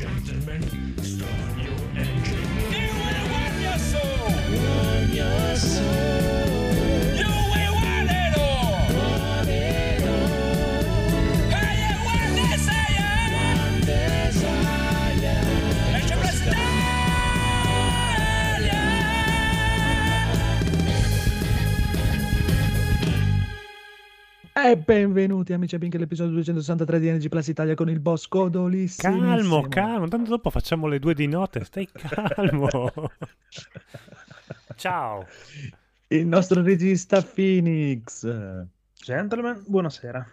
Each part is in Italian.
Gentlemen, start E benvenuti amici a Pink all'episodio 263 di Energy Plus Italia con il boss Codolissimo. Calmo, calmo, tanto dopo facciamo le due di notte, stai calmo. Ciao. Il nostro regista Phoenix. Gentlemen, buonasera.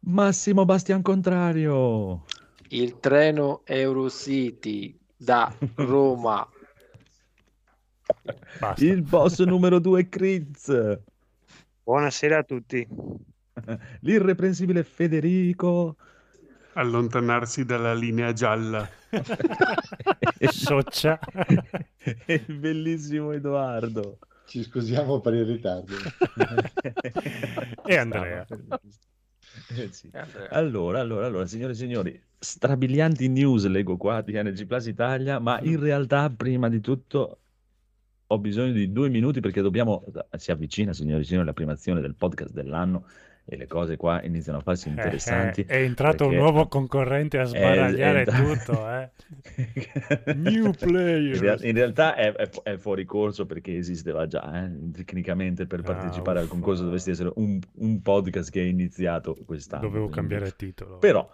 Massimo Bastian Contrario. Il treno Eurocity da Roma. Basta. Il boss numero 2 Kriz. Buonasera a tutti. L'irreprensibile Federico. allontanarsi dalla linea gialla. Socicia. e il bellissimo Edoardo. Ci scusiamo per il ritardo. E Andrea. Eh sì. Allora, allora, allora, signore e signori, strabilianti news leggo qua di Energy Plus Italia, ma in realtà prima di tutto ho bisogno di due minuti perché dobbiamo, si avvicina, signori e signori, la prima azione del podcast dell'anno e le cose qua iniziano a farsi interessanti. Eh, eh, è entrato un perché- nuovo concorrente a sbaragliare Eh, eh, tutto, eh. New player. In, real- in realtà è, è fu- è fuori corso perché esisteva già, eh. tecnicamente per Ah, partecipare al uffa. concorso dovresti essere un, un podcast che è iniziato quest'anno. Dovevo quindi- cambiare titolo. Però,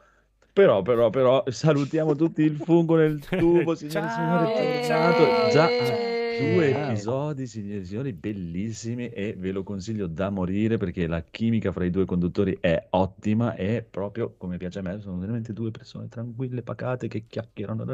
però, però, però, salutiamo tutti il fungo nel tubo, signori e signori, è Ciao. Due Ciao. episodi, signori e signori, bellissimi e ve lo consiglio da morire perché la chimica fra i due conduttori è ottima e proprio come piace a me, sono veramente due persone tranquille, pacate, che chiacchierano,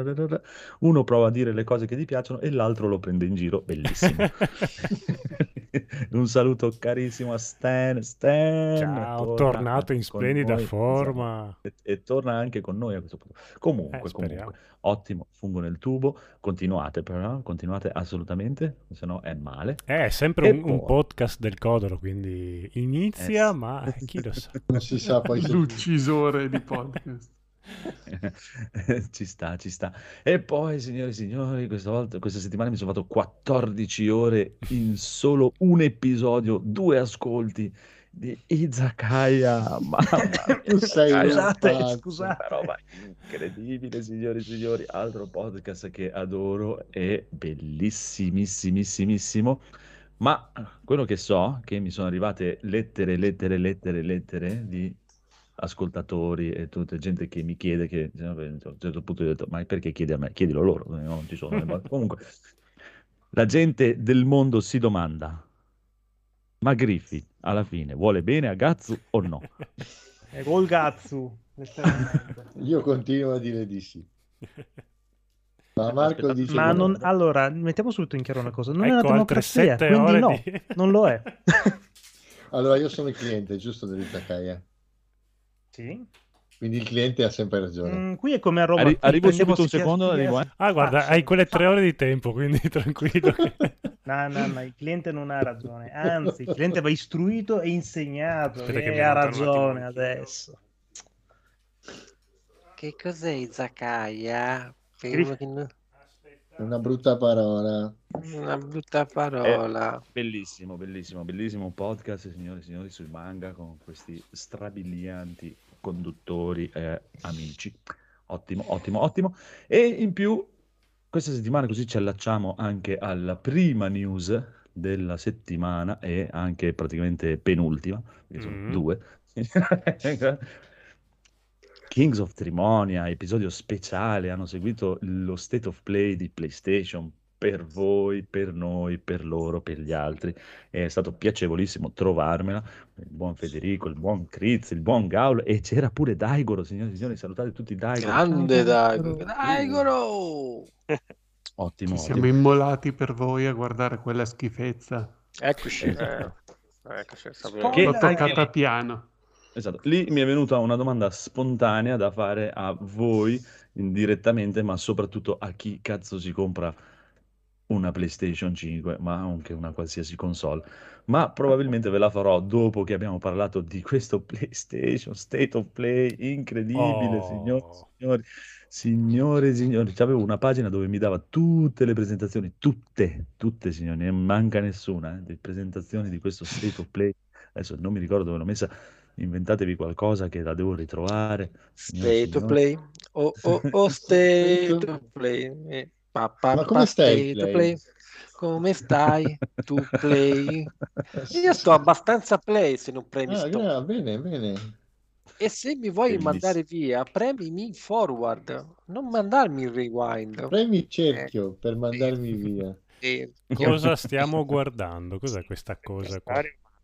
uno prova a dire le cose che gli piacciono e l'altro lo prende in giro, bellissimo. Un saluto carissimo a Stan, Stan, Ciao, torna tornato in splendida noi, forma. esatto. e, e torna anche con noi a questo punto. Comunque, Eh, comunque, ottimo, fungo nel tubo, continuate però, continuate assolutamente, se no è male. Eh, È sempre un, un poi- podcast del Codoro, quindi inizia, Eh, ma chi lo sa. Non si sa poi. L'uccisore di podcast. ci sta, ci sta. E poi, signori e signori, questa volta, questa settimana mi sono fatto 14 ore in solo un episodio, due ascolti di Izakaya. Mamma Tu sei scusate, scusate, roba incredibile, signori e signori. Altro podcast che adoro e bellissimissimissimo. Ma quello che so, che mi sono arrivate lettere, lettere, lettere, lettere di ascoltatori e tutta gente che mi chiede che a un certo punto ho detto ma perché chiedi a me? Chiedilo loro, non ci sono balle. comunque la gente del mondo si domanda ma Griffith alla fine vuole bene a Gazzu o no? E col letteralmente. Io continuo a dire di sì. Ma Marco Aspetta, dice Ma non, no. allora, mettiamo subito in chiaro una cosa. Non è Ecco, una altre democrazia, quindi no, di- non lo è. Allora, io sono il cliente, giusto, dell'Izakaya. sì. Quindi il cliente ha sempre ragione. Mm, qui è come a Roma. Arri- arrivo subito un secondo, arrivo, eh. Ah, guarda, Ah, hai quelle tre ore di tempo, quindi tranquillo. No, no, no, il cliente non ha ragione. Anzi, il cliente va istruito e insegnato. Aspetta che e ha ragione adesso. Che cos'è Izakaya? Griff- non- Una brutta parola. Una brutta parola. Bellissimo, bellissimo, bellissimo podcast, signori e signori, sui manga con questi strabilianti conduttori e amici. Ottimo, ottimo, ottimo. E in più, questa settimana così ci allacciamo anche alla prima news della settimana e anche praticamente penultima, che sono Mm. due. Kings of Trimonia, episodio speciale, hanno seguito lo state of play di PlayStation per voi, per noi, per loro, per gli altri. È stato piacevolissimo trovarmela. Il buon Federico, il buon Kriz, il buon Gaul e c'era pure Daigoro, signori e signori, salutate tutti Daigoro. Grande Daigoro. Daigoro! Ottimo, Ci siamo ottimo. immolati per voi a guardare quella schifezza. Eccoci. Esatto. Eh, eccoci, L'ho toccata lì- piano. Esatto, lì mi è venuta una domanda spontanea da fare a voi direttamente, ma soprattutto a chi cazzo si compra una PlayStation 5, ma anche una qualsiasi console. Ma probabilmente ve la farò dopo che abbiamo parlato di questo PlayStation State of Play incredibile, signori, Oh. signori, signore, signori. C'avevo una pagina dove mi dava tutte le presentazioni, tutte, tutte, signori, ne manca nessuna, eh, di presentazioni di questo State of Play. Adesso non mi ricordo dove l'ho messa, inventatevi qualcosa che la devo ritrovare. e State of signori. play. Oh, oh, oh, state of play. Eh, pa, pa, Ma pa, come stai, of Play? Come stai? Tu play? Io sto abbastanza play se non premi Ah, gra- bene, bene. E se mi vuoi Bellissimo. mandare via, premimi in forward, non mandarmi in rewind. Premi il cerchio per mandarmi sì. via. Eh, Cosa stiamo guardando? Cos'è questa cosa qua?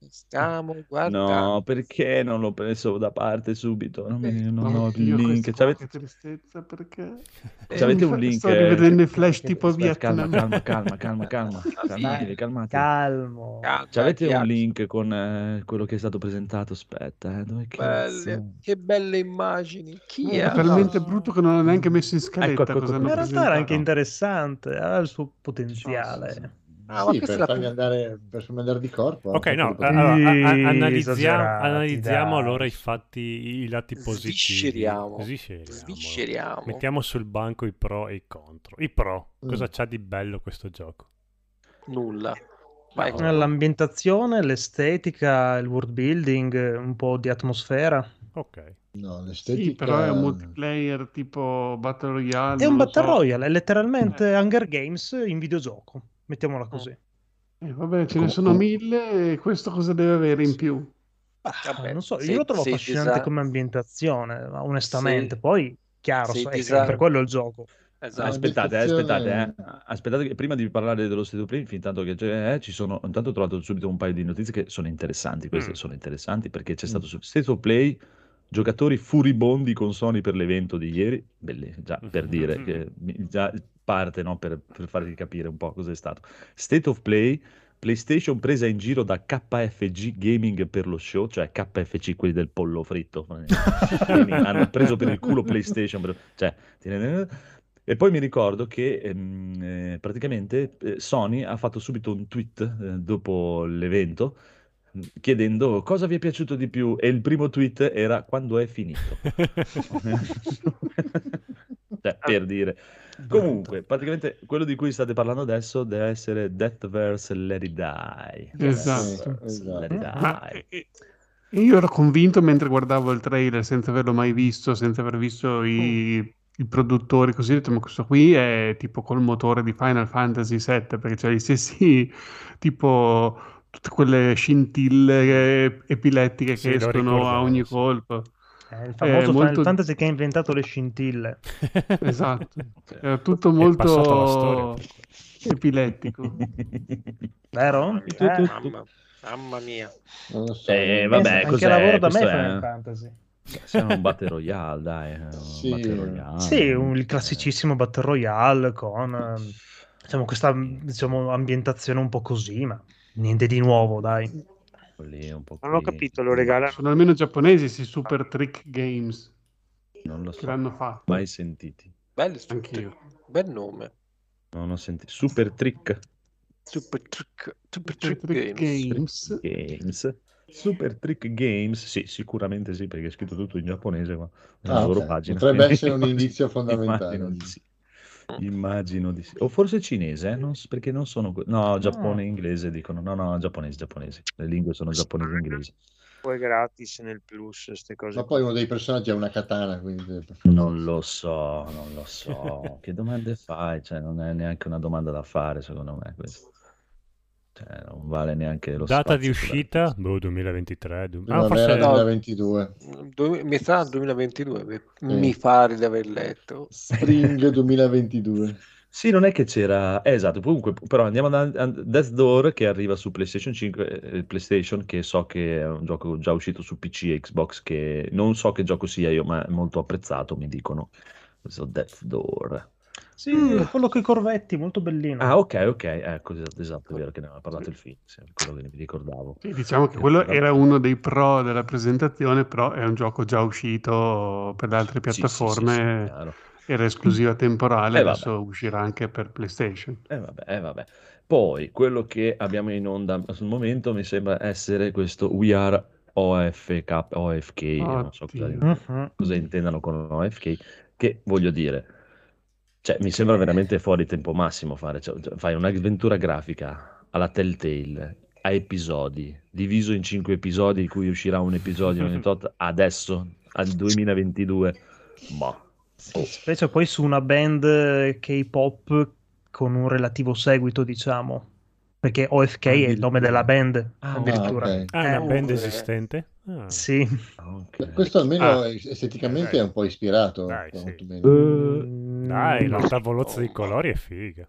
Stiamo guardando. No, perché non l'ho preso da parte subito? Non, mi- non ho il link. C'avete, che tristezza perché c'avete Mi un link? sto eh, rivedendo i flash tipo Vietnam calma, calma, calma, calma. Calmatevi, calmatevi. Calmo. C'avete un link con eh, quello che è stato presentato? Aspetta, eh, dove cazzo? Belle, che belle immagini. Chi è è? talmente No. brutto che non l'ho neanche messo in scaletta Ecco, ecco, cosa ecco, Ma in realtà era anche interessante, ha il suo potenziale. Ah, sì, per la farmi andare, per farmi andare di corpo. Ok, no, allora, a- Sì, analizziamo, analizziamo allora i fatti, i lati positivi. Svisceriamo. Svisceriamo. Svisceriamo. Mettiamo sul banco i pro e i contro. I pro, Mm. cosa c'ha di bello questo gioco? Nulla. Vai. No. L'ambientazione, l'estetica, il world building, un po' di atmosfera. Ok. No, Sì, l'estetica... però è un multiplayer tipo Battle Royale. È un Battle so. Royale, è letteralmente Hunger Games in videogioco. Mettiamola così. Eh, vabbè, ce ne sono mille e questo cosa deve avere in più? Ah, Vabbè, non so, se- io lo trovo affascinante desa- come ambientazione, onestamente. Se- Poi, chiaro, so- è desa- per quello il gioco. Esatto. Aspettate, eh, aspettate, eh. aspettate che prima di parlare dello State of Play, fin tanto che eh, ci sono, intanto ho trovato subito un paio di notizie che sono interessanti, queste Mm. sono interessanti perché c'è Mm. stato su State of Play, giocatori furibondi con Sony per l'evento di ieri, belle, già per dire che mi- già parte no, per, per farvi capire un po' cos'è stato. State of Play, PlayStation presa in giro da KFG Gaming per lo show, cioè KFC quelli del pollo fritto, hanno preso per il culo PlayStation, cioè, e poi mi ricordo che ehm, eh, praticamente eh, Sony ha fatto subito un tweet eh, dopo l'evento chiedendo cosa vi è piaciuto di più e il primo tweet era quando è finito. Cioè, per dire. Comunque, praticamente quello di cui state parlando adesso deve essere Deathverse Let It Die. Esatto. esatto. Let It Ma Die. eh, io ero convinto mentre guardavo il trailer senza averlo mai visto, senza aver visto i, i produttori, così ho detto, ma questo qui è tipo col motore di Final Fantasy VII, perché c'ha gli stessi tipo tutte quelle scintille eh, epilettiche Sì, che escono a ogni sì. colpo. È il famoso Final molto- Fantasy che ha inventato le scintille. Esatto, era tutto È molto epilettico. Vero? Eh, Mamma, mamma mia. Non lo so. Eh, vabbè, anche cos'è? lavoro da me Questo Final è- Fantasy. Siamo un Battle Royale, dai. eh, un Sì. Battle Royale. Sì, un- il classicissimo Battle Royale con ehm, diciamo, questa diciamo, ambientazione un po' così, ma niente di nuovo, dai. Lì, un po' Non ho capito, lo regalano. Sono almeno giapponesi, questi Super Trick Games Non lo che so, l'hanno fatto. mai sentiti. Bello, Anch'io. bel nome. Non ho sentito. Super Trick Super Trick, Super Super Trick Trick Games. Games. Games. Super Trick Games, sì, sicuramente sì, perché è scritto tutto in giapponese qua, Ah, nella loro ok. pagina. Potrebbe essere un indizio Immagino fondamentale. di sì. Immagino di sì. O forse cinese, eh, non perché non sono... No, Giappone e inglese dicono. No, no, giapponese, giapponese. Le lingue sono giapponese e inglese. Poi gratis nel plus, queste cose. Ma poi uno dei personaggi ha una katana, quindi... Non lo so, non lo so. Che domande fai? Cioè, non è neanche una domanda da fare, secondo me, questo. Cioè, non vale neanche lo Data di uscita? Boh, 2023. du- Ah, forse... no. 2022. Du- metà 2022, mi- mi pare di aver letto. Spring 2022. Sì, non è che c'era... eh, esatto, comunque, però andiamo a Death Door che arriva su PlayStation 5, eh, PlayStation, che so che è un gioco già uscito su PC e Xbox, che non so che gioco sia io, ma è molto apprezzato, mi dicono. Questo Death Door. Sì, quello con i corvetti, molto bellino. Ah, ok, ok, ecco, esatto, esatto, è vero che ne aveva parlato il film, sì, quello che mi ricordavo. Sì, diciamo che quello era uno dei pro della presentazione, però è un gioco già uscito per le altre Sì, sì, sì, sì, piattaforme era esclusiva temporale, Eh, vabbè. adesso uscirà anche per PlayStation. Eh vabbè, eh vabbè. Poi quello che abbiamo in onda sul momento mi sembra essere questo We Are OFK, OFK, non so cosa, Oddio. Cosa intendano con OFK, che voglio dire, cioè mi sembra veramente fuori tempo massimo fare, cioè, cioè, fai un'avventura grafica alla Telltale, a episodi, diviso in cinque episodi, di cui uscirà un episodio ogni tot, adesso, al 2022, boh. Sì, specie poi su una band eh, K-pop con un relativo seguito, diciamo. Perché OFK è il nome della band, Ah, addirittura. ok. Ah, è una Eh, band uh, esistente? Ah. Sì. Ok. Questo almeno Ah. esteticamente Dai. è un po' ispirato. Dai, sì. quantomeno. Eh, Dai, la no. tavolozza di colori è figa.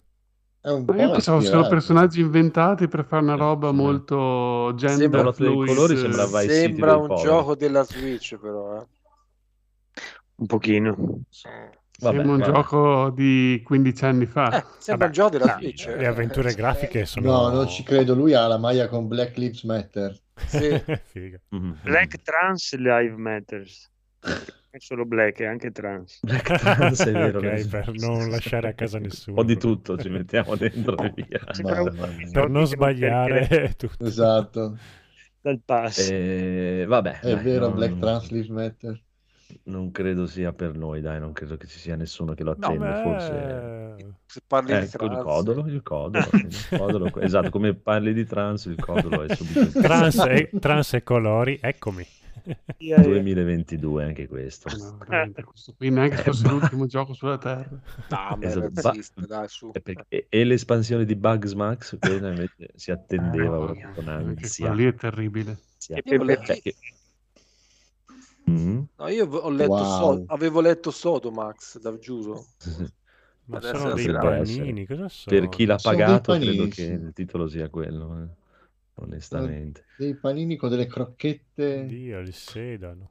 È un Ma io pensavo fossero ispirato. personaggi inventati per fare una roba Sì. molto gender Sembra- fluid. colori sembra Sembra un gioco della Switch, però. eh. Un pochino. Vabbè, Sembra un vabbè. gioco di 15 anni fa. Eh, sembra Vabbè, un gioco della ah, Switch. Le avventure grafiche sono... No, non ci credo. Lui ha la maglia con Black Lives Matter. Sì. Figa. Mhm. Black Trans Live Matters. Non solo black, è anche trans. Black Trans, è vero. Ok, vero. per non lasciare a casa Un nessuno. po' di tutto ci mettiamo dentro e via. Mamma mia. Per non sbagliare tutto. Esatto. Dal pass. Eh, vabbè, È dai, vero, non, Black Trans Lives Matter. non credo sia per noi, dai, non credo che ci sia nessuno che lo No, attende, beh, forse... Se parli di Ecco il trans. codolo, il codolo, il codolo, esatto, come parli di trans, il codolo è subito Trans e, trans e colori, eccomi. 2022 anche questo. No, veramente, questo qui neanche Eh, fosse ma- l'ultimo gioco sulla Terra. No, Esatto, razzista, ba- dai, su. E, perché- e- l'espansione di Bugs Max, quella invece si attendeva Oh, proprio con ansia. lì è terribile. Cioè che- Mm? No, io ho letto Wow. So- avevo letto Sodomax, da giuro. Ma Adesso sono dei panini, cosa sono? Per chi l'ha Sono pagato, credo che il titolo sia quello, eh, onestamente. Dei panini con delle crocchette. Dio, il sedano.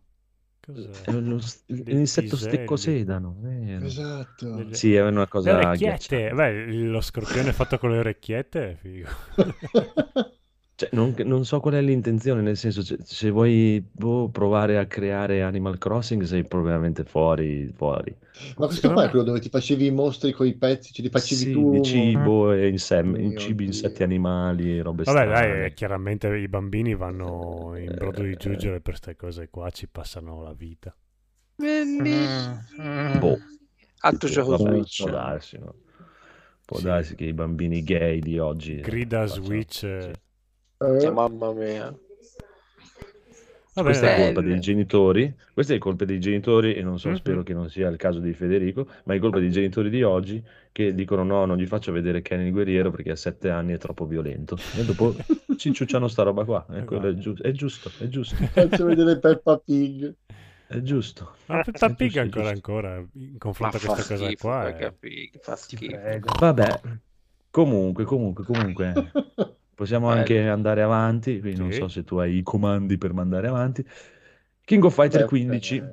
Cos'è? Dei l'insetto piselli. stecco sedano, vero. Esatto. Delle- Sì, è una Le cosa orecchiette, agghiacciante. beh, lo scorpione fatto con le orecchiette è figo. Cioè, non, non so qual è l'intenzione, nel senso, se, se vuoi boh, provare a creare Animal Crossing sei probabilmente fuori, fuori. Ma questo Secondo qua è quello dove ti facevi i mostri con i pezzi, ce li facevi Sì, tu. di cibo e insem- Mio cibi, insetti animali, robe Vabbè, strane. dai, chiaramente i bambini vanno in brodo di Eh, giuggiole per queste cose qua, ci passano la vita. Boh. Altro Sì, gioco Switch. può darsi, no? Può Sì. darsi che i bambini gay di oggi eh, Grida Switch. eh. sì. Cioè, mamma mia. Va Questa è bene, colpa Bello. dei genitori, questa è colpa dei genitori e non so, Mhm. spero che non sia il caso di Federico, ma è colpa dei genitori di oggi che dicono no, non gli faccio vedere Kenny il guerriero perché a sette anni è troppo violento. E dopo ci inciucciano sta roba qua, e quello è, giu- è giusto, è giusto, Faccio vedere Peppa Pig. è giusto. ma È Peppa Pig giusto, è ancora giusto. ancora in Ma confronto a fa questa cosa schifo, qua. È- Pig, fa schifo. Vabbè, comunque, comunque, comunque, possiamo Bello. anche andare avanti, quindi non Sì. so se tu hai i comandi per mandare avanti. King of Fighter Beh, 15,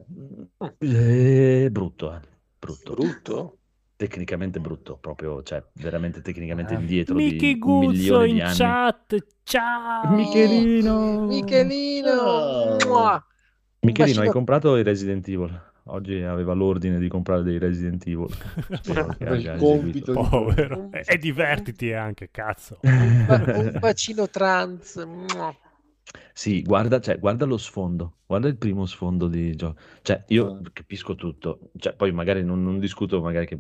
eh, eh, brutto, eh, brutto. Brutto? tecnicamente brutto, proprio, cioè veramente tecnicamente Ah. indietro Mickey di un Guzzo milione in di anni. chat, ciao! Michelino! Michelino! Oh. Michelino, hai comprato i Resident Evil? Oggi aveva l'ordine di comprare dei Resident Evil. Il compito di- Povero. E, e divertiti anche, cazzo. Un, ba- un bacino trans. Sì, guarda, cioè, guarda lo sfondo, guarda il primo sfondo di gioco. Cioè, io Ah. capisco tutto, cioè, poi magari non, non discuto, magari che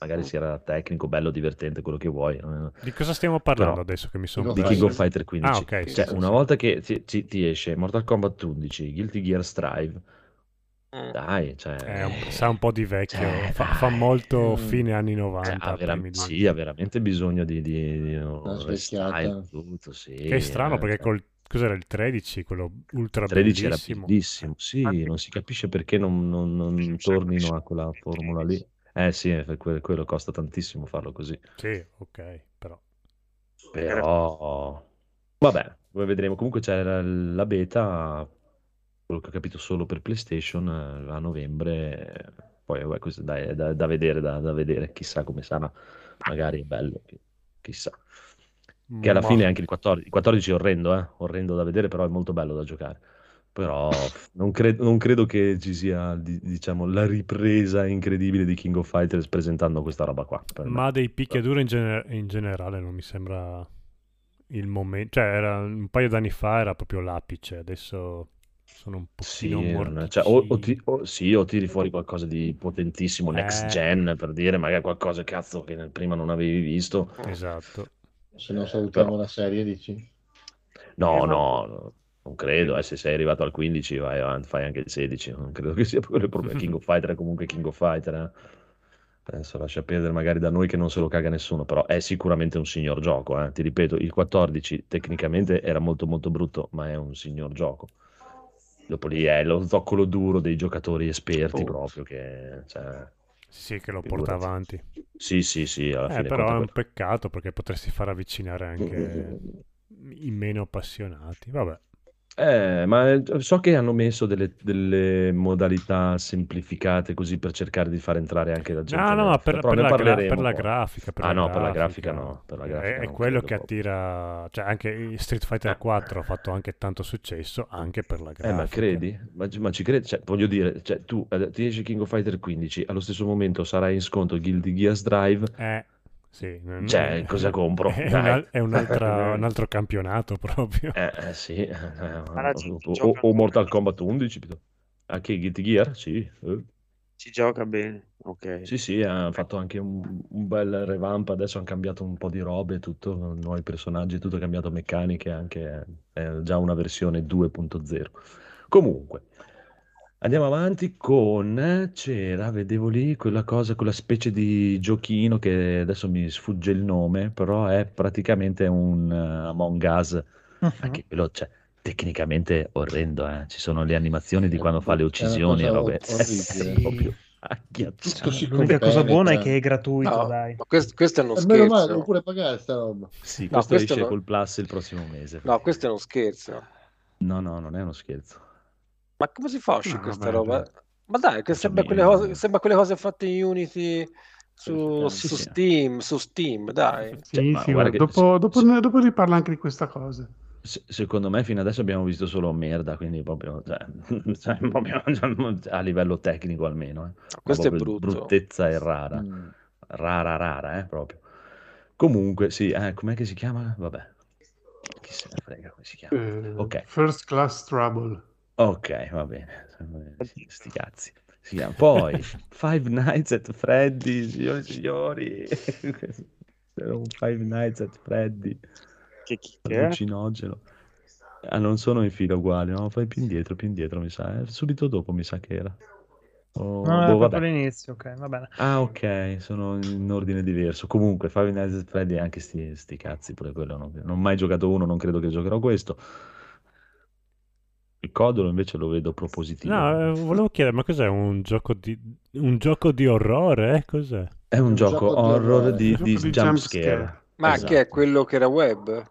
magari sia tecnico, bello, divertente, quello che vuoi. Di cosa stiamo parlando Però- adesso che mi sono Di King of Fighter. Fighter 15. Ah, ok. Cioè, sì, sì, una sì. volta che ti, ti- ti esce Mortal Kombat 11, Guilty Gear Strive. Dai, cioè, È un- sa un po' di vecchio, Cioè, fa, fa molto Mm. fine anni cioè, 90. ha, vera- sì, ha veramente bisogno di, di, di un Una restyle, svecchiata. tutto, sì, Che è strano eh, perché cioè, col cos'era il 13, quello ultra 13 era bellissimo. bellissimo, sì, non si capisce perché non, non- non tornino a quella formula lì. Eh sì, eh, quello, quello costa tantissimo farlo così, Sì, ok, però. però vabbè, poi vedremo. Comunque c'è la, la beta, quello che ho capito solo per PlayStation eh, a novembre, poi vabbè, questo dai, è da, da vedere, da, da vedere, chissà come sarà, magari è bello, chi- chissà. Che alla Ma- fine anche il 14, il 14 è orrendo, eh? orrendo da vedere, però è molto bello da giocare. Però non, cre- non credo che ci sia, di- diciamo, la ripresa incredibile di King of Fighters presentando questa roba qua. per me. Ma dei picchiaduro in, gener- in generale non mi sembra il momento. Cioè, era un paio d'anni fa era proprio l'apice, adesso sono un Sì, pochino non- morti. cioè, o, o ti- o- sì, o tiri fuori qualcosa di potentissimo, next Eh. gen, per dire, magari qualcosa cazzo che nel- prima non avevi visto. Esatto. Se non salutiamo Però- la serie, dici? No, Eh, no, no, non credo. eh, se sei arrivato al 15, vai avanti, fai anche il 16. Non credo che sia quello il problema. King of Fighter è comunque King of Fighter. eh. Adesso lascia perdere magari da noi che non se lo caga nessuno, però è sicuramente un signor gioco. eh. Ti ripeto, il 14 tecnicamente era molto molto brutto, ma è un signor gioco. Dopo lì è lo zoccolo duro dei giocatori esperti Oh. proprio che... cioè, Sì, che lo porta avanti. Sì, sì, sì, alla Eh, fine però è un quello. peccato perché potresti far avvicinare anche i meno appassionati. Vabbè. Eh, ma eh, so che hanno messo delle, delle modalità semplificate così per cercare di far entrare anche la gente. No, no, ma nerd, per, per la, gra- per la grafica. per Ah, la no, per la grafica no, per la È- grafica è, non quello che proprio. attira. Cioè, anche Street Fighter Eh. 4 ha fatto anche tanto successo anche per la grafica. Eh, ma credi? Ma, ma ci credi? Cioè, voglio dire, cioè, tu eh, ti esci King of Fighter 15, allo stesso momento sarai in sconto Guilty Gears Drive, Eh, sì. non- Cioè, cosa compro? È, un, al- è un'altra- un altro campionato proprio. eh, eh, sì, eh, gente o, o-. Mortal Kombat 11, piuttosto. anche Guilty Gear, sì. eh. Si gioca bene, ok. Sì, sì, hanno fatto anche un, un bel revamp, adesso hanno cambiato un po' di robe, tutto, nuovi personaggi, tutto cambiato meccaniche, anche è già una versione 2.0. Comunque, andiamo avanti con, c'era, vedevo lì, quella cosa, quella specie di giochino che adesso mi sfugge il nome, però è praticamente un eh, Among Us, Mhm. anche quello, cioè, tecnicamente orrendo, eh. Ci sono le animazioni di È- quando fa le uccisioni e robe. orribile. È proprio Tutto agghiacciante. si L'unica cosa buona è che è gratuito, No, dai. ma questo, questo è uno E meno male, scherzo. devo pure pagare sta roba. Sì, No, questo questo esce no- col Plus il prossimo mese. No, questo è uno scherzo. No, no, non è uno scherzo. Ma come si fa a uscire No, questa vabbè, roba? Ma dai, che sembra quelle, cose, sembra quelle cose fatte in Unity su, sì, su sì. Steam, su Steam, dai. Sì, Cioè, guarda guarda, che- dopo, dopo, sì. ne- dopo riparla anche di questa cosa. Se- secondo me fino adesso abbiamo visto solo merda, quindi proprio, cioè, cioè, proprio a livello tecnico almeno. eh. Una Questo è brutto. Bruttezza e rara. Mm. Rara, rara, eh, proprio. Comunque, sì, eh, com'è che si chiama? Vabbè. Chi se ne frega come si chiama. Eh, Ok. First Class Trouble. Ok, va bene. Sti cazzi. Chiama. Poi, Five Nights at Freddy, signori e signori. Five Nights at Freddy Che chi allucinogeno. Ah, non sono in fila uguali, no? Fai più indietro, più indietro, mi sa. eh. Subito dopo mi sa che era. Oh, No, era boh, proprio l'inizio, ok, va bene. Ah, ok, sono in ordine diverso. Comunque, Five Nights at Freddy anche sti, sti cazzi, pure quello. Non, non ho mai giocato uno, non credo che giocherò questo. Il Codolo invece lo vedo propositivo. No, eh, volevo chiedere, ma cos'è un gioco di, un gioco di orrore? eh? Cos'è? È un un gioco gioco horror di, di di jump jump scare. scare. Ma Esatto. che è quello che era web?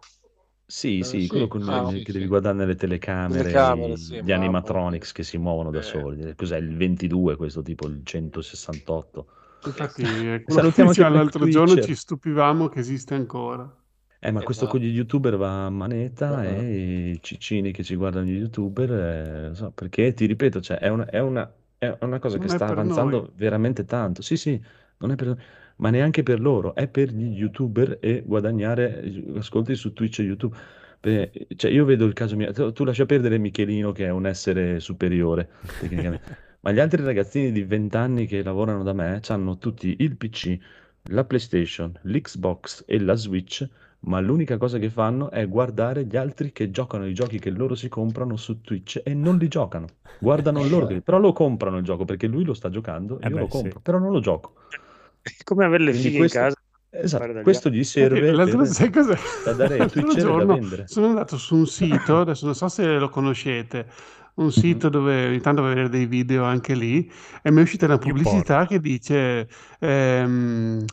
Sì, Eh, sì, sì. quello con Ah, le- sì, che sì. devi guardare nelle telecamere, Telecamere, sì, gli mamma animatronics che si muovono da Eh. soli. Cos'è il 22 questo tipo, il 168? Infatti, eh, quello che Salutiamo diceva anche l'altro Black giorno Twitcher. ci stupivamo che esiste ancora. Eh, ma questo Esatto. con gli youtuber va a manetta e i ciccini che ci guardano gli youtuber, eh, non so, perché ti ripeto, cioè, è una, è una- è una cosa Non che sta avanzando noi. veramente tanto. Sì, sì, non è per ma neanche per loro, è per gli youtuber e guadagnare ascolti su Twitch e YouTube. Perché, cioè, io vedo il caso mio, tu, tu lascia perdere Michelino che è un essere superiore tecnicamente, ma gli altri ragazzini di 20 anni che lavorano da me hanno tutti il PC, la PlayStation, l'Xbox e la Switch, ma l'unica cosa che fanno è guardare gli altri che giocano i giochi che loro si comprano su Twitch e non li giocano. Guardano loro, che- però lo comprano il gioco perché lui lo sta giocando, Eh io beh, lo sì. compro, però non lo gioco. È come avere le Quindi fighe questo- in casa. Esatto, questo gli serve L'altro, per- sai cos'è? da dare L'altro giorno vendere. sono andato su un sito, adesso non so se lo conoscete, Mhm. un sito dove ogni tanto vedere dei video anche lì e mi è uscita una pubblicità che dice ehm,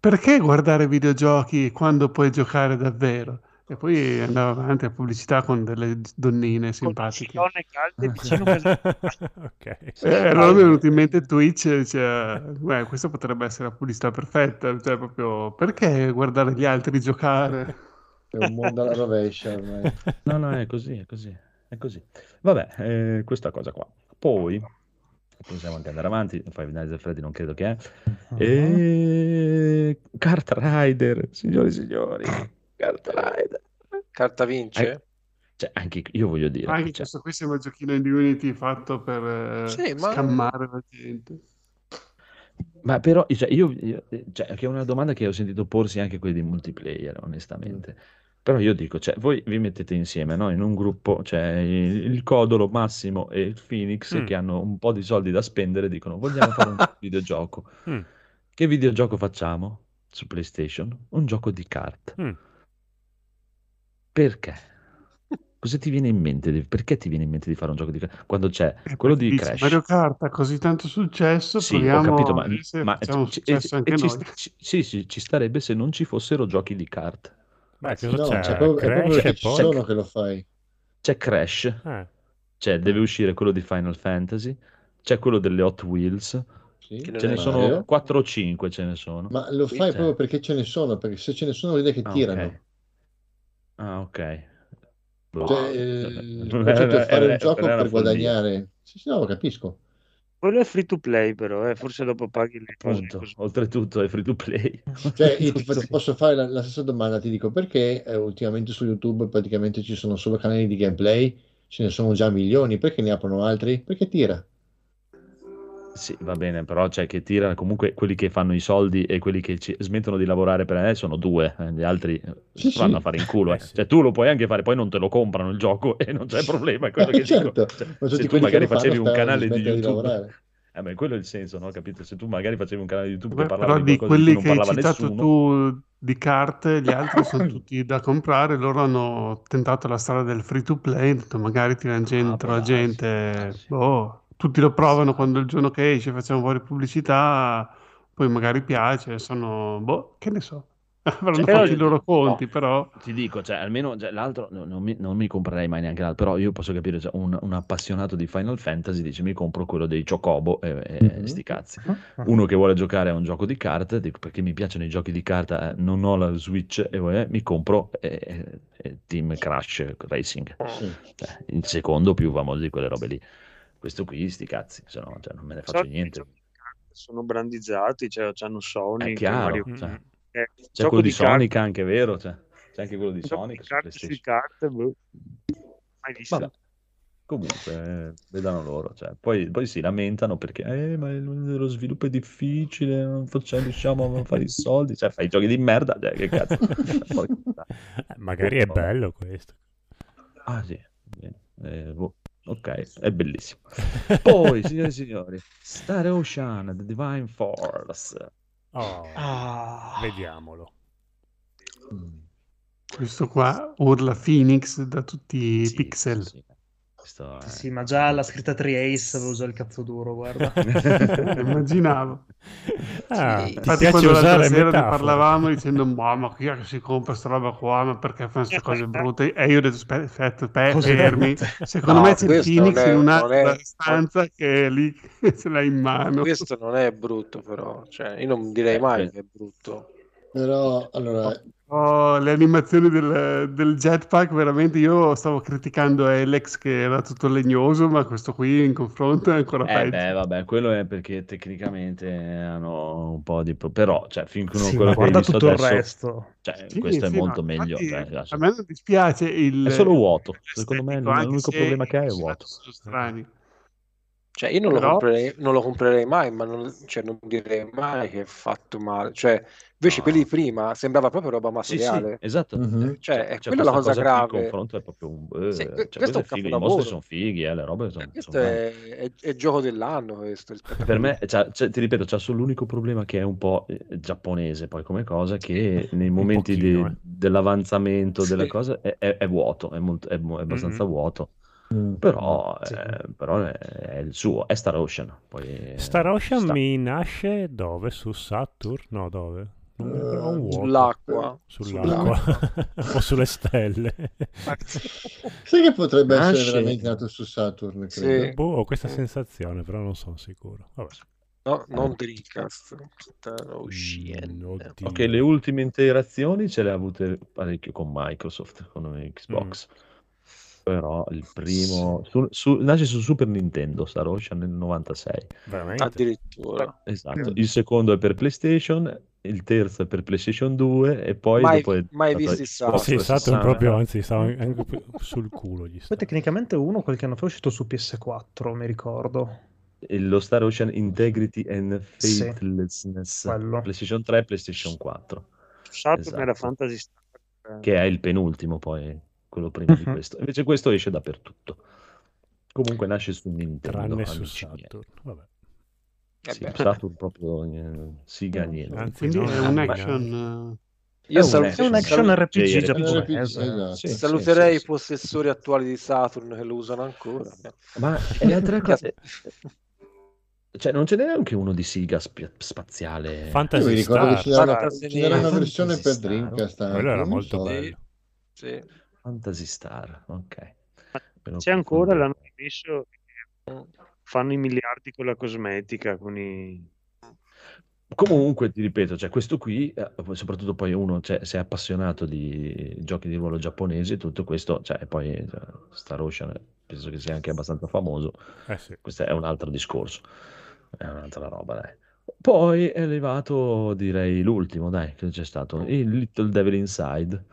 perché guardare videogiochi quando puoi giocare davvero? E poi andava avanti la pubblicità con delle donnine Con simpatiche. donne calde vicino a casa. ok. E allora mi è venuto in mente Twitch, e dice, "Beh, questa potrebbe essere la pubblicità perfetta, cioè proprio perché guardare gli altri giocare? È un mondo alla rovescia ormai. No, no, è così, è così. è così. Vabbè, eh, questa cosa qua. Poi possiamo anche andare avanti. Five Nights at Freddy non credo che è. Uh-huh. E... Kart Rider, signori e signori. Kart Rider. Carta vince? Eh, Cioè, anche io voglio dire, Anche cioè, questo qui sembra il giochino di Unity fatto per eh, Sì, ma- scammare la gente. ma però cioè, io, io- cioè, che è una domanda che ho sentito porsi anche quelli di multiplayer, onestamente. Però io dico, cioè, voi vi mettete insieme, no? In un gruppo, cioè il, il Codolo, Massimo e il Phoenix Mm. che hanno un po' di soldi da spendere, dicono vogliamo fare un videogioco. Mm. Che videogioco facciamo su PlayStation? Un gioco di kart. Mm. Perché? Cosa ti viene in mente? di- Perché ti viene in mente di fare un gioco di kart? Quando c'è E quello di dici, Crash. Mario Kart ha così tanto successo, Sì, ho capito, ma, ma ci, noi. ci- sì, sì, ci starebbe se non ci fossero giochi di kart. Beh, cosa no, c'è? c'è proprio, è proprio Crash e ci poi... sono che lo fai. C'è Crash, Eh, cioè deve uscire quello di Final Fantasy, c'è quello delle Hot Wheels, Sì, ce ne è sono Mario. 4 o 5 ce ne sono. Ma lo fai c'è. proprio perché ce ne sono, perché se ce ne sono vuol dire che Ah, tirano. ok. Ah, ok. Boh. Cioè, eh, il Eh, concetto è fare eh, un gioco è per guadagnare. Sì, sì, no, lo capisco. Quello è free to play, però, eh, forse dopo paghi le cose oltretutto è free to play. Cioè, io ti posso fare la, la stessa domanda, ti dico perché eh, ultimamente su YouTube praticamente ci sono solo canali di gameplay, ce ne sono già milioni, perché ne aprono altri? Perché tira. Sì, va bene, però c'è che tira comunque quelli che fanno i soldi e quelli che ci- smettono di lavorare per me sono due, eh, gli altri eh, Sì, vanno sì. a fare in culo. eh. Eh, sì. Cioè, tu lo puoi anche fare, poi non te lo comprano il gioco e non c'è problema. È quello Eh, che certo, dico. Cioè, ma se tu che magari facevi un di canale di di YouTube, lavorare. eh, beh, quello è il senso, no? Capito? Se tu magari facevi un canale di YouTube che Beh, parlava però di di di quelli non che hai parlava citato nessuno, tu di carte, gli altri sono tutti da comprare, loro hanno tentato la strada del free to play, detto magari tirano ah, dentro la gente, può darsi. boh, tutti lo provano quando il giorno che esce facciamo fuori pubblicità, poi magari piace, sono, boh, che ne so, avranno Cioè, Però- fatto i loro conti, però... Ti dico, cioè, almeno cioè, l'altro no- non, mi, non mi comprerei mai neanche l'altro, però io posso capire, cioè, un, un appassionato di Final Fantasy dice mi compro quello dei Chocobo e, e Mhm. sti cazzi. Ah, Uno che vuole giocare a un gioco di carta, dico perché mi piacciono i giochi di carta, eh, non ho la Switch e eh, mi compro eh, eh, eh, Team Crash Racing, Sì. Cioè, il secondo più famoso di quelle robe lì. Questo qui, sti cazzi, se no cioè, non me ne faccio So niente. carte sono brandizzati, cioè hanno Sonic, È chiaro, Mario cioè, eh, c'è gioco quello di di carte- Sonic anche, vero? Cioè, c'è anche quello di gioco Sonic di su carte sui carte, boh. mai visto. Vabbè, comunque, eh, vedano loro. Cioè, poi, poi si lamentano perché eh, ma lo sviluppo è difficile, non facciamo, riusciamo a fare i soldi. Cioè, fai i giochi di merda, cioè, che cazzo. Eh, Magari è bello questo. ah, sì. bene. Eh, boh, Ok, è bellissimo. Poi, signore e signori, Star Ocean, The Divine Force. Oh, Ah. vediamolo. Mm. Questo qua urla Phoenix da tutti i Sì, pixel. sì. Questo è- Sì, ma già la scritta Triace aveva usato il cazzo duro, guarda. Immaginavo. Ah, Sì. ti Infatti, quando l'altra usare sera ne parlavamo dicendo: Ma, ma chi è che si compra sta roba qua? Ma perché fanno queste cose brutte? E io ho detto: Aspetta, aspetta, fermi. Secondo No, me c'è il Phoenix è- in un'altra è- stanza che è lì che ce l'ha in mano. Questo non è brutto, però. Cioè, io non direi mai Eh, che è brutto. Però, allora, Oh, le animazioni del, del jetpack, veramente io stavo criticando Alex che era tutto legnoso, ma questo qui in confronto è ancora Eh peggio. beh, vabbè, quello è perché tecnicamente hanno un po' di... pro- Però, cioè, finché uno Sì, quello ma che hai guarda visto tutto il adesso, resto. cioè, Sì, questo è sì, molto no, meglio. infatti, cioè, a me non dispiace il È solo vuoto. Secondo me l'unico problema che ha è il vuoto. strani. Cioè, io non lo, Però- comprerei, non lo comprerei mai, ma non, cioè, non direi mai che è fatto male. Cioè, invece No. quelli di prima sembrava proprio roba Sì, sì, materiale. esatto. Mhm. Cioè, è Cioè, quella la questa cosa in grave. confronto è proprio un... eh, Sì, cioè, que- questo è un è figo, i mostri sono fighi, eh, le robe sono, Eh, questo sono è, è, è gioco dell'anno questo. a Per me, cioè, cioè, ti ripeto, c'è solo l'unico problema che è un po' eh, giapponese poi come cosa, che nei momenti di- pochino, eh. dell'avanzamento della Sì. cosa è, è- è vuoto, è, molto- è mo- è abbastanza Mhm. vuoto, mm, però, Sì. eh, però è, è il suo, è Star Ocean. Poi, eh, Star Ocean sta- mi nasce dove? Su Saturn? No, dove? Un vuoto. Sull'acqua. Sull'acqua. o sulle stelle. sai che potrebbe essere Nasce- veramente nato su Saturn, Sì. credo. boh, ho questa sensazione, però non sono sicuro. Vabbè. No, non Dreamcast. Ocean. Mm, oddio. Ok, le ultime interazioni ce le ha avute parecchio con Microsoft, con Xbox. Mm. Però il primo su- su- nasce su Super Nintendo Star Ocean nel 96. Veramente? Addirittura. Esatto. Il secondo è per PlayStation, il terzo è per PlayStation 2 e poi Mai- dopo è mai stato visti Xbox Sì, Saturn 360. proprio, anzi, stava anche sul culo gli. Poi tecnicamente uno qualche anno fa è uscito su PS4, mi ricordo. E lo Star Ocean Integrity and Sì, Faithlessness quello. PlayStation 3 e PlayStation 4 Saturn Esatto. era Fantasy Star. che è il penultimo poi quello prima di Mhm. questo invece questo esce dappertutto comunque nasce su Nintendo Tranne su. Saturn. Vabbè. Eh sì. Saturn proprio eh, siga niente Anzi, Quindi no, è un action... Io È un action. È un action salu- RPG JRPG. giapponese. Esatto. Sì, sì, saluterei sì, i possessori attuali di Saturn che lo usano ancora. ma è la tre cose cioè non ce n'è neanche uno di siga spi- spaziale Io mi Fantasy ricordo che Star. ce n'era, Fantasy ce n'era una Fantasy versione per Star. Dreamcast anche, Quello era molto so. bello. Sì. Fantasy Star ok lo C'è ancora, l'hanno rimesso. Fanno i miliardi con la cosmetica, con i... Comunque, ti ripeto, cioè, questo qui, eh, soprattutto poi uno, cioè, se è appassionato di giochi di ruolo giapponesi, tutto questo, cioè, e poi cioè, Star Ocean penso che sia anche abbastanza famoso, Eh sì. questo è un altro discorso, è un'altra roba, dai. Poi è arrivato, direi, l'ultimo, dai, che c'è stato, il Little Devil Inside,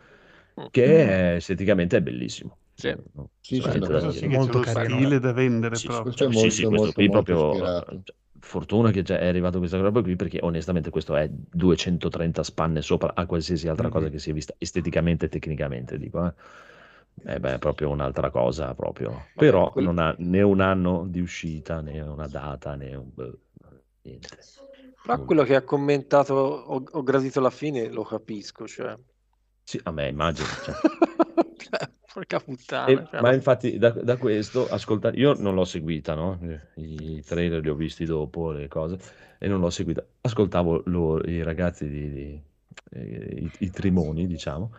che è, esteticamente è bellissimo. Sì. No, Sì, sì, Questo dire. sì Molto carino. stile da vendere Sì, proprio. Questo è sì, molto, sì, questo molto, qui molto proprio ispirato. cioè, fortuna che già è arrivato questa roba qui perché onestamente questo è 230 spanne sopra a qualsiasi altra cosa Mhm. che si è vista esteticamente e tecnicamente dico eh. Eh beh, è proprio un'altra cosa proprio però quel- non ha né un anno di uscita né una data né un niente Però quello che ha commentato ho, ho gradito la fine, lo capisco, cioè. sì a me immagino cioè. Porca puttana. E- cioè, ma infatti da, da questo ascolta io non l'ho seguita no? i trailer li ho visti dopo le cose e non l'ho seguita ascoltavo lo- i ragazzi di, di- eh, i, i trimoni diciamo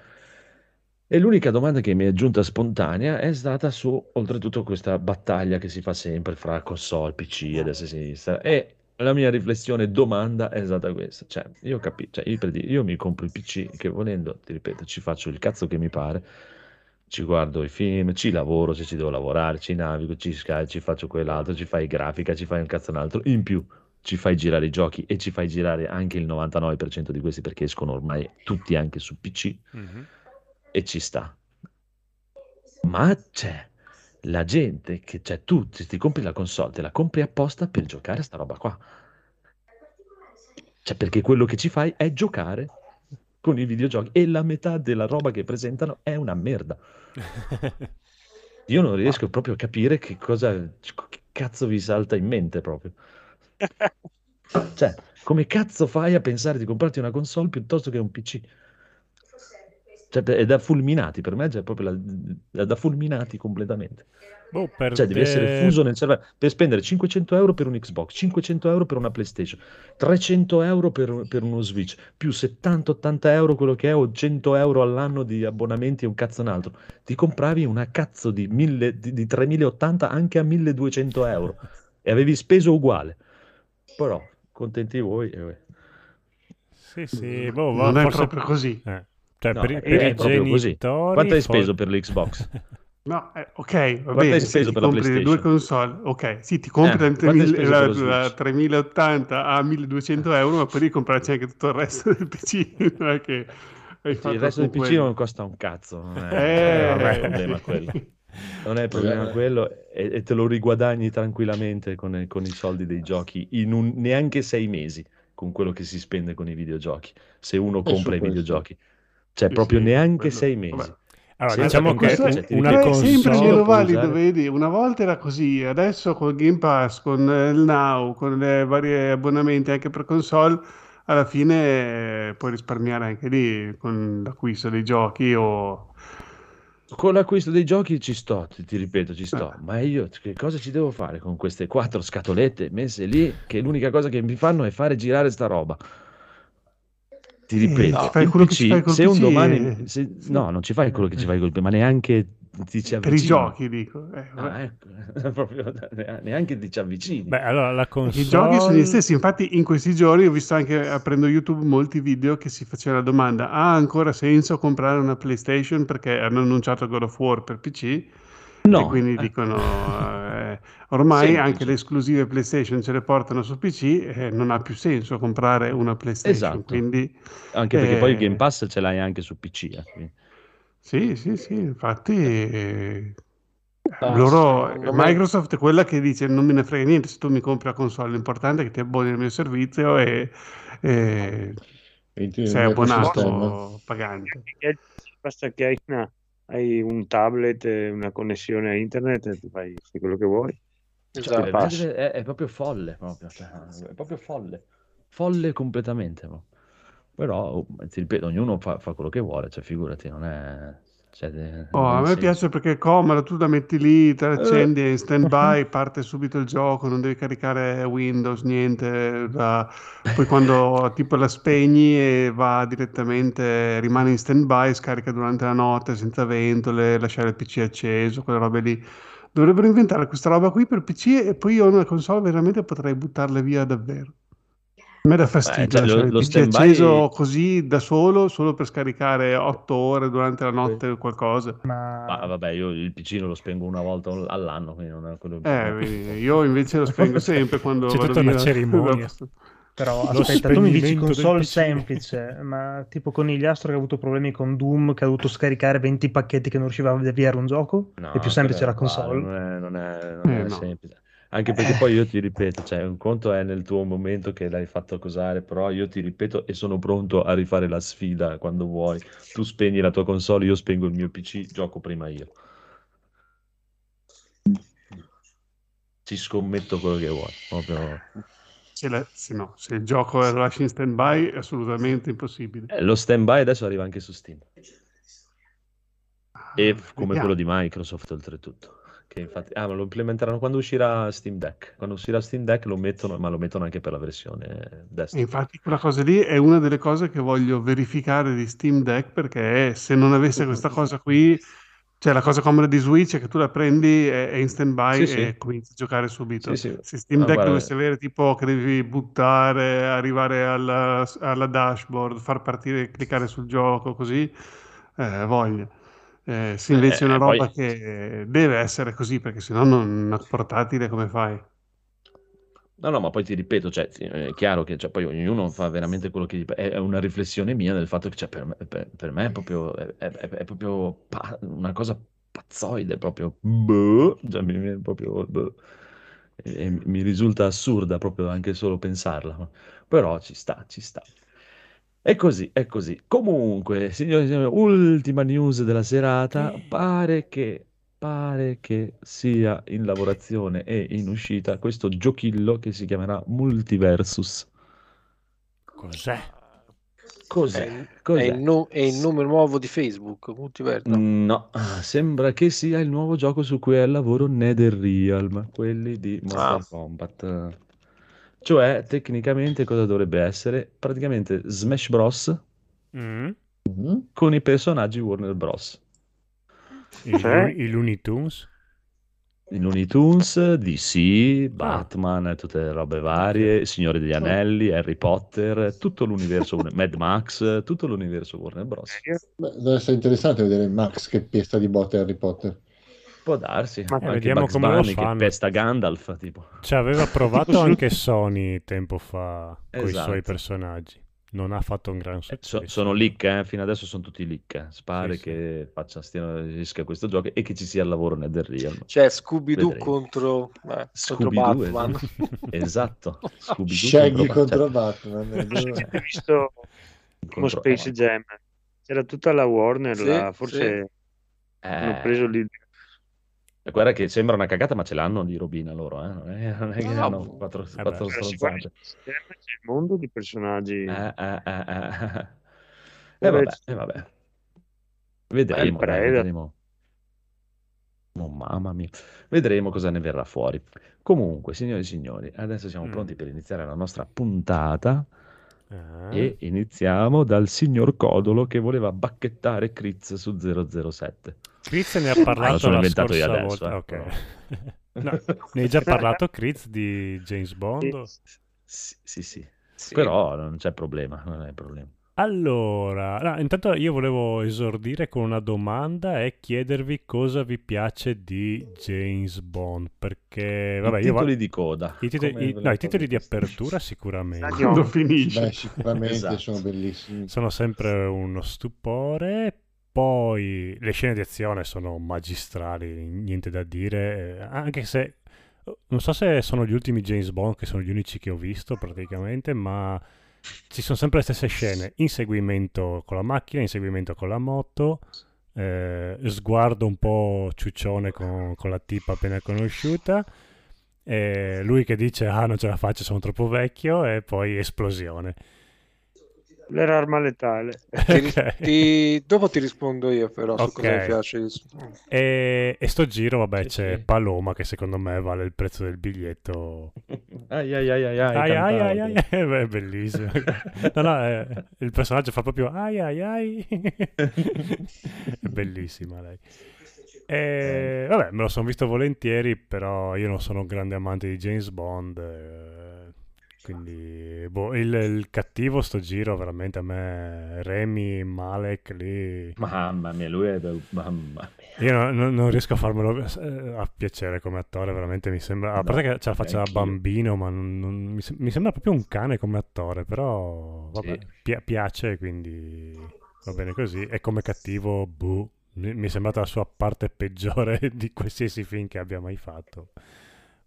e l'unica domanda che mi è giunta spontanea è stata su oltretutto questa battaglia che si fa sempre fra console, PC e destra e sinistra e la mia riflessione domanda è stata questa cioè io capisco cioè, io, io mi compro il PC che volendo ti ripeto ci faccio il cazzo che mi pare ci guardo i film, ci lavoro se ci devo lavorare, ci navigo, ci sky, ci faccio quell'altro, ci fai grafica, ci fai un cazzo un altro. In più ci fai girare i giochi e ci fai girare anche il 99% di questi perché escono ormai tutti anche su PC Mhm. e ci sta. Ma c'è la gente che, cioè tu se ti compri la console, te la compri apposta per giocare a sta roba qua. Cioè perché quello che ci fai è giocare con i videogiochi e la metà della roba che presentano è una merda. Io non riesco proprio a capire che cosa che cazzo vi salta in mente proprio. Cioè, come cazzo fai a pensare di comprarti una console piuttosto che un PC? Cioè, è da fulminati, per me è proprio la- è da fulminati completamente. Boh, per Cioè, devi essere te- fuso nel cervello per spendere 500 euro per un Xbox, 500 euro per una PlayStation, 300 euro per, per uno Switch, più 70-80 euro quello che è, o 100 euro all'anno di abbonamenti e un cazzo un altro. Ti compravi una cazzo di, 1000 di, di 3080 anche a 1200 euro e avevi speso uguale. Però, contenti voi. eh. Sì, sì, boh, va- Non è forse- proprio così. eh. Cioè, No, per, è- per è i proprio così. genitori... Quanto hai for- speso per l'Xbox? No, eh, ok, va Quanto bene, hai speso per la compri le due PlayStation? console, ok, sì, ti compri Eh, la, quanto hai 3000 speso la- la Switch? 3080 a 1200 euro, ma poi devi comprarci anche tutto il resto del PC, non è che hai Sì, fatto il resto del PC quello. non costa un cazzo, non è, Eh. non è il problema quello. Non è il problema Eh. quello e, e te lo riguadagni tranquillamente con, con i soldi dei giochi in un, neanche sei mesi con quello che si spende con i videogiochi, se uno E compra i questo. videogiochi. Cioè Sì, proprio sì, neanche quello- sei mesi. vabbè. Allora, Senza diciamo che un- cioè, una ripeto, è sempre console... meno valido, vedi? Una volta era così, adesso col Game Pass, con eh, il Now, con le varie abbonamenti anche per console, alla fine eh, puoi risparmiare anche lì con l'acquisto dei giochi o... Con l'acquisto dei giochi ci sto, ti, ti ripeto, ci sto, Eh. ma io che cosa ci devo fare con queste quattro scatolette messe lì che l'unica cosa che mi fanno è fare girare sta roba? Ti ripeto, ci fai quello che ci PC, fai col se un PC domani, e- se- no, non ci fai quello che ci fai col PC, ma neanche ti ci per i avvicini. giochi, dico. Eh. Ah, ecco, proprio neanche ti ci avvicini. Beh, allora la console... I giochi sono gli stessi, infatti in questi giorni ho visto anche aprendo YouTube molti video che si faceva la domanda, ha ancora senso comprare una PlayStation perché hanno annunciato God of War per PC No, e quindi eh. dicono eh, ormai Semplice. anche le esclusive PlayStation ce le portano su PC e non ha più senso comprare una PlayStation. Esatto. Quindi Anche perché poi il Eh. Game Pass ce l'hai anche su PC. eh, sì, sì, sì, infatti eh, No, loro, Microsoft è quella che dice non me ne frega niente se tu mi compri la console, l'importante è che ti abboni al mio servizio e, e sei abbonato pagante. Basta che hai, una- hai un tablet, una connessione a internet e fai quello che vuoi. Esatto. Cioè, è, è proprio folle, proprio, cioè, è proprio folle, folle completamente. Però, oh, ti ripeto, ognuno fa, fa quello che vuole, cioè figurati, non è... cioè, Oh, a me senso. piace perché è comodo, tu la metti lì, te la Eh. accendi, è in stand-by, parte subito il gioco, non devi caricare Windows, niente. la- Poi quando tipo la spegni e va direttamente, rimane in stand-by, scarica durante la notte senza ventole, lasciare il PC acceso, quelle robe lì. Dovrebbero inventare questa roba qui per PC e poi io una console veramente potrei buttarle via davvero. A me dà fastidio cioè, lo- lo stand-by- acceso così da solo, solo per scaricare 8 ore durante la notte o qualcosa. Ma Ma vabbè, io il PC lo spengo una volta all'anno, quindi non è quello Eh, io invece lo spengo sempre quando C'è vado tutta una cerimonia. Però Lo aspetta, tu mi dici console semplice, ma tipo Conigliastro che ha avuto problemi con Doom, che ha dovuto scaricare 20 pacchetti che non riusciva a avviare un gioco? No, è più semplice la console? Non è, non è- non Eh, è no. Anche perché poi io ti ripeto, cioè, un conto è nel tuo momento che l'hai fatto cosare, però io ti ripeto e sono pronto a rifare la sfida quando vuoi. Tu spegni la tua console, io spengo il mio PC, gioco prima io. Ci scommetto quello che vuoi. Proprio... Se, la- se no, se il gioco lo lasci in stand-by è assolutamente impossibile. Eh, lo stand-by adesso arriva anche su Steam. E f- come Vediamo. quello di Microsoft, oltretutto. Che infatti, ah, ma lo implementeranno quando uscirà Steam Deck. Quando uscirà Steam Deck lo mettono, ma lo mettono anche per la versione desktop. infatti quella cosa lì è una delle cose che voglio verificare di Steam Deck perché se non avesse questa cosa qui, cioè la cosa comoda di Switch è che tu la prendi è, in stand-by Sì, sì. e cominci a giocare subito. Sì, sì. Se Steam Ah, Deck guarda- dovesse avere tipo che devi buttare, arrivare alla, alla dashboard, far partire, cliccare sul gioco, così, eh, voglio. Eh, se invece è Eh, una poi- roba che deve essere così, perché sennò non è portatile come fai? No, no, ma poi ti ripeto, cioè, è chiaro che cioè, poi ognuno fa veramente quello che gli... È è una riflessione mia del fatto che cioè, per, me, per- per me è proprio, è, è- è proprio pa- una cosa pazzoide, proprio... boh, cioè, mi- proprio boh. E- e mi risulta assurda proprio anche solo pensarla. Però ci sta, ci sta. È così, è così. Comunque, signori e signori, ultima news della serata. Pare che, pare che sia in lavorazione e in uscita questo giochillo che si chiamerà Multiversus. Cos'è? Cos'è? È, è Cos'è? il, nu- è il nome nuovo di Facebook, Multiverso. No, sembra che sia il nuovo gioco su cui è al lavoro NetherRealm, quelli di Mortal Ah. Kombat. Cioè, tecnicamente cosa dovrebbe essere? Praticamente Smash Bros. Mm? Con i personaggi Warner Bros. I, Cioè? i Looney Tunes? I Looney Tunes, DC, Batman, tutte le robe varie, Signore degli Anelli, Harry Potter, tutto l'universo, Mad Max, tutto l'universo Warner Bros. Beh, deve essere interessante vedere Max che pesta di botte Harry Potter. Può darsi, Ma anche vediamo Bugs come lo Bunny che fanno. pesta Gandalf, tipo. Ci aveva provato anche Sony tempo fa con i Esatto. suoi personaggi. Non ha fatto un gran So- successo. sono leak, eh, fino adesso sono tutti leak. eh. Spare Sì, sì. che faccia stiano rischia questo gioco e che ci sia il lavoro NetherRealm. Cioè Scooby-Doo Vedremo. contro, eh, contro Scooby-Doo, Batman. esatto. Scooby-Doo Shaggy contro- contro cioè, Batman. è vero. Avete visto contro- Space Jam? C'era tutta la Warner, Sì, là, forse hanno Eh, preso Guarda che sembra una cagata, ma ce l'hanno di robina loro, eh. Non è, non è che No, hanno no. quattro, Eh quattro beh. Sicuramente stronzate. C'è il mondo di personaggi. Eh, eh, eh, eh. Eh, Eh, vabbè, eh, vabbè. Vedremo, dai, vedremo. Oh, mamma mia. Vedremo cosa ne verrà fuori. Comunque, signori e signori, adesso siamo Mm. pronti per iniziare la nostra puntata Ah. e iniziamo dal signor Codolo che voleva bacchettare Critz su 007. Chris ne ha parlato l'ho la scorsa adesso, volta. eh, ok. però. No, ne hai già parlato Chris di James Bond? Sì, sì, sì. Sì. Però non c'è problema, non è problema. Allora, no, intanto io volevo esordire con una domanda e chiedervi cosa vi piace di James Bond, perché vabbè, I io va- titoli di coda. i titoli, come i- no, i titoli di apertura sicuramente. Quando finisce. Beh, sicuramente Esatto. sono bellissimi. Sono sempre uno stupore. Poi le scene di azione sono magistrali, niente da dire. eh, Anche se non so se sono gli ultimi James Bond, che sono gli unici che ho visto praticamente, ma ci sono sempre le stesse scene: inseguimento con la macchina, inseguimento con la moto, eh, sguardo un po' ciuccione con, con la tipa appena conosciuta. e lui che dice: Ah, non ce la faccio, sono troppo vecchio, e poi esplosione. L'arma letale. Ti ris- Ok. ti- Dopo ti rispondo io però su cosa mi piace. E, e sto giro, vabbè, Sì, c'è sì. Paloma che secondo me vale il prezzo del biglietto. Ai ai ai ai ai, Ai ai ai ai, eh, beh, è bellissimo. No, no, eh, il personaggio fa proprio ai ai ai. È bellissima lei. E, vabbè, me lo sono visto volentieri, però io non sono un grande amante di James Bond. eh, quindi, boh, il, il cattivo sto giro veramente a me, Remy, Malek lì. Mamma mia, lui è... Mamma mia. Io non, non- non riesco a farmelo eh, a piacere come attore, veramente mi sembra. A No, parte che ce la faccia da bambino, ma non- non- mi, mi sembra proprio un cane come attore. Però vabbè, Sì. pi- piace, quindi va bene così. E come cattivo, boh, mi, mi è sembrata la sua parte peggiore di qualsiasi film che abbia mai fatto.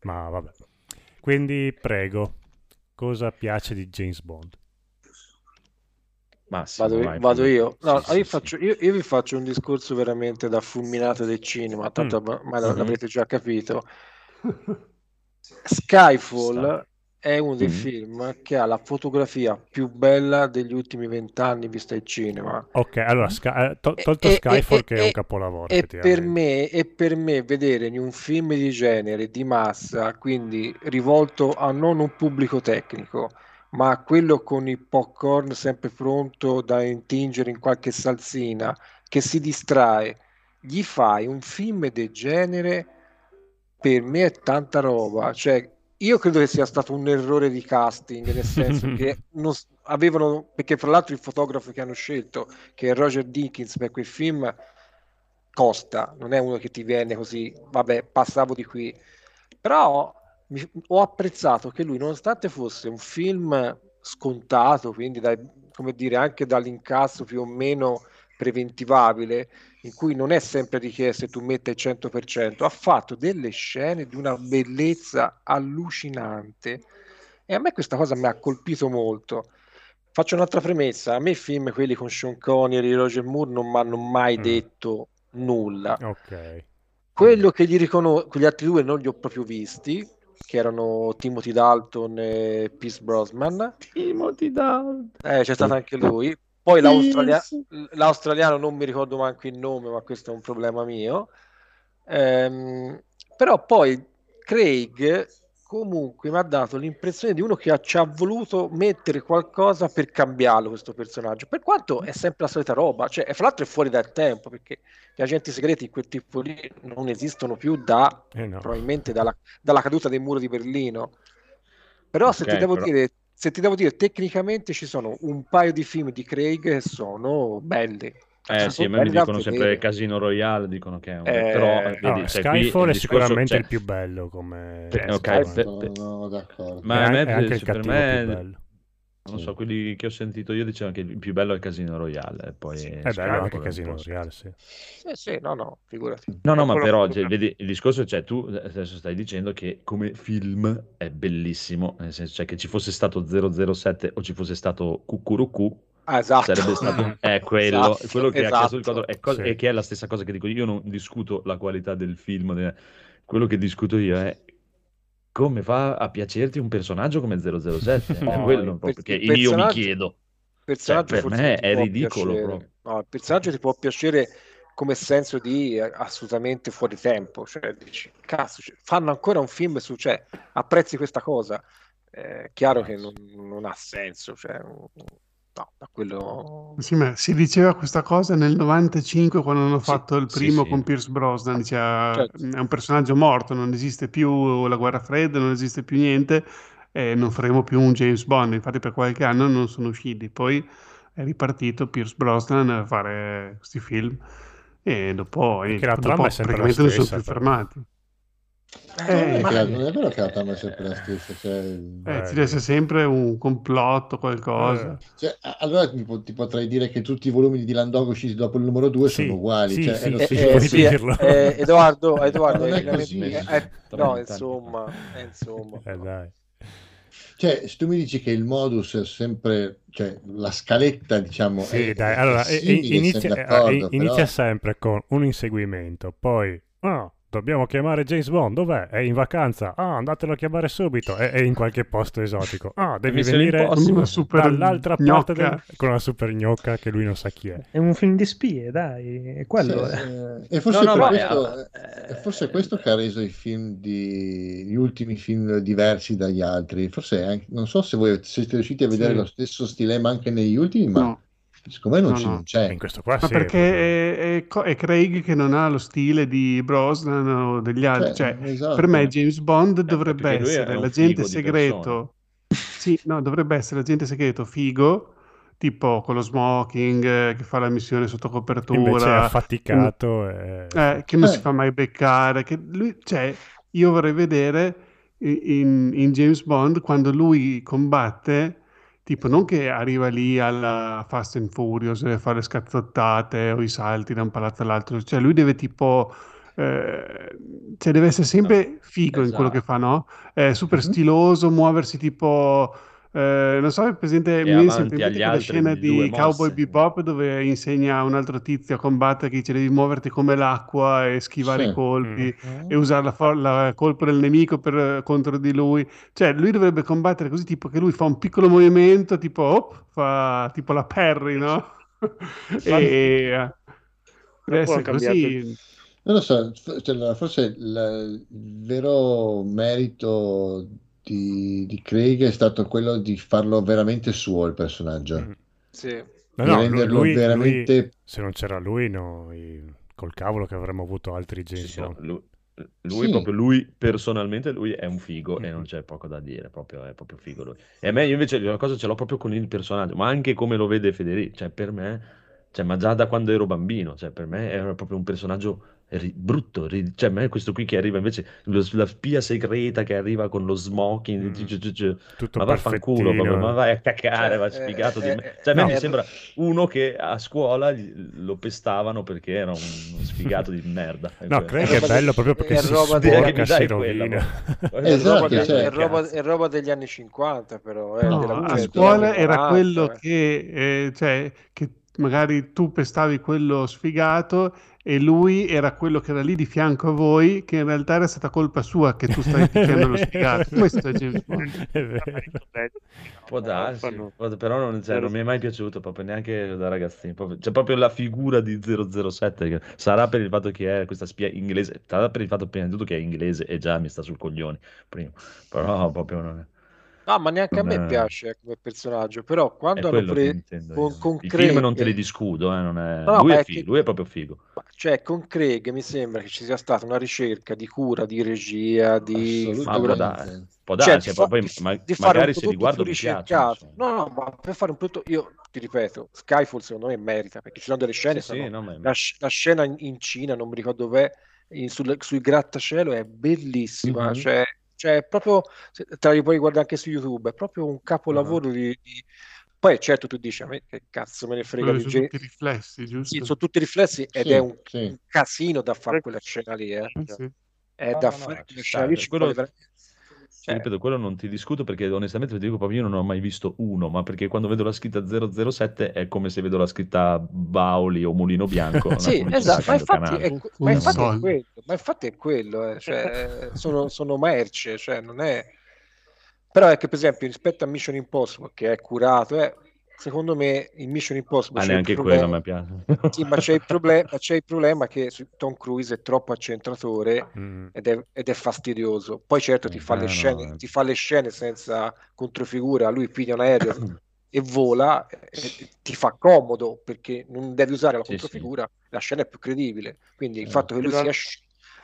Ma vabbè. Quindi prego, cosa piace di James Bond? Ma sì, Vado, vai, vado io. No, Sì, io, sì. faccio- io- io vi faccio un discorso veramente da fulminato del cinema, tanto Mm. ormai Mhm. l'avrete già capito. Skyfall. È uno dei Mm. film che ha la fotografia più bella degli ultimi vent'anni vista il cinema. Ok, allora, Sky- eh, to- E- tolto e- Skyfall, e- che è un e- capolavoro. E per me, e per me vedere in un film di genere, di massa, quindi rivolto a non un pubblico tecnico, ma a quello con il popcorn sempre pronto da intingere in qualche salsina, che si distrae, gli fai un film del genere, per me è tanta roba. Cioè, io credo che sia stato un errore di casting, nel senso che non avevano, perché fra l'altro il fotografo che hanno scelto, che è Roger Dickens per quel film, costa, non è uno che ti viene così, vabbè, passavo di qui. Però mi- ho apprezzato che lui, nonostante fosse un film scontato, quindi dai- come dire, anche dall'incasso più o meno preventivabile, in cui non è sempre richiesto e tu metti il 100%, ha fatto delle scene di una bellezza allucinante e a me questa cosa mi ha colpito molto. Faccio un'altra premessa, a me i film, quelli con Sean Connery e Roger Moore, non mi hanno mai Mm. detto nulla. Ok. Quello che gli riconosco, quegli altri due non li ho proprio visti, che erano Timothy Dalton e Pierce Brosnan. Timothy Dalton. Eh, c'è stato anche lui. Poi l'australia- l'australiano non mi ricordo manco il nome, ma questo è un problema mio. Ehm, però poi Craig comunque mi ha dato l'impressione di uno che ha- ci ha voluto mettere qualcosa per cambiarlo questo personaggio, per quanto è sempre la solita roba, cioè fra l'altro è fuori dal tempo, perché gli agenti segreti di quel tipo lì non esistono più da Eh no. probabilmente dalla, dalla caduta del muro di Berlino. Però se Ok, ti devo però- dire, se ti devo dire, tecnicamente ci sono un paio di film di Craig che sono belli. Eh sì, a me mi dicono sempre vedere. Casino Royale, dicono che è un... Eh, però eh, No, vedi, cioè, Skyfall è discorso- sicuramente cioè, il più bello come... Sì, ok, Skyfall- per- per- No, no, d'accordo. Ma è, a me, an- è anche il per cattivo me- non so, quelli che ho sentito io dicevano che il più bello è Casino Royale, e poi È bello anche un Casino. Royale, sì. Sì, sì, no, no, figurati. No, no, ma però cioè, vedi, il discorso, cioè, tu adesso stai dicendo che come film è bellissimo, nel senso cioè, che ci fosse stato 007 o ci fosse stato Cucurucu, Ah, esatto. sarebbe stato è quello, Esatto, quello che ha chiesto il esatto. quadro, è co- Sì. e che è la stessa cosa che dico io, non discuto la qualità del film, de- quello che discuto io è come fa a piacerti un personaggio come 007, è No, quello il proprio per- io mi chiedo. Cioè, per me è ridicolo piacere. No, il personaggio ti può piacere come senso di eh, assolutamente fuori tempo. Cioè, dici, cazzo, cioè, fanno ancora un film su, cioè, apprezzi questa cosa. È chiaro che non, non ha senso. Cioè, no, da quello... Sì, ma si diceva questa cosa nel 95 quando hanno Sì, fatto il sì, primo sì. con Pierce Brosnan, diceva Certo. è un personaggio morto, non esiste più la guerra fredda, non esiste più niente e non faremo più un James Bond, infatti per qualche anno non sono usciti. Poi è ripartito Pierce Brosnan a fare questi film e dopo, Perché la dopo praticamente non sono più però. Fermati. Non è Eh, non è vero che la trama è sempre la stessa. Cioè, eh, Eh, ci deve essere sempre un complotto, Eh, qualcosa. cioè, a- allora ti, po- ti potrei dire che tutti i volumi di Dylan Dog usciti dopo il numero 2 Sì, sono uguali. sì, cioè, sì, è lo sì, stesso- Eh, puoi sì, dirlo. eh, Edoardo, Edoardo, Non è eh, così. eh, eh, no, insomma, eh, insomma. Eh, dai. Cioè, se tu mi dici che il modus è sempre, cioè la scaletta, diciamo, Sì, è, dai, allora eh, simile, inizia, eh, d'accordo, inizia però- sempre con un inseguimento, poi ah, dobbiamo chiamare James Bond, dov'è? È in vacanza, ah, andatelo a chiamare subito, è, è in qualche posto esotico, ah, devi venire dall'altra parte gnocca. del... con una super gnocca che lui non sa chi è. È un film di spie, dai, è quello. Sì, eh. E forse, No, no, questo, eh, è forse questo che ha reso i film di, gli ultimi film diversi dagli altri. Forse anche- non so se voi siete riusciti a vedere Sì. lo stesso stilema anche negli ultimi, ma No, secondo me non, No, ci- no. non c'è. In questo qua ma sì, perché è, è è Craig che non ha lo stile di Brosnan o degli altri. Cioè, esatto. per me James Bond dovrebbe lui è essere l'agente segreto. Sì, no, dovrebbe essere l'agente segreto figo, tipo con lo smoking eh, che fa la missione sotto copertura. invece è affaticato e... Eh, che non Eh. si fa mai beccare. Che lui, cioè, io vorrei vedere in, in James Bond quando lui combatte, tipo non che arriva lì alla Fast and Furious e fa le scazzottate o i salti da un palazzo all'altro, cioè lui deve tipo... eh, cioè deve essere sempre figo in quello che Esatto. fa, no? È super stiloso, muoversi tipo... eh, non so, è presente, È mi viene avanti sempre in mente agli quella scena di Cowboy mosse. Bebop dove insegna a un altro tizio a combattere che dice devi muoverti come l'acqua e schivare Sì. i colpi Mm. e usare la, for- la colpa del nemico per- contro di lui. Cioè, lui dovrebbe combattere così, tipo che lui fa un piccolo movimento, tipo, op, fa tipo la Perry, no? e eh, deve essere cambiato così. Non lo so, cioè, forse il, il vero merito di, di Craig è stato quello di farlo veramente suo il personaggio, Mm. Sì. No, no, renderlo lui- veramente... lui- se non c'era lui, noi col cavolo che avremmo avuto altri Sì, James sì, no, Bond. lui, lui Sì. proprio lui personalmente lui è un figo e Mhm. non c'è poco da dire, proprio, è proprio figo lui. E a me io invece una cosa ce l'ho proprio con il personaggio, ma anche come lo vede Federico, cioè per me, cioè, ma già da quando ero bambino, cioè per me era proprio un personaggio ri- brutto, ri- cioè a me questo qui che arriva invece, lo- la spia segreta che arriva con lo smoking, Mm. gi- gi- gi- gi- Tutto ma vaffanculo, proprio, ma vai a cacare, Cioè, va eh, sfigato di eh, me. eh, Cioè a me no. mi sembra uno che a scuola lo pestavano perché era uno sfigato di merda. È No, quello. Craig È è roba bello di- proprio perché è si di- che mi si dai quella, rovina. È Esatto, roba, cioè, è è degli anni 50, però. eh, No, della- a cioè, scuola era 40, quello eh. che, eh, cioè, che magari tu pestavi quello sfigato e lui era quello che era lì di fianco a voi, che in realtà era stata colpa sua che tu stavi picchiando lo sfigato. Questo è James Bond. È. Può darsi, però non, cioè, non mi è mai piaciuto proprio neanche da ragazzino. proprio- c'è proprio la figura di 007 che sarà per il fatto che è questa spia inglese, sarà per il fatto prima di tutto che è inglese e già mi sta sul coglioni. Prima. Però proprio non è, No, ma neanche a me è- piace eh, come personaggio, però è quando hanno preso con, con I Craig, film non te li discuto, eh, non è- No, lui, è figo, che- lui è proprio figo. cioè con Craig mi sembra che ci sia stata una ricerca di cura, di regia, di Ma può darsi, può cioè, darsi, di, poi, di- ma- di magari se li guardo mi insomma. No, no, ma per fare un prodotto, io ti ripeto, Skyfall secondo me merita, perché ci sono delle scene, Sì, sì, no, ma- la, la scena in, in Cina, non mi ricordo dov'è, in- sul, sui grattacielo è bellissima, Mhm. cioè, cioè è proprio, te la puoi guardare anche su YouTube, è proprio un capolavoro di, di- Poi certo tu dici, a me che cazzo me ne frega su gen- tutti i riflessi, Sì, giusto? sono tutti riflessi ed Sì, è un, sì. un casino da fare quella scena lì, eh. Eh, sì. È No, da no, no, fare ci quella scena lì, ci quello- vuole veramente- Sì, cioè, ripeto, quello non ti discuto perché onestamente ti dico proprio io non ho mai visto uno, ma perché quando vedo la scritta 007 è come se vedo la scritta Bauli o Mulino Bianco. Sì, esatto, ma infatti è, ma infatti è quello, ma infatti è quello, eh, cioè, sono, sono merce, cioè non è... Però è che per esempio rispetto a Mission Impossible, che è curato, eh, secondo me in Mission Impossible Ma c'è il neanche quello mi piace. Sì, ma c'è il problema, ma c'è il problema che Tom Cruise è troppo accentratore Mm. ed è, ed è fastidioso. Poi certo ti fa Eh, le no, scene, eh. ti fa le scene senza controfigura, lui piglia un aereo e vola, e- ti fa comodo perché non devi usare la Sì, sì. controfigura, la scena è più credibile. Quindi il Eh. fatto che lui Esatto. sia,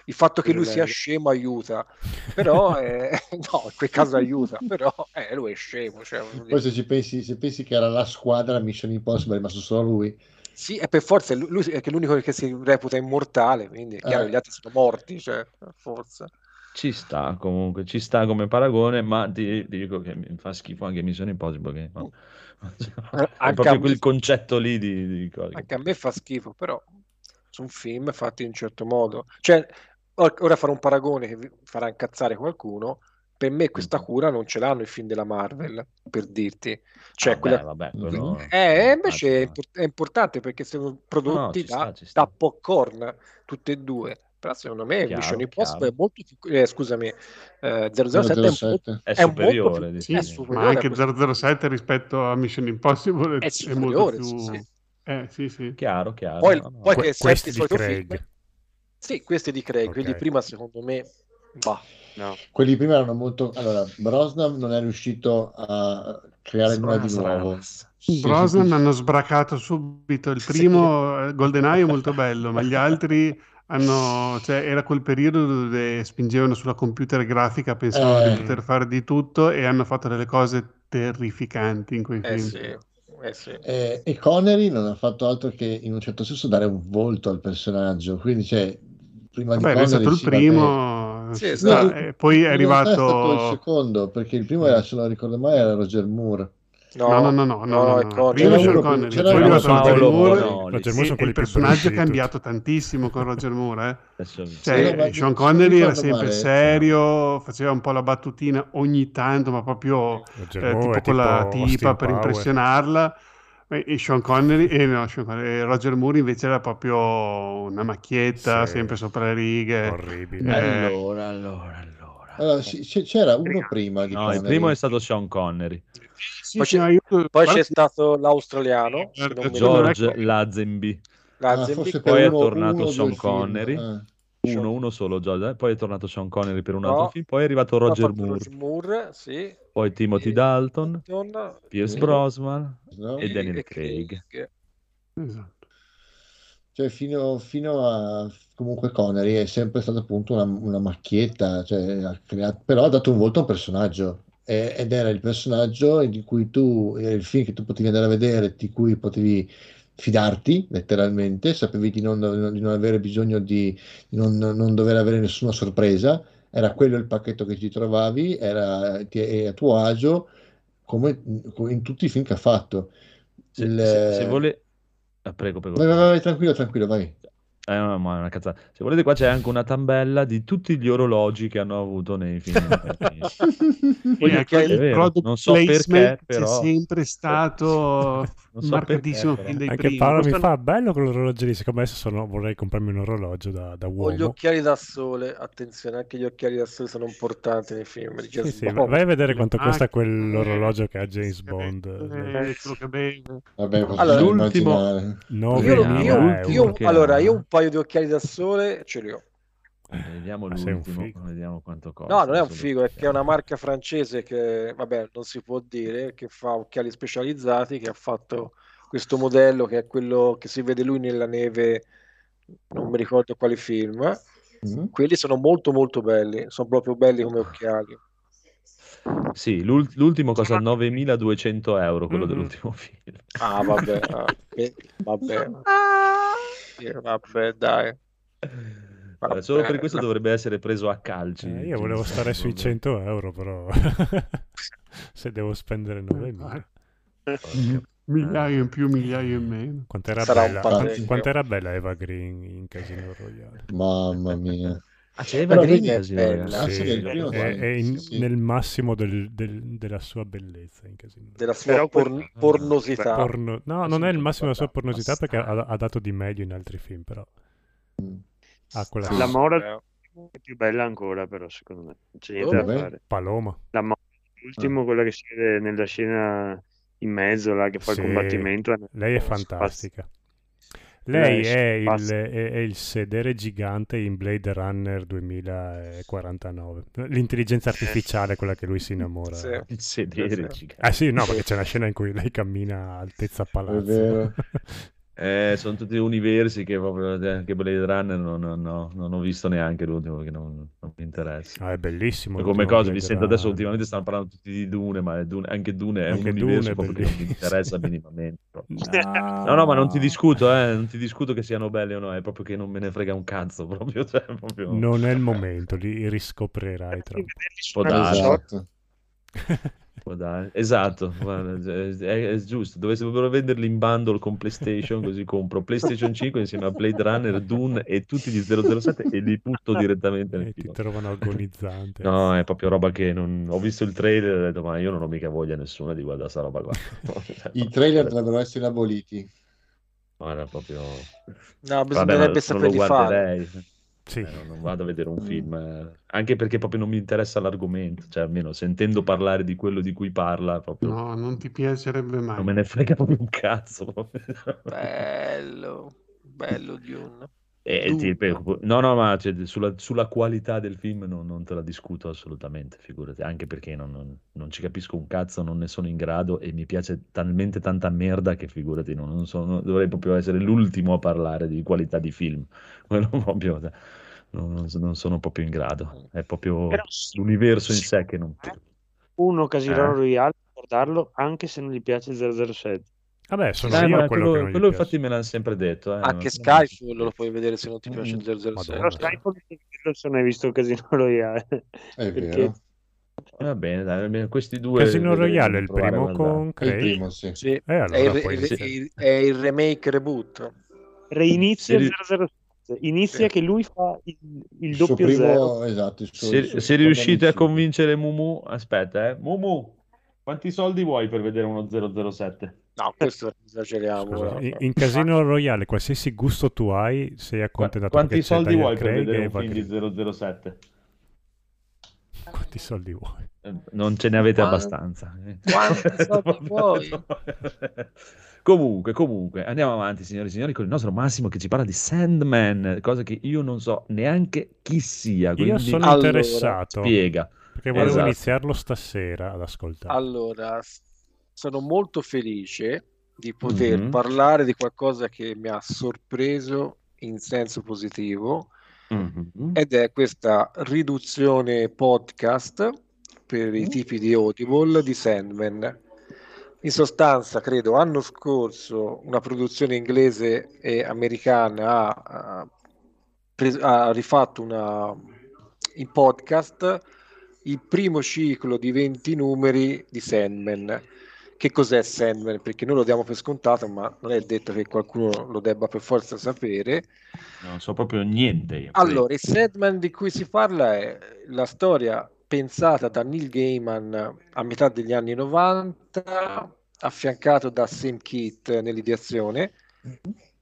Il fatto che lui sia scemo aiuta, però eh, no, in quel caso aiuta, però eh, lui è scemo. Cioè. Poi se ci pensi, se pensi che era la squadra Mission Impossible, è rimasto solo lui. Sì, e per forza lui è che l'unico che si reputa immortale, quindi è chiaro Eh. che gli altri sono morti, cioè, per forza. Ci sta comunque, ci sta come paragone, ma ti, ti dico che mi fa schifo anche Mission Impossible. Che, no. È Anche a proprio me- quel concetto lì di, di. Anche a me fa schifo, però sono film fatti in un certo modo. Cioè, ora farò un paragone che vi farà incazzare qualcuno. Per me questa cura non ce l'hanno i film della Marvel, per dirti. Cioè, Vabbè, quella... vabbè, quello- Eh, invece è, Ah, impor- è importante perché sono prodotti ci da, sta, sta. da popcorn, tutte e due. Però secondo me Chiaro, Mission Impossible chiaro. è molto più... eh, scusami, eh, 007 è, molto, 007. È è molto superiore, più- di Sì, è superiore ma anche questo. 007 rispetto a Mission Impossible È è, superiore, molto più... sì, sì. Eh, sì, sì. Chiaro, chiaro. Poi, no, no. poi Que- che questi il di Craig. film... Sì, questi di Craig, Ok. quelli prima secondo me... Bah, No. Quelli prima erano molto... Allora, Brosnan non è riuscito a creare nulla di nuovo. Sì, Brosnan sì, sì. hanno sbracato subito. Il primo, eh, GoldenEye, è molto bello, ma gli altri hanno, cioè, era quel periodo dove spingevano sulla computer grafica, pensavano Eh. di poter fare di tutto e hanno fatto delle cose terrificanti in quei eh film. sì, eh sì. Eh, e Connery non ha fatto altro che in un certo senso dare un volto al personaggio. Quindi, cioè, prima di Vabbè, ma è stato Connery il sì, primo, Sì, esatto. E poi è realtà è il arrivato... secondo, perché il primo era, se non ricordo male, era Roger Moore. No, no, no, no, no, no, no. Connery. Prima Sean Connery, poi è arrivato Roger Moore. Roger Moore sono quelli il personaggio è di cambiato tantissimo con Roger Moore, eh. Adesso- Cioè, Sì, no, Sean se Connery era sempre male- serio, faceva un po' la battutina ogni tanto, ma proprio eh, tipo è con la tipo Austin tipa per Power. impressionarla. E Sean Connery, eh, no, Sean Connery, eh, Roger Moore invece era proprio una macchietta, Sì. sempre sopra le righe. Orribile. Eh, Allora, allora, allora. Allora, c- c'era uno prima di No, il Connery. primo è stato Sean Connery. sì, Poi sì, c'è- io- Poi c'è stato l'australiano, George- Lazenby. Ah, Lazenby, forse poi è tornato uno Sean due film. Connery. Eh. Uno, uno solo George, poi è tornato Sean Connery per un No. altro film, poi è arrivato Roger Moore, Roger Moore, sì, poi Timothy e- Dalton, Dalton, Pierce Sì. Brosnan No? e Daniel e Craig. Esatto. Cioè, fino, fino a comunque Connery è sempre stato appunto una, una macchietta, cioè, ha creato- però ha dato un volto a un personaggio E- ed era il personaggio di cui tu, era il film che tu potevi andare a vedere, di cui potevi fidarti letteralmente, sapevi di non, di non avere bisogno di, di non, non dover avere nessuna sorpresa, era quello il pacchetto che ti trovavi, era ti- è a tuo agio come in tutti i film che ha fatto. Se, Il- se- se vuole... ah, prego, prego. Vai, vai, vai, tranquillo, tranquillo, vai. Eh, no, ma è una cazzata. Se volete qua c'è anche una tabella di tutti gli orologi che hanno avuto nei film. Ecco, occhiali- il vero, product non so perché, però- c'è sempre stato so marcatissimo però. dai Anche primi. Paolo mi Questo- fa bello quell'orologio lì. Siccome adesso sono, vorrei comprarmi un orologio da, da Ho gli uomo. occhiali da sole, attenzione, anche gli occhiali da sole sono importanti nei film di Sì, James sì, Bond. vai a vedere quanto Ah, costa eh, quell'orologio che ha James Bond. Vabbè, Allora, solo l'ultimo- immaginare. 9 Io, io- eh, io- che allora, io un paio di occhiali da sole ce li ho. Vediamo sei un l'ultimo, figo. vediamo quanto costa. No, non è un figo, è che è una marca francese che, vabbè, non si può dire, che fa occhiali specializzati, che ha fatto questo modello che è quello che si vede lui nella neve, non mi ricordo quali film. Mm? Quelli sono molto molto belli, sono proprio belli come occhiali. Sì, l'ult- l'ultimo costa 9.200 euro, quello Mhm. dell'ultimo film. Ah, vabbè, ah, eh, vabbè. Sì, vabbè, dai. Vabbè, solo per questo dovrebbe essere preso a calci. Eh, io volevo James stare sui 100 euro, però se devo spendere 9.000. Porca- Migliaia in più, migliaia in meno. Quant'era bella, quant'era bella Eva Green in Casino Royale? Mamma mia. Ah, c'è Eva Green è Casino bella. Royale. Ah, sì, è, sì, è in- sì, sì. nel massimo del- del- della sua bellezza in Casino. Della sua Però por- quel- pornosità. Porno- No, non è il massimo della sua pornosità perché ha, ha dato di meglio in altri film, però Mm. Ha quella Sì, La Mora eh. è più bella ancora, però, secondo me. Non c'è niente Dove? da Dov'è? fare. Paloma. La Mora, l'ultimo, quella che si vede nella scena in mezzo, là, che fa Sì, il combattimento. è- Lei è fantastica. Lei Lei è il, è- è il sedere gigante in Blade Runner 2049. L'intelligenza artificiale, quella che lui si innamora. Sì. Il sedere sì. gigante. Ah sì, no, perché c'è una scena in cui lei cammina a altezza palazzo. vero. Eh, sono tutti universi che proprio eh, anche Blade Runner non, non- no, non ho visto neanche l'ultimo che non, non mi interessa. Ah, è bellissimo. Come cosa mi sento adesso ultimamente stanno parlando tutti di Dune, ma Dune- anche Dune è Anche un Dune universo è proprio che non mi interessa minimamente. No, No, no, ma non ti discuto, eh, non ti discuto che siano belli o no, è proprio che non me ne frega un cazzo proprio, cioè, proprio... Non è il momento, li riscoprirai tra Di vederli Esatto. Può dare. Esatto, guarda, è, è- giusto. Dovessero venderli in bundle con PlayStation, così compro PlayStation 5 insieme a Blade Runner, Dune e tutti gli 007 e li butto direttamente nel e ti film. trovano agonizzante. No, è proprio roba che non... Ho visto il trailer e ho detto, ma io non ho mica voglia nessuna di guardare sta roba qua. I trailer dovrebbero essere aboliti. No, era proprio... No, Vabbè, bisognerebbe non lo saperli fare. Sì. Eh, non, vado a vedere un film, eh, anche perché proprio non mi interessa l'argomento, cioè almeno sentendo parlare di quello di cui parla, proprio No, non ti piacerebbe mai. non me ne frega proprio un cazzo. proprio. Bello, bello Dune. E Dune. ti- no, no, ma cioè, sulla, sulla qualità del film non, non te la discuto assolutamente, figurati, anche perché non, non- non ci capisco un cazzo, non ne sono in grado e mi piace talmente tanta merda che figurati, non, non sono- dovrei proprio essere l'ultimo a parlare di qualità di film. Quello proprio, cioè, non, non- sono proprio in grado, è proprio Però l'universo in sé che non... Uno Casino Eh. Royale, guardarlo anche se non gli piace 007. Vabbè, sono Eh, io quello, quello, che non gli quello piace. infatti me l'hanno sempre detto. eh, Anche Skyfall lo puoi vedere se non ti piace il 007. Madonna. Però Skyfall non se non hai visto Casino Royale. È Perché vero. Va bene, dai, questi due... Casino Royale è il primo con È il Craig. primo, sì. Sì, Eh, è, allora il, puoi il- il- è il remake reboot. Reinizia Sì. il 007. Inizia che lui fa il, il doppio primo, zero. esatto, il suo- Se, il suo se riuscite a convincere Mumu, aspetta, eh. Mumu, quanti soldi vuoi per vedere uno 007? No, questo esageriamo. Scusa, ora. in, in Casino Royale, qualsiasi gusto tu hai, sei accontentato quanti soldi vuoi per Craig vedere un film di 007? Quanti soldi vuoi? Eh, Non ce ne avete Quan- abbastanza. eh. quanti soldi vuoi? Comunque, comunque, andiamo avanti, signori e signori, con il nostro Massimo che ci parla di Sandman, cosa che io non so neanche chi sia. Io quindi sono Allora, interessato spiega. perché volevo Esatto. iniziarlo stasera ad ascoltare. Allora, sono molto felice di poter Mhm. parlare di qualcosa che mi ha sorpreso in senso positivo Mhm. ed è questa riduzione podcast per i tipi di Audible di Sandman. In sostanza, credo, anno scorso una produzione inglese e americana ha, ha pres- ha rifatto una, in podcast il primo ciclo di 20 numeri di Sandman. Che cos'è Sandman? Perché noi lo diamo per scontato, ma non è detto che qualcuno lo debba per forza sapere. Non so proprio niente. io. Allora, il Sandman di cui si parla è la storia pensata da Neil Gaiman a metà degli anni 90, affiancato da Sam Kitt nell'ideazione,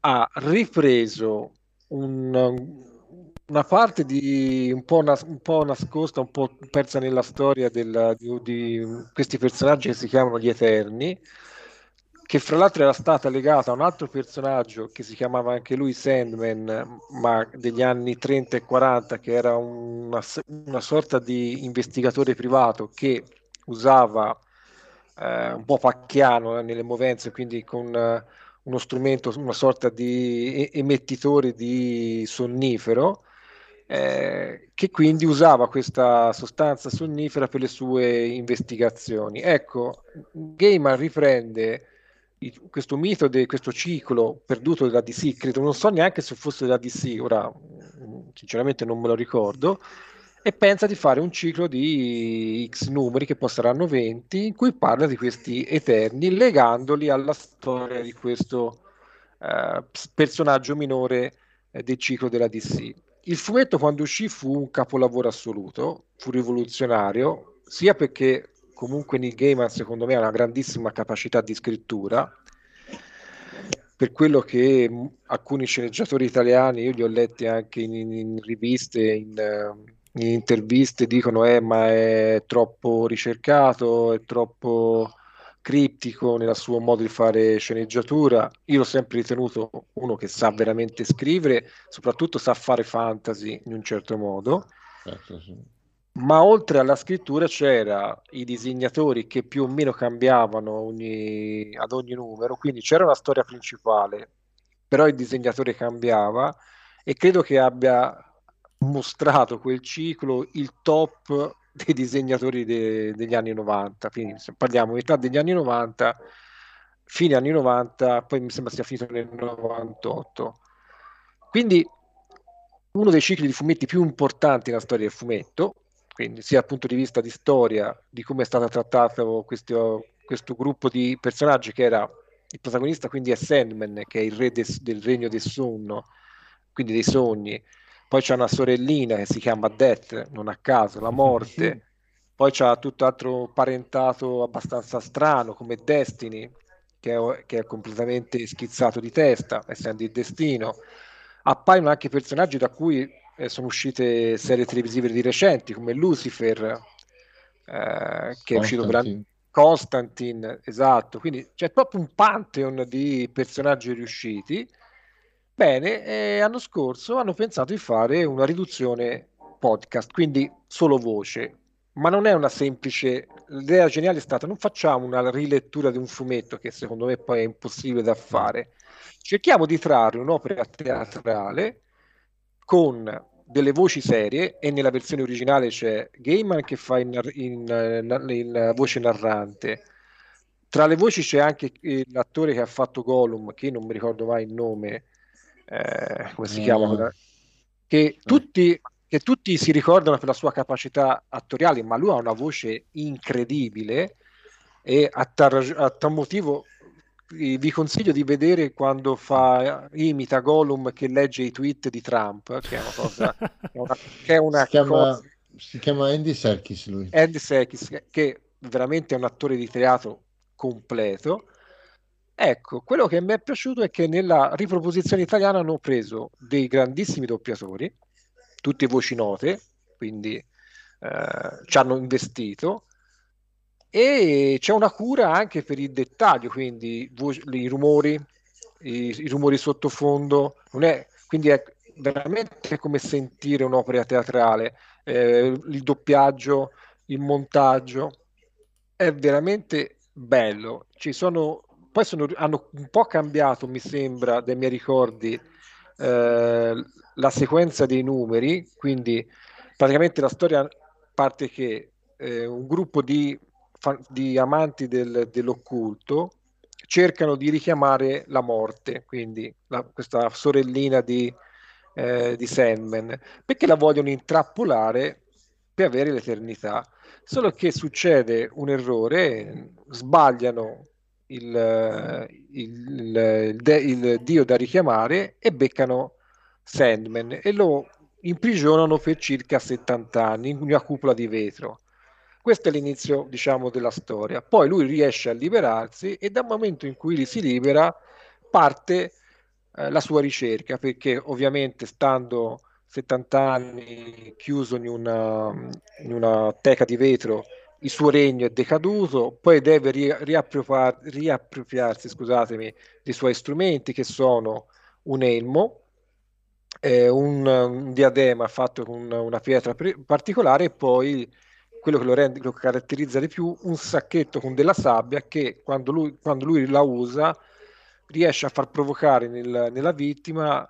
ha ripreso un- una parte di un po', nas- un po' nascosta, un po' persa nella storia della- di, di questi personaggi che si chiamano gli Eterni, che fra l'altro era stata legata a un altro personaggio che si chiamava anche lui Sandman, ma degli anni 30 e 40, che era una, una sorta di investigatore privato che usava eh, un po' pacchiano nelle movenze, quindi con eh, uno strumento, una sorta di emettitore di sonnifero, eh, che quindi usava questa sostanza sonnifera per le sue investigazioni. Ecco, Gaiman riprende questo mito di questo ciclo perduto della DC, credo, non so neanche se fosse della DC, ora mm, sinceramente non me lo ricordo, e pensa di fare un ciclo di X numeri, che poi saranno 20, in cui parla di questi eterni, legandoli alla storia di questo eh, personaggio minore eh, del ciclo della DC. Il fumetto quando uscì fu un capolavoro assoluto, fu rivoluzionario, sia perché comunque Neil Gaiman secondo me ha una grandissima capacità di scrittura, per quello che alcuni sceneggiatori italiani, io li ho letti anche in, in- in riviste, in, eh, in interviste, dicono eh, ma è troppo ricercato, è troppo criptico nel suo modo di fare sceneggiatura. Io l'ho sempre ritenuto uno che sa veramente scrivere, soprattutto sa fare fantasy in un certo modo. Certo, sì. Ma oltre alla scrittura c'era i disegnatori che più o meno cambiavano ogni- ad ogni numero, quindi c'era una storia principale, però il disegnatore cambiava e credo che abbia mostrato quel ciclo il top dei disegnatori de- degli anni 90. Quindi se parliamo metà degli anni 90, fine anni 90, poi mi sembra sia finito nel 98. Quindi uno dei cicli di fumetti più importanti nella storia del fumetto, quindi sia dal punto di vista di storia, di come è stato trattato questo, questo gruppo di personaggi che era il protagonista, quindi è Sandman, che è il re des- del regno del sonno, quindi dei sogni. Poi c'è una sorellina che si chiama Death, non a caso, la morte. Poi c'ha tutt'altro parentato abbastanza strano come Destiny, che è, che è completamente schizzato di testa, essendo il destino. Appaiono anche personaggi da cui eh, sono uscite serie televisive di recenti, come Lucifer, eh, che è uscito per Constantine. Esatto, quindi c'è proprio un pantheon di personaggi riusciti. Bene, e l'anno scorso hanno pensato di fare una riduzione podcast, quindi solo voce, ma non è una semplice... L'idea geniale è stata non facciamo una rilettura di un fumetto che secondo me poi è impossibile da fare, cerchiamo di trarre un'opera teatrale con delle voci serie e nella versione originale c'è Gaiman che fa in, in, na- in voce narrante. Tra le voci c'è anche l'attore che ha fatto Gollum, che non mi ricordo mai il nome, eh, come si Eh, chiama? Che tutti, che tutti si ricordano per la sua capacità attoriale, ma lui ha una voce incredibile e a tal, a tal motivo vi consiglio di vedere quando fa imita Gollum che legge i tweet di Trump, che è una cosa che è una, che è una Si chiama, cosa si chiama Andy Serkis lui. Andy Serkis, che- che veramente è un attore di teatro completo. Ecco, quello che mi è piaciuto è che nella riproposizione italiana hanno preso dei grandissimi doppiatori, tutte voci note, quindi eh, ci hanno investito e c'è una cura anche per il dettaglio, quindi i rumori, i, i rumori sottofondo, è, quindi è veramente come sentire un'opera teatrale, eh, il doppiaggio, il montaggio, è veramente bello. Ci sono, poi sono, hanno un po' cambiato, mi sembra, dai miei ricordi, eh, la sequenza dei numeri, quindi praticamente la storia parte che eh, un gruppo di, di amanti del- dell'occulto cercano di richiamare la morte, quindi la- questa sorellina di, eh, di Sandman, perché la vogliono intrappolare per avere l'eternità. Solo che succede un errore, sbagliano il, il- il- de- il dio da richiamare e beccano Sandman e lo imprigionano per circa 70 anni in una cupola di vetro. Questo è l'inizio, diciamo, della storia. Poi lui riesce a liberarsi e dal momento in cui si libera parte eh, la sua ricerca, perché ovviamente stando 70 anni chiuso in una, in una teca di vetro, il suo regno è decaduto, poi deve ri- riappropar- riappropriarsi, scusatemi, dei suoi strumenti che sono un elmo, eh, un, un diadema fatto con una pietra pre- particolare e poi quello che lo, rende, lo caratterizza di più, un sacchetto con della sabbia che quando lui, quando lui la usa riesce a far provocare nel- nella vittima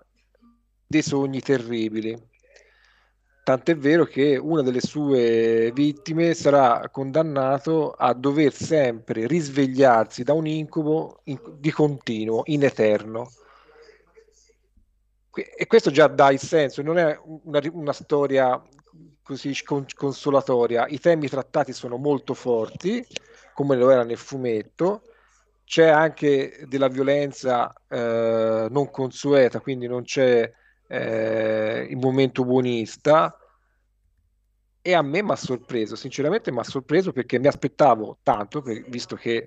dei sogni terribili. Tant'è vero che una delle sue vittime sarà condannato a dover sempre risvegliarsi da un incubo in- di continuo, in eterno. E questo già dà il senso, non è una, una storia così con- consolatoria. I temi trattati sono molto forti, come lo era nel fumetto. C'è anche della violenza eh, non consueta, quindi non c'è eh, il momento buonista. E a me mi ha sorpreso, sinceramente mi ha sorpreso perché mi aspettavo tanto, per- visto che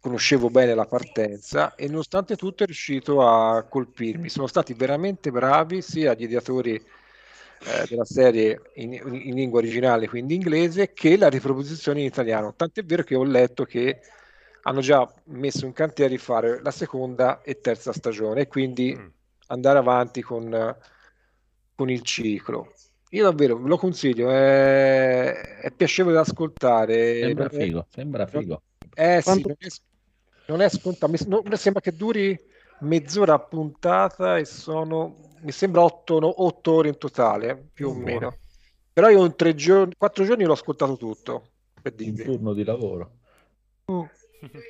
conoscevo bene la partenza e nonostante tutto è riuscito a colpirmi. Sono stati veramente bravi sia gli ideatori eh, della serie in, in lingua originale, quindi inglese, che la riproposizione in italiano. Tant'è vero che ho letto che hanno già messo in cantiere di fare la seconda e terza stagione e quindi Mm. andare avanti con, con il ciclo. Io davvero ve lo consiglio, è, è piacevole da ascoltare. Sembra figo, sembra figo. eh sì, Quanto- non è, non è scontato. Mi, non- mi sembra che duri mezz'ora a puntata e sono, mi sembra, otto, otto ore in totale, più o Buono. meno. Però io in tre giorni, quattro giorni l'ho ascoltato tutto, per Un turno di lavoro. Mm.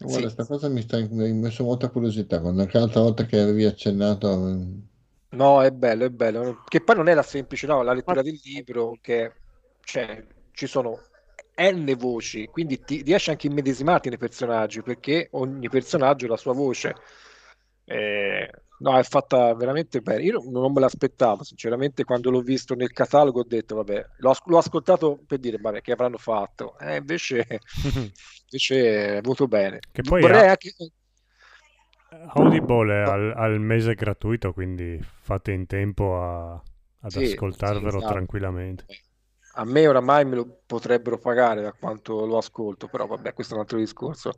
Guarda, Sì. sta cosa mi sta mi ha messo molta curiosità. Quando anche l'altra volta che avevi accennato, mm, No, è bello, è bello. Che poi non è la semplice, no, la lettura del libro, che cioè, ci sono N voci, quindi ti riesci anche a immedesimarti nei personaggi, perché ogni personaggio ha la sua voce. Eh, no, è fatta veramente bene. Io non, me l'aspettavo, sinceramente, quando l'ho visto nel catalogo ho detto, vabbè, l'ho, l'ho ascoltato per dire, vabbè, che avranno fatto. Eh, invece, invece è venuto bene. Che poi Vorrei ha- anche... Audible è al, al mese gratuito, quindi fate in tempo a- ad Sì, ascoltarvelo sì, esatto. tranquillamente. A me oramai me lo potrebbero pagare da quanto lo ascolto, però vabbè, questo è un altro discorso.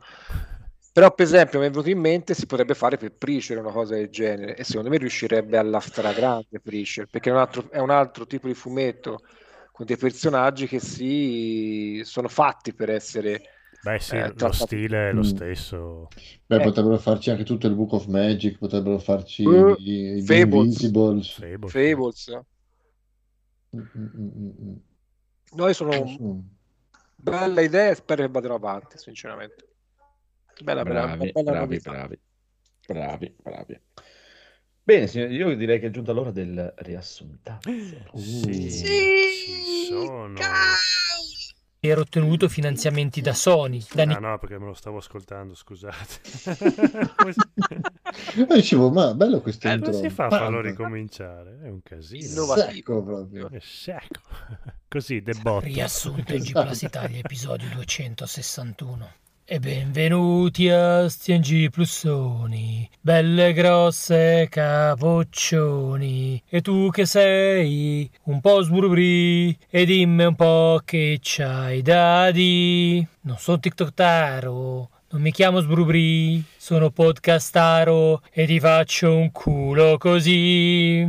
Però, per esempio, mi è venuto in mente si potrebbe fare per Preacher una cosa del genere, e secondo me riuscirebbe alla stragrande Preacher, perché è un altro, è un altro tipo di fumetto con dei personaggi che si sono fatti per essere Beh sì, eh, lo stile è lo Mm. stesso. beh, Eh. potrebbero farci anche tutto il Book of Magic, potrebbero farci Uh, i, i Fables. Invincibles. Fable, sì. Fables. Mm, mm. Noi sono bella idea e spero che vadano avanti, sinceramente. Bella, Bravi, bella bravi, novità. bravi, bravi, bravi. Bene, signori, io direi che è giunta l'ora del riassuntazzo. Sì, Uh. ci sono. Ero ottenuto finanziamenti da Sony, da Ah no, perché me lo stavo ascoltando, scusate. E dicevo, ma bello questo Eh, intro. si fa a farlo ricominciare, è un casino. Innovativo. Secco proprio. È secco. Così, debotto. Riassunto in G Plus Italia, episodio 261. E benvenuti a STNG Plussoni, belle grosse capoccioni. E tu che sei un po' sburbrì, e dimmi un po' che c'hai da di. Non sono TikToktaro, non mi chiamo sburbrì, sono podcastaro e ti faccio un culo così.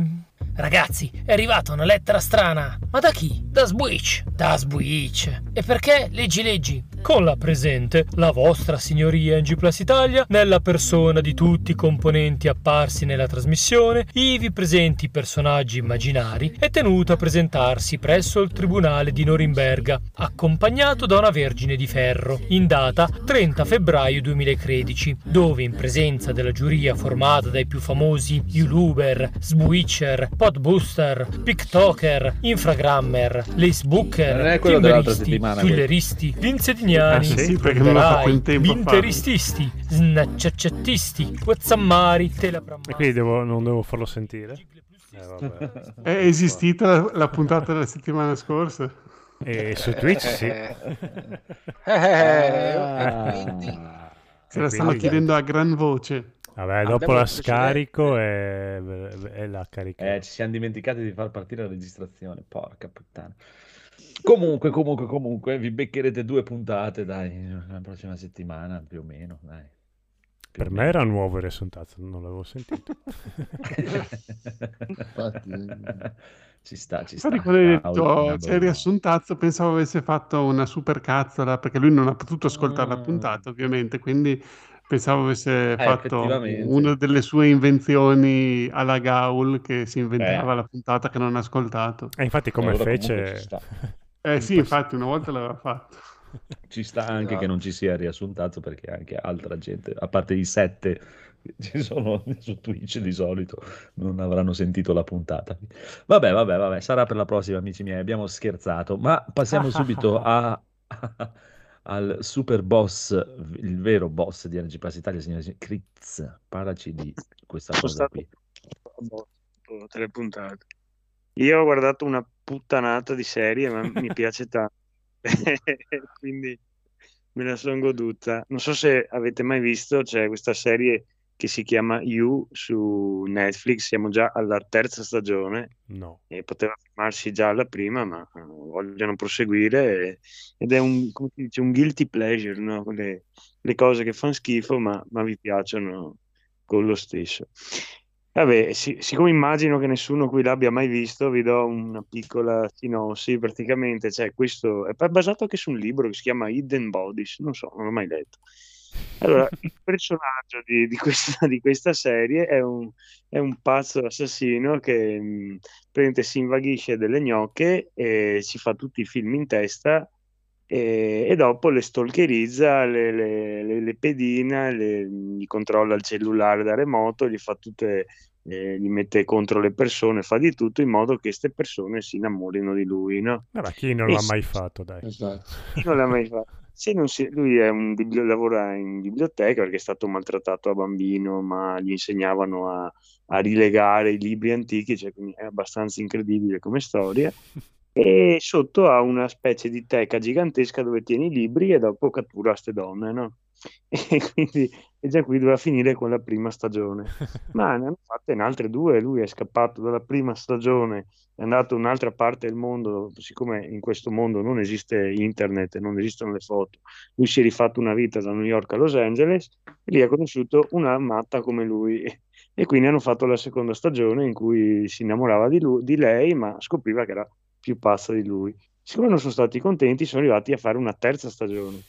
Ragazzi, è arrivata una lettera strana. Ma da chi? Da Switch. Da Switch. E perché? Leggi, leggi. Con la presente, la vostra signoria in G Plus Italia, nella persona di tutti i componenti apparsi nella trasmissione, ivi presenti personaggi immaginari, è tenuto a presentarsi presso il Tribunale di Norimberga, accompagnato da una Vergine di Ferro, in data 30 febbraio 2013, dove in presenza della giuria formata dai più famosi YouTuber, Switcher, Podbooster, PikToker, Infragrammer, Lacebooker, Timberisti. Tulleristi, Vincedignani, Ah, sì? Sì, perché non ho fatto in tempo a farlo. Vinterististi, Snacciacciattisti, Guazzammari, Telebramma. E quindi devo- non devo farlo sentire? Eh, vabbè. È esistita la, la puntata della settimana scorsa? E su Twitch sì. Eh, eh, Ah. e quindi Se la stanno chiedendo a gran voce. Vabbè, dopo la scarico e, e la carico. Eh, ci siamo dimenticati di far partire la registrazione, porca puttana. Comunque, comunque, comunque, vi beccherete due puntate, dai, la prossima settimana, più o meno, dai. Più Per me meno. era nuovo il riassuntato, non l'avevo sentito. Infatti, ci sta, ci sta. Infatti quando hai Ah, detto c'è il riassuntazzo pensavo avesse fatto una super cazzola perché lui non ha potuto ascoltare la Mm. puntata ovviamente quindi pensavo avesse Eh, fatto una delle sue invenzioni alla Gaul che si inventava Eh. la puntata che non ha ascoltato E infatti come Allora, fece... eh sì infatti una volta l'aveva fatto Ci sta anche Esatto. che non ci sia riassuntato perché anche altra gente, a parte i sette che ci sono su Twitch di solito, non avranno sentito la puntata. Vabbè, vabbè, vabbè, sarà per la prossima, amici miei. Abbiamo scherzato, ma passiamo subito a, al super boss, il vero boss di RG Plus Italia, signore. Critz, parlaci di questa Sono cosa qui. dopo tre puntate. Io ho guardato una puttanata di serie, ma mi piace tanto. Quindi me la sono goduta. Non so se avete mai visto, c'è questa serie che si chiama You su Netflix, siamo già alla terza stagione No. e poteva fermarsi già alla prima, ma eh, vogliono proseguire e- ed è un, dice, un guilty pleasure, no? Le, le cose che fanno schifo, ma, ma vi piacciono con lo stesso. Vabbè, si- siccome immagino che nessuno qui l'abbia mai visto, vi do una piccola sinossi. Praticamente, cioè, questo è basato anche su un libro che si chiama Hidden Bodies, non so, non l'ho mai letto. Allora, il personaggio di, di questa, di questa serie è un, è un pazzo assassino che mh, praticamente si invaghisce delle gnocche e si fa tutti i film in testa e, e dopo le stalkerizza, le, le, le- le pedina, le- gli controlla il cellulare da remoto, gli fa tutte, eh, gli mette contro le persone, fa di tutto in modo che queste persone si innamorino di lui, no? Eh, ma chi non E l'ha s- mai fatto, dai. Esatto. chi non l'ha mai fatto? Se non si- lui è un lavora in biblioteca perché è stato maltrattato a bambino, ma gli insegnavano a, a rilegare i libri antichi, cioè, quindi è abbastanza incredibile come storia. E sotto ha una specie di teca gigantesca dove tiene i libri e dopo cattura queste donne, no? E quindi e già qui doveva finire con la prima stagione. Ma ne hanno fatte in altre due. Lui è scappato dalla prima stagione, è andato in un'altra parte del mondo. Siccome in questo mondo non esiste internet non esistono le foto, lui si è rifatto una vita da New York a Los Angeles e lì ha conosciuto una matta come lui. E quindi hanno fatto la seconda stagione in cui si innamorava di, lui- di lei, ma scopriva che era più pazza di lui. Siccome non sono stati contenti, sono arrivati a fare una terza stagione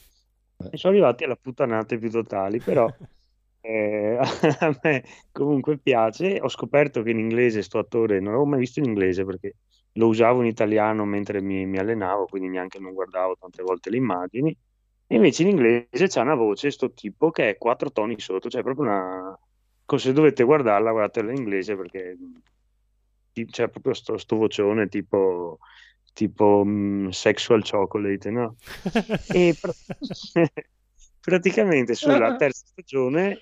e sono arrivati alla puttanate più totali, però eh, a me comunque piace. Ho scoperto che in inglese sto attore non l'avevo mai visto in inglese perché lo usavo in italiano mentre mi, mi allenavo, quindi neanche non guardavo tante volte le immagini. E invece in inglese c'è una voce, sto tipo, che è quattro toni sotto, cioè proprio una... Se dovete guardarla, guardatela in inglese perché c'è proprio sto, sto vocione tipo, tipo mm, sexual chocolate, no? E pra- praticamente sulla terza stagione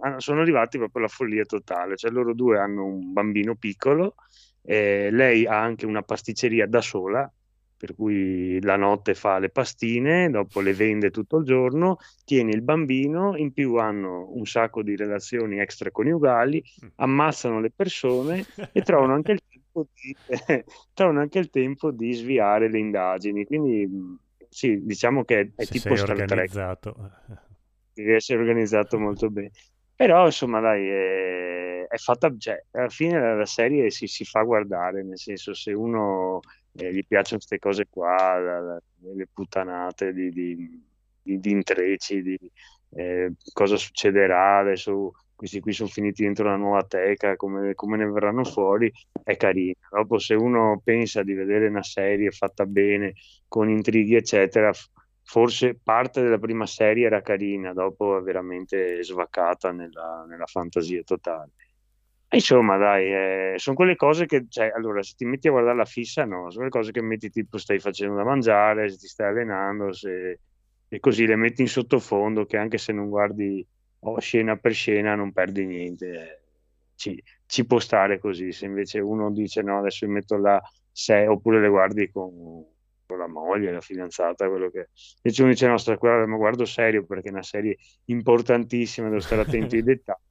hanno- sono arrivati proprio alla follia totale, cioè loro due hanno un bambino piccolo, eh, lei ha anche una pasticceria da sola, per cui la notte fa le pastine, dopo le vende tutto il giorno, tiene il bambino, in più hanno un sacco di relazioni extraconiugali, ammazzano le persone e trovano anche il tempo di, trovano anche il tempo di sviare le indagini. Quindi sì, diciamo che è, Se tipo Star Trek, organizzato. deve essere organizzato molto bene. Però insomma, dai, è, è fatta, cioè, alla fine la, la serie si, si fa guardare, nel senso se uno eh, gli piacciono queste cose qua, la- la- le puttanate di, di- di- di intrecci, di eh, cosa succederà adesso. Questi qui sono finiti dentro una nuova teca, come, come ne verranno fuori, è carino. Dopo, se uno pensa di vedere una serie fatta bene, con intrighi, eccetera, forse parte della prima serie era carina, dopo è veramente svaccata nella, nella fantasia totale. Insomma, dai, eh, sono quelle cose che, cioè, allora, se ti metti a guardare la fissa, no, sono le cose che metti tipo stai facendo da mangiare, se ti stai allenando, se... e così le metti in sottofondo, che anche se non guardi oh, scena per scena non perdi niente. Ci, ci può stare così, se invece uno dice no, adesso mi metto là, se, oppure le guardi con, con la moglie, la fidanzata, quello che... Invece uno dice no, sta qua, ma guardo serio perché è una serie importantissima, devo stare attento ai dettagli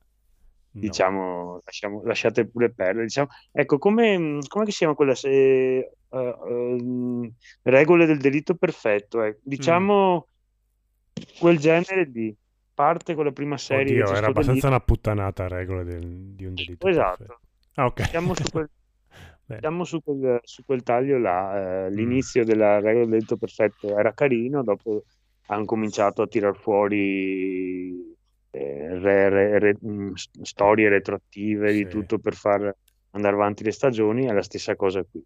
No. diciamo, lasciamo- lasciate pure perdere. Diciamo, ecco, come, come si chiama quella se, eh, ehm, regole del delitto perfetto? eh. Diciamo quel genere di parte con la prima serie. Oddio, era abbastanza una puttanata a regole del- di un delitto Esatto. Ah, ok. Siamo su quel, siamo su quel, su quel taglio là. eh, Mm. l'inizio della regola del delitto perfetto era carino, dopo hanno cominciato a tirar fuori eh, re- re- re- mh, s- storie retroattive di Sì. tutto per far andare avanti le stagioni. È la stessa cosa qui.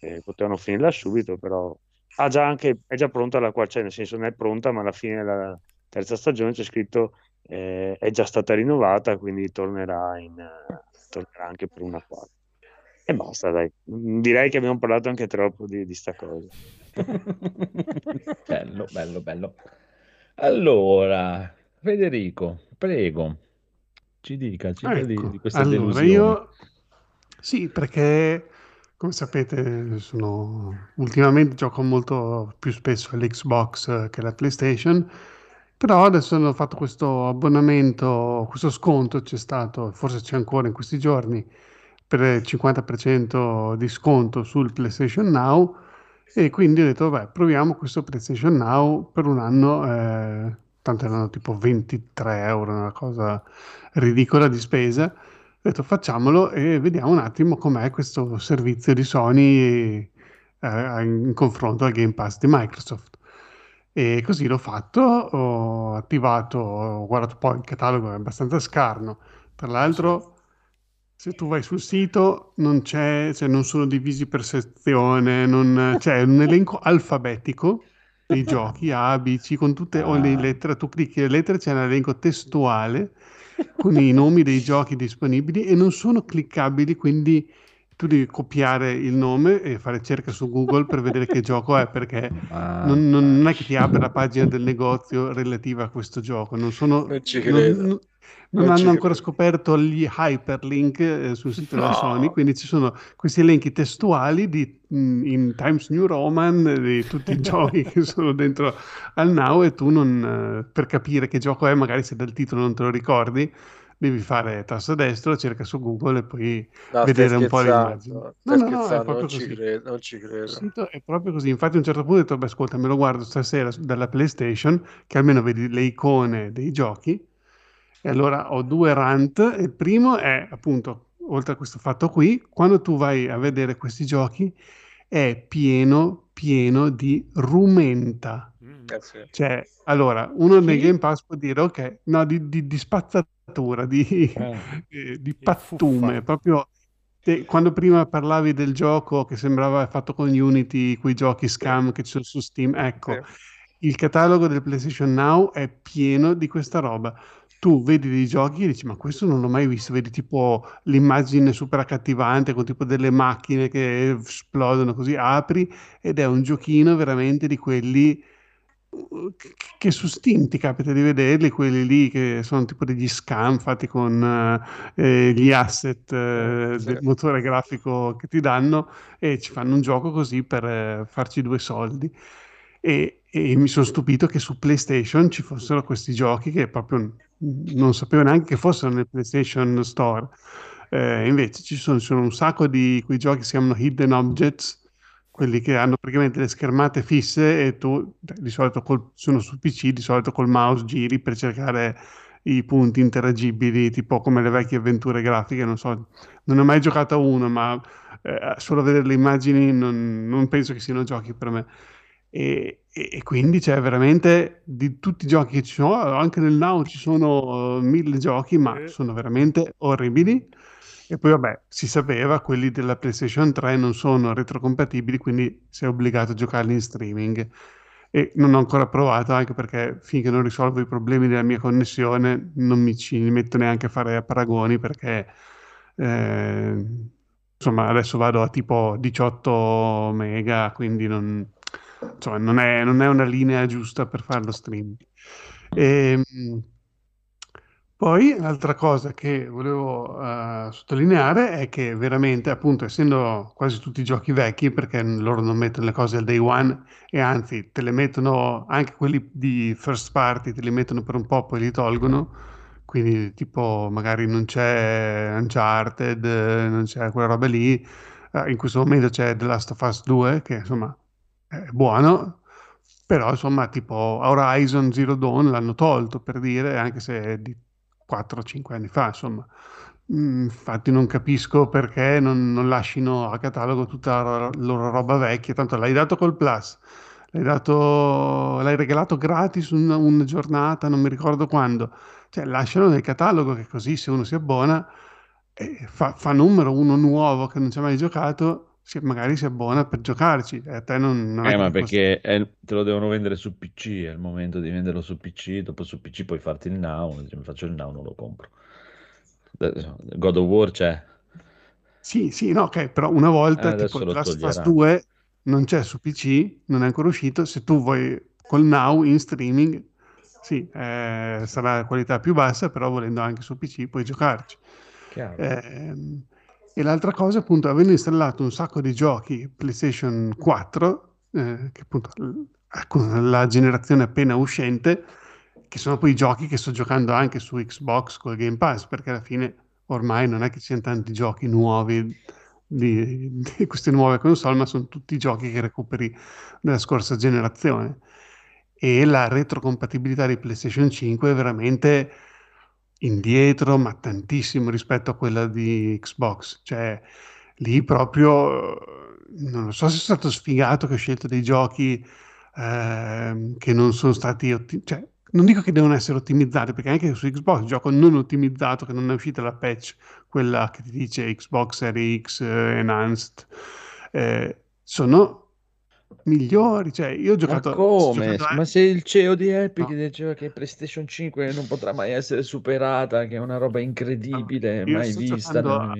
Eh, potevano finirla subito, però ha già anche, è già pronta la quarta, cioè nel senso non è pronta, ma alla fine della terza stagione c'è scritto eh, è già stata rinnovata, quindi tornerà, in, tornerà anche per una quarta. E basta, dai. Direi che abbiamo parlato anche troppo di, di sta cosa. Bello, bello, bello. Allora, Federico, prego, ci dica, ci dia di, ecco. di queste Allora, delusioni. io sì, perché come sapete, sono ultimamente gioco molto più spesso all'Xbox che alla PlayStation, però adesso hanno fatto questo abbonamento, questo sconto c'è stato, forse c'è ancora in questi giorni, per il 50% di sconto sul PlayStation Now e quindi ho detto, vabbè, proviamo questo PlayStation Now per un anno, eh, tanto erano tipo 23 euro, una cosa ridicola di spesa. Ho detto facciamolo e vediamo un attimo com'è questo servizio di Sony eh, in confronto al Game Pass di Microsoft. E così l'ho fatto, ho attivato, ho guardato poi il catalogo, è abbastanza scarno. Tra l'altro, se tu vai sul sito, non c'è, cioè non sono divisi per sezione, non, c'è un elenco alfabetico dei giochi A, B, C, con tutte le Ah. lettere, tu clicchi le lettere, c'è un elenco testuale con i nomi dei giochi disponibili e non sono cliccabili, quindi tu devi copiare il nome e fare cerca su Google per vedere che gioco è, perché Ah. non, non- non è che ti apre la pagina del negozio relativa a questo gioco, non sono... Non ci credo. non- non Non ci hanno ancora credo. scoperto gli hyperlink eh, sul sito della No. Sony, quindi ci sono questi elenchi testuali di, mh, in Times New Roman di tutti i giochi che sono dentro al Now e tu non, eh, per capire che gioco è, magari se dal titolo non te lo ricordi, devi fare tasto destro, cerca su Google e poi No, vedere un po' le. Stai No, no, no, è proprio non ci così. credo, non ci credo. sito è proprio così. Infatti, a un certo punto ho detto: Beh, ascolta, me lo guardo stasera dalla PlayStation, che almeno vedi le icone dei giochi. E allora ho due rant. Il primo è appunto, oltre a questo fatto qui, quando tu vai a vedere questi giochi, è pieno, pieno di rumenta. Eh sì. Cioè, allora, uno nei Chi? Game Pass può dire, ok, no, di, di- di spazzatura, di, Eh. eh, di pattume, fuffa. proprio te- quando prima parlavi del gioco che sembrava fatto con Unity, quei giochi scam che ci sono su Steam, ecco, Sì. il catalogo del PlayStation Now è pieno di questa roba. Tu vedi dei giochi e dici, ma questo non l'ho mai visto, vedi tipo l'immagine super accattivante con tipo delle macchine che esplodono così, apri ed è un giochino veramente di quelli che su Steam ti capita di vederli, quelli lì che sono tipo degli scam fatti con eh, eh, gli asset eh, Sì. del motore grafico che ti danno e ci fanno un gioco così per eh, farci due soldi. E, e mi sono stupito che su PlayStation ci fossero questi giochi che proprio non sapevo neanche che fossero nel PlayStation Store. Eh, invece ci sono, ci sono un sacco di quei giochi che si chiamano Hidden Objects, quelli che hanno praticamente le schermate fisse e tu di solito col- sono su PC, di solito col mouse giri per cercare i punti interagibili, tipo come le vecchie avventure grafiche, non so, non ho mai giocato a uno, ma eh, solo a vedere le immagini non, non penso che siano giochi per me. E, e- e quindi c'è veramente di tutti i giochi che ci sono, anche nel Now ci sono eh, mille giochi, ma sono veramente orribili. E poi vabbè, si sapeva, quelli della PlayStation 3 non sono retrocompatibili, quindi sei obbligato a giocarli in streaming. E non ho ancora provato, anche perché finché non risolvo i problemi della mia connessione non mi ci metto neanche a fare paragoni, perché eh, insomma adesso vado a tipo 18 mega, quindi non, insomma, non è, non è una linea giusta per fare lo streaming. Ehm, poi l'altra cosa che volevo eh, sottolineare è che veramente, appunto, essendo quasi tutti giochi vecchi, perché loro non mettono le cose al day one e anzi te le mettono anche quelli di first party, te li mettono per un po', poi li tolgono. Quindi, tipo, magari non c'è Uncharted, non c'è quella roba lì. Eh, in questo momento c'è The Last of Us 2, che insomma è buono, però insomma, tipo Horizon Zero Dawn l'hanno tolto per dire, anche se è di 4-5 anni fa, insomma. Mm, Infatti non capisco perché non, non lasciano a catalogo tutta la ro- loro roba vecchia, tanto l'hai dato col Plus, l'hai dato, l'hai regalato gratis una, una giornata, non mi ricordo quando. Cioè, lascialo nel catalogo che così se uno si abbona e fa, fa numero uno nuovo che non ci ha mai giocato, si- magari si abbona per giocarci. A te non, non Eh, ma perché è te lo devono vendere su PC, è il momento di venderlo su PC, dopo su PC puoi farti il now, se mi faccio il now non lo compro. God of War c'è, Sì, sì, no, ok, però una volta Eh, tipo Last of Us toglieranno. 2 non c'è su PC, non è ancora uscito, se tu vuoi col Now in streaming, sì, eh, sarà qualità più bassa, però volendo anche su PC puoi giocarci. chiaro. Ehm, e l'altra cosa, appunto, avendo installato un sacco di giochi PlayStation 4, eh, che appunto con la generazione appena uscente, che sono poi i giochi che sto giocando anche su Xbox col Game Pass, perché alla fine ormai non è che ci siano tanti giochi nuovi di, di queste nuove console, ma sono tutti giochi che recuperi della scorsa generazione. E la retrocompatibilità di PlayStation 5 è veramente indietro, ma tantissimo rispetto a quella di Xbox. Cioè, lì proprio eh, non so se è stato sfigato che ho scelto dei giochi ehm, che non sono stati otti- cioè, non dico che devono essere ottimizzati, perché anche su Xbox gioco non ottimizzato, che non è uscita la patch, quella che ti dice Xbox Series X eh, Enhanced, eh, sono migliori. Cioè, io ho Ma giocato... sto come? giocando a- Ma se il CEO di Epic No. diceva che PlayStation 5 non potrà mai essere superata, che è una roba incredibile, Io mai vista. a-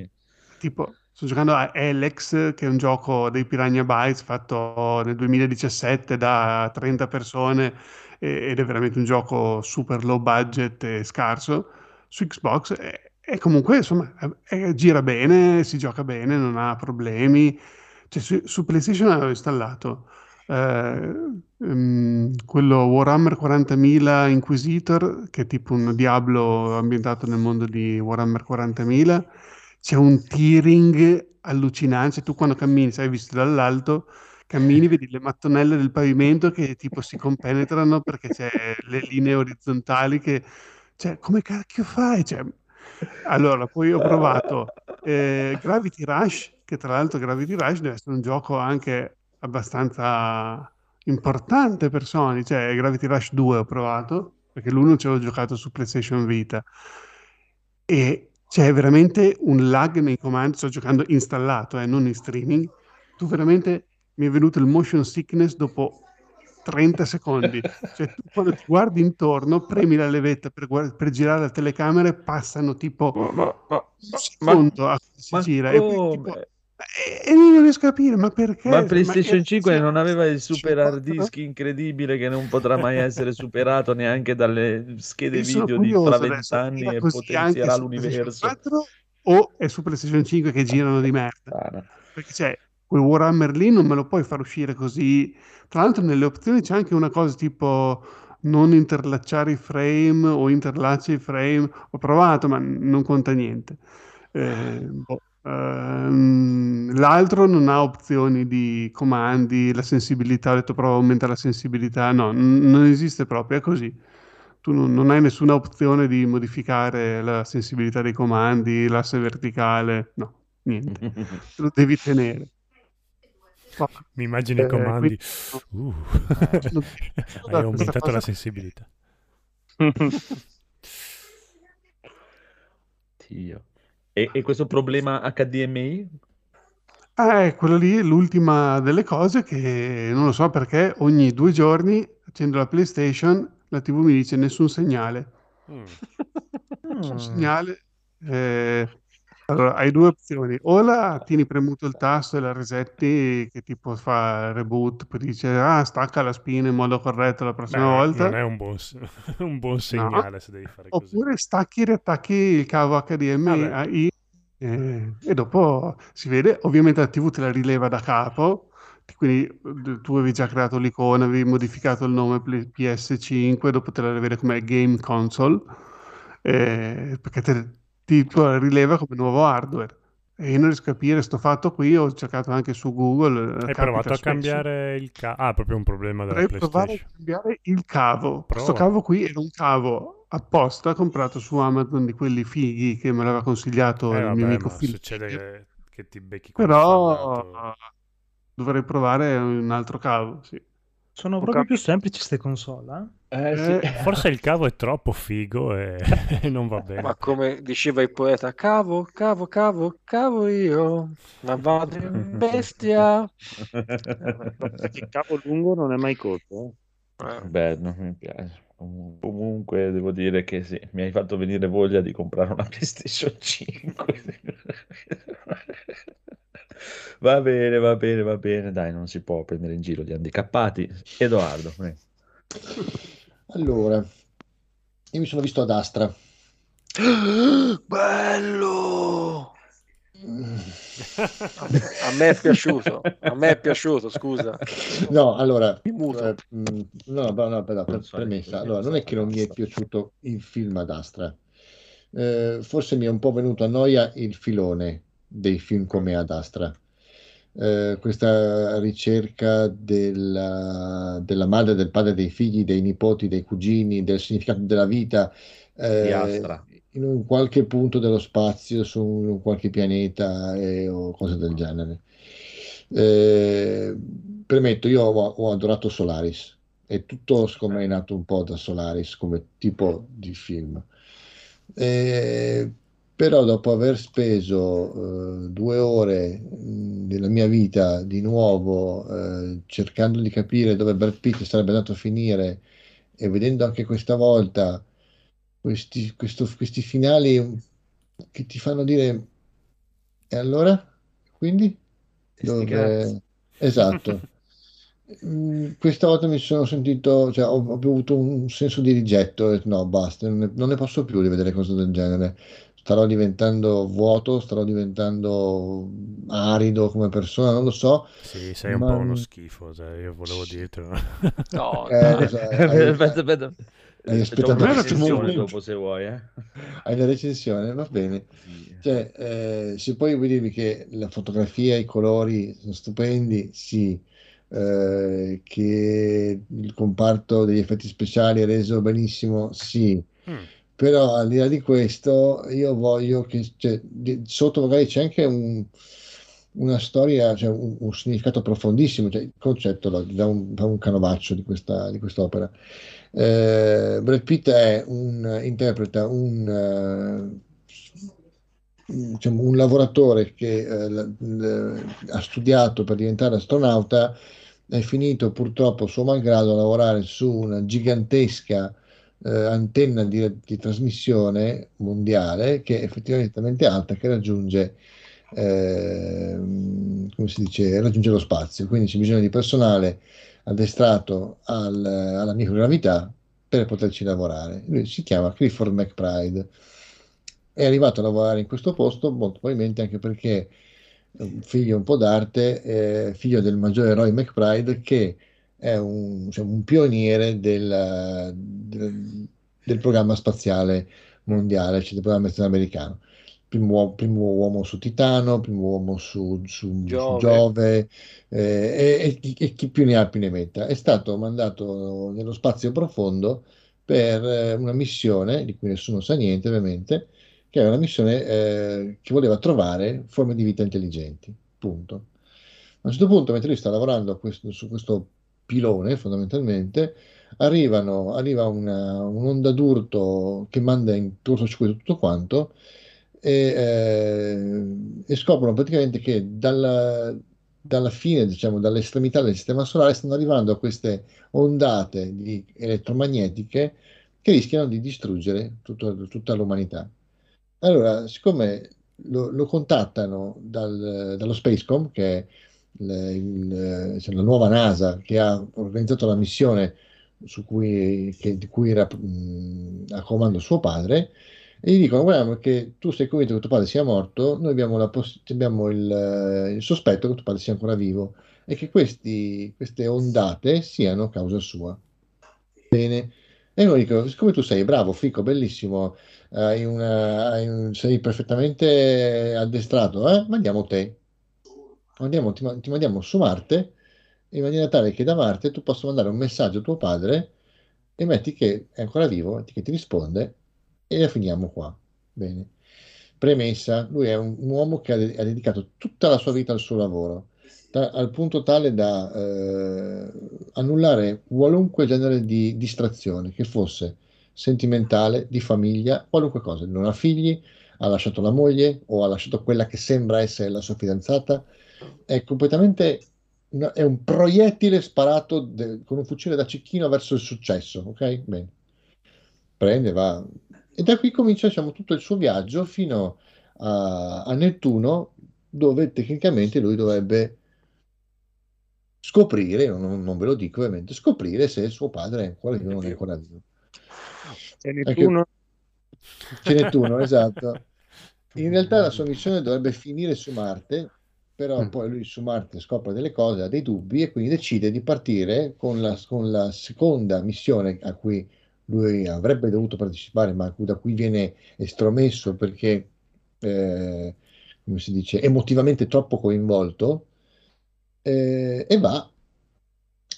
tipo, sto giocando a Alex, che è un gioco dei Piranha Bytes fatto nel 2017 da 30 persone ed è veramente un gioco super low budget e scarso su Xbox e, e comunque insomma è- è- gira bene, si gioca bene, non ha problemi. Cioè, su, su PlayStation avevo installato eh, ehm, quello Warhammer 40.000 Inquisitor, che è tipo un Diablo ambientato nel mondo di Warhammer 40.000. C'è un tearing allucinante. Tu quando cammini, sai, visto dall'alto, cammini, vedi le mattonelle del pavimento che tipo si compenetrano perché c'è le linee orizzontali che... Cioè, come cacchio fai? Cioè, allora, poi ho provato eh, Gravity Rush, che tra l'altro Gravity Rush deve essere un gioco anche abbastanza importante per Sony, cioè Gravity Rush 2 ho provato, perché l'uno ci avevo giocato su PlayStation Vita. E c'è veramente un lag nei comandi, sto giocando installato, eh, non in streaming, tu veramente mi è venuto il motion sickness dopo 30 secondi, cioè tu quando ti guardi intorno, premi la levetta per, guard- per girare la telecamera e passano tipo Ma, ma- ma- un secondo a si ma gira e poi tipo e, e non riesco a capire, ma perché? Ma Ma PlayStation è- 5 non aveva il super hard 54? disk incredibile che non potrà mai essere superato neanche dalle schede video di adesso, vent'anni e potenzierà l'universo. 4 o è su PlayStation 5 che girano di merda? Perché c'è quel Warhammer lì non me lo puoi far uscire così. Tra l'altro nelle opzioni c'è anche una cosa tipo non interlacciare i frame o interlaccia i frame. Ho provato, ma non conta niente. Eh, boh. Ehm, l'altro non ha opzioni di comandi, la sensibilità, ho detto prova a aumentare la sensibilità, no, n- non esiste proprio, è così. Tu non, non hai nessuna opzione di modificare la sensibilità dei comandi, l'asse verticale, no, niente, te lo devi tenere. Ma, Mi immagino i eh, comandi. quindi- Uh. Hai aumentato cosa- la sensibilità. Dio. E, e questo problema HDMI? Ah, è quello lì, l'ultima delle cose che non lo so perché ogni due giorni accendo la PlayStation, la TV mi dice nessun segnale. Mm. Nessun segnale. Eh, allora, hai due opzioni. O la tieni premuto il tasto e la resetti, che tipo fa reboot, poi dice ah, stacca la spina in modo corretto la Beh, prossima non- volta. non è un buon, un buon segnale se devi fare così. Oppure stacchi e riattacchi il cavo HDMI eh, e dopo si vede. Ovviamente la TV te la rileva da capo, quindi tu avevi già creato l'icona, avevi modificato il nome Play- PS5, dopo te la vede come Game Console, eh, perché te, ti te la rileva come nuovo hardware. E io non riesco a capire sto fatto qui, ho cercato anche su Google. eh, Hai provato a spesso. cambiare il cavo? Ah, proprio un problema della Potrei provare a PlayStation. cambiare il cavo. Questo Prova. cavo qui era un cavo apposta comprato su Amazon di quelli fighi che me l'aveva consigliato Eh, il vabbè, mio amico Phil. succede che, che ti becchi Però dovrei provare un altro cavo. Sì. Sono proprio più semplici queste console, eh? Eh, Eh, Forse il cavo è troppo figo e, non va bene. Ma come diceva il poeta, cavo, cavo, cavo, cavo io, ma vado in bestia. Il capo lungo non è mai corto. eh. Eh, Beh, non mi piace. Comun- Comunque devo dire che sì, mi hai fatto venire voglia di comprare una PlayStation 5. Va bene, va bene, va bene. Dai, non si può prendere in giro gli handicappati. Edoardo, eh. Allora, io mi sono visto ad Astra. Bello! A me è piaciuto, a me è piaciuto, scusa. No, allora, eh, mm, no, no, no, però, per- Non so premessa. neanche Allora, non è che non mi è piaciuto il film ad Astra. Eh, forse mi è un po' venuto a noia il filone dei film come ad Astra. Eh, questa ricerca della, della madre, del padre, dei figli, dei nipoti, dei cugini, del significato della vita, eh, in un qualche punto dello spazio, su un qualche pianeta eh, o cose del genere. Eh, premetto, io ho, ho adorato Solaris e tutto secondo me è nato un po' da Solaris come tipo di film. Eh, però dopo aver speso eh, due ore mh, della mia vita di nuovo eh, cercando di capire dove Brad Pitt sarebbe andato a finire e vedendo anche questa volta questi, questo- questi finali che ti fanno dire e allora? Quindi? Dove... Esatto. Mm, Questa volta mi sono sentito, cioè ho, ho avuto un senso di rigetto, no, basta, non ne, non ne posso più di vedere cose del genere. Starò diventando vuoto, starò diventando arido come persona, non lo so, Sì, sei un ma po' uno schifo, cioè, io volevo dirtelo. No, eh, lo so, hai, Aspetta, aspetta. hai Eh, aspettato una recensione dopo se vuoi, eh. hai la recensione, va bene. Sì. Cioè, eh, se poi vuoi dirmi che la fotografia, i colori sono stupendi, sì, Eh, che il comparto degli effetti speciali è reso benissimo, sì, Mm. Però al di là di questo io voglio che cioè, sotto magari c'è anche un- una storia, cioè un, un significato profondissimo, cioè il concetto da, da un, da un canovaccio di questa, di quest'opera. Eh, Brad Pitt è un, interpreta un, eh, diciamo, un lavoratore che eh, l- l- ha studiato per diventare astronauta, è finito purtroppo, suo malgrado, a lavorare su una gigantesca eh, antenna di, di trasmissione mondiale che è effettivamente alta che raggiunge, si dice, raggiunge lo spazio. Quindi c'è bisogno di personale addestrato al- alla microgravità per poterci lavorare. Lui si chiama Clifford McBride. È arrivato a lavorare in questo posto molto probabilmente anche perché figlio un po' d'arte, eh, figlio del maggiore Roy McBride che è un, diciamo, un pioniere del, del- del programma spaziale mondiale, cioè del programma spaziale americano. Primo, primo uomo su Titano, primo uomo su, su- su Giove. Giove, eh, e, e- chi più ne ha più ne metta. È stato mandato nello spazio profondo per eh, una missione, di cui nessuno sa niente ovviamente, che era una missione eh, che voleva trovare forme di vita intelligenti. Punto. A un certo punto, mentre lui sta lavorando questo- su questo pilone, fondamentalmente, arrivano, arriva una- un'onda d'urto che manda in cortocircuito tutto quanto e, eh, e scoprono praticamente che dalla, dalla fine, diciamo, dall'estremità del sistema solare stanno arrivando queste ondate di- elettromagnetiche che rischiano di distruggere tutto- tutta l'umanità. Allora, siccome lo, lo contattano dal- dallo Spacecom, che è il- il- cioè la nuova NASA che ha organizzato la missione cui, che- di cui era mh, a comando suo padre, e gli dicono: Guarda, che tu sei convinto che tuo padre sia morto, noi abbiamo, poss- abbiamo il, il sospetto che tuo padre sia ancora vivo e che questi- queste ondate siano causa sua. Bene. E loro dicono: Siccome tu sei bravo, fico, bellissimo, una- sei perfettamente addestrato, eh? Mandiamo te. Andiamo- ti, ti mandiamo su Marte in maniera tale che da Marte tu possa mandare un messaggio a tuo padre e metti che è ancora vivo, che ti risponde e la finiamo qua. Bene. Premessa, lui è un, un uomo che ha, ha dedicato tutta la sua vita al suo lavoro, ta- al punto tale da eh, annullare qualunque genere di distrazione, che fosse sentimentale, di famiglia, qualunque cosa. Non ha figli, ha lasciato la moglie o ha lasciato quella che sembra essere la sua fidanzata. È completamente una- è un proiettile sparato de- con un fucile da cecchino verso il successo, ok? Bene. Prende, va. E da qui comincia, diciamo, tutto il suo viaggio fino a, a Nettuno, dove tecnicamente lui dovrebbe scoprire, non, non ve lo dico ovviamente, scoprire se suo padre è ancora vivo o non è ancora vivo. C'è Nettuno. c'è Nettuno, esatto. In realtà la sua missione dovrebbe finire su Marte, però Mm. poi lui su Marte scopre delle cose, ha dei dubbi e quindi decide di partire con la, con la seconda missione a cui lui avrebbe dovuto partecipare, ma da cui viene estromesso perché, eh, come si dice, emotivamente troppo coinvolto, eh, e va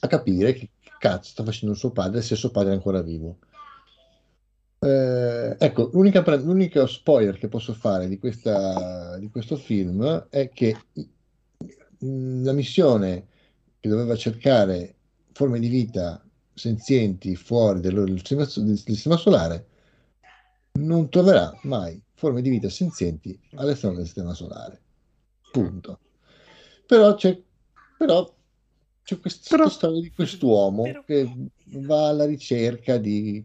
a capire che cazzo sta facendo suo padre, se suo padre è ancora vivo. Eh, ecco, l'unico spoiler che posso fare di, questa, di questo film è che la missione che doveva cercare forme di vita senzienti fuori del, del sistema, del sistema solare non troverà mai forme di vita senzienti all'esterno del sistema solare. Punto. Però c'è, però c'è questa Però- storia di quest'uomo però- che va alla ricerca di,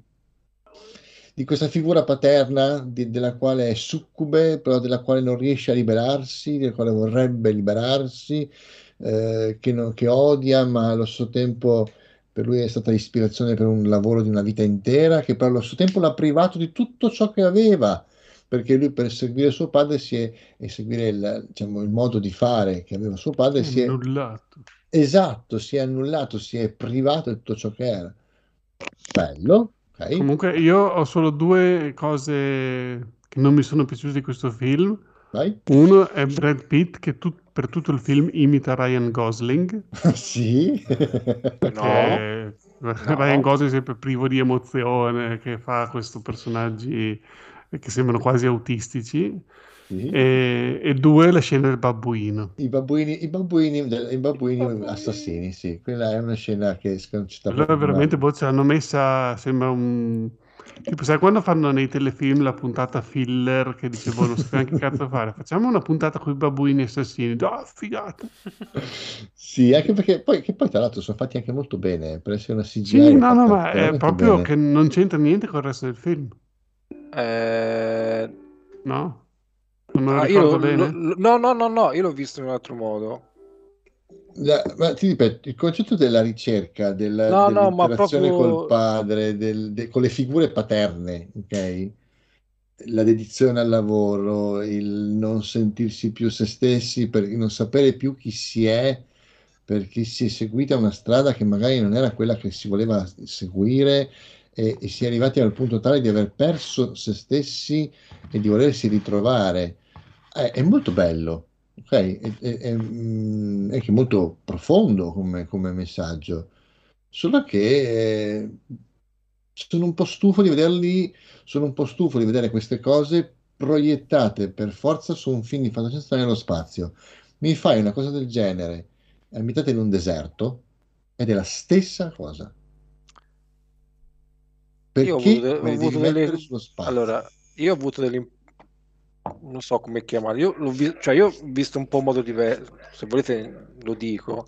di questa figura paterna di- della quale è succube, però della quale non riesce a liberarsi, della quale vorrebbe liberarsi, eh, che, non- che odia, ma allo stesso tempo per lui è stata ispirazione per un lavoro di una vita intera, che però allo stesso tempo l'ha privato di tutto ciò che aveva, perché lui per seguire suo padre si è, e seguire il, diciamo, il modo di fare che aveva suo padre si è Annullato. Esatto, si è annullato, si è privato di tutto ciò che era. Bello, ok? Comunque io ho solo due cose che non mi sono piaciute di questo film. Vai. Uno è Brad Pitt che tut- per tutto il film imita Ryan Gosling. Sì. perché Ryan Gosling è sempre privo di emozione, che fa questi personaggi che sembrano quasi autistici. Sì. E, e due, la scena del babbuino. I babbuini, i babbuini, i babbuini assassini, sì. Quella è una scena che secondo me ci sta Allora veramente male. boh, ce l'hanno messa, sembra un... Tipo, sai quando fanno nei telefilm la puntata filler che dice, boh, non sappiamo che cazzo fare, facciamo una puntata con i babbuini assassini. Ah, figata! Sì, anche perché poi, che poi tra l'altro sono fatti anche molto bene per essere una CGI. Sì, no, no, ma è proprio bene. che non c'entra niente con il resto del film, Eh, no? Non me lo ah, io ricordo bene? lo- no, no, no, no, io l'ho visto in un altro modo. La- ma ti ripeto, il concetto della ricerca, della, No, no, proprio- col padre, del- de- con le figure paterne, ok? La dedizione al lavoro, il non sentirsi più se stessi, per non sapere più chi si è, perché si è seguita una strada che magari non era quella che si voleva seguire e, e si è arrivati al punto tale di aver perso se stessi e di volersi ritrovare. È, è molto bello, ok? È, è- è, mm, è anche molto profondo come, come messaggio, solo che eh, sono un po' stufo di vederli, sono un po' stufo di vedere queste cose proiettate per forza su un film di fantascienza nello spazio. Mi fai una cosa del genere, ambientata in un deserto, ed è la stessa cosa. Io ho Perché avuto, ho avuto delle... sullo spazio? Allora, io ho avuto delle... Non so come chiamarle. Io l'ho vi- cioè io ho visto un po' in modo diverso. Se volete lo dico.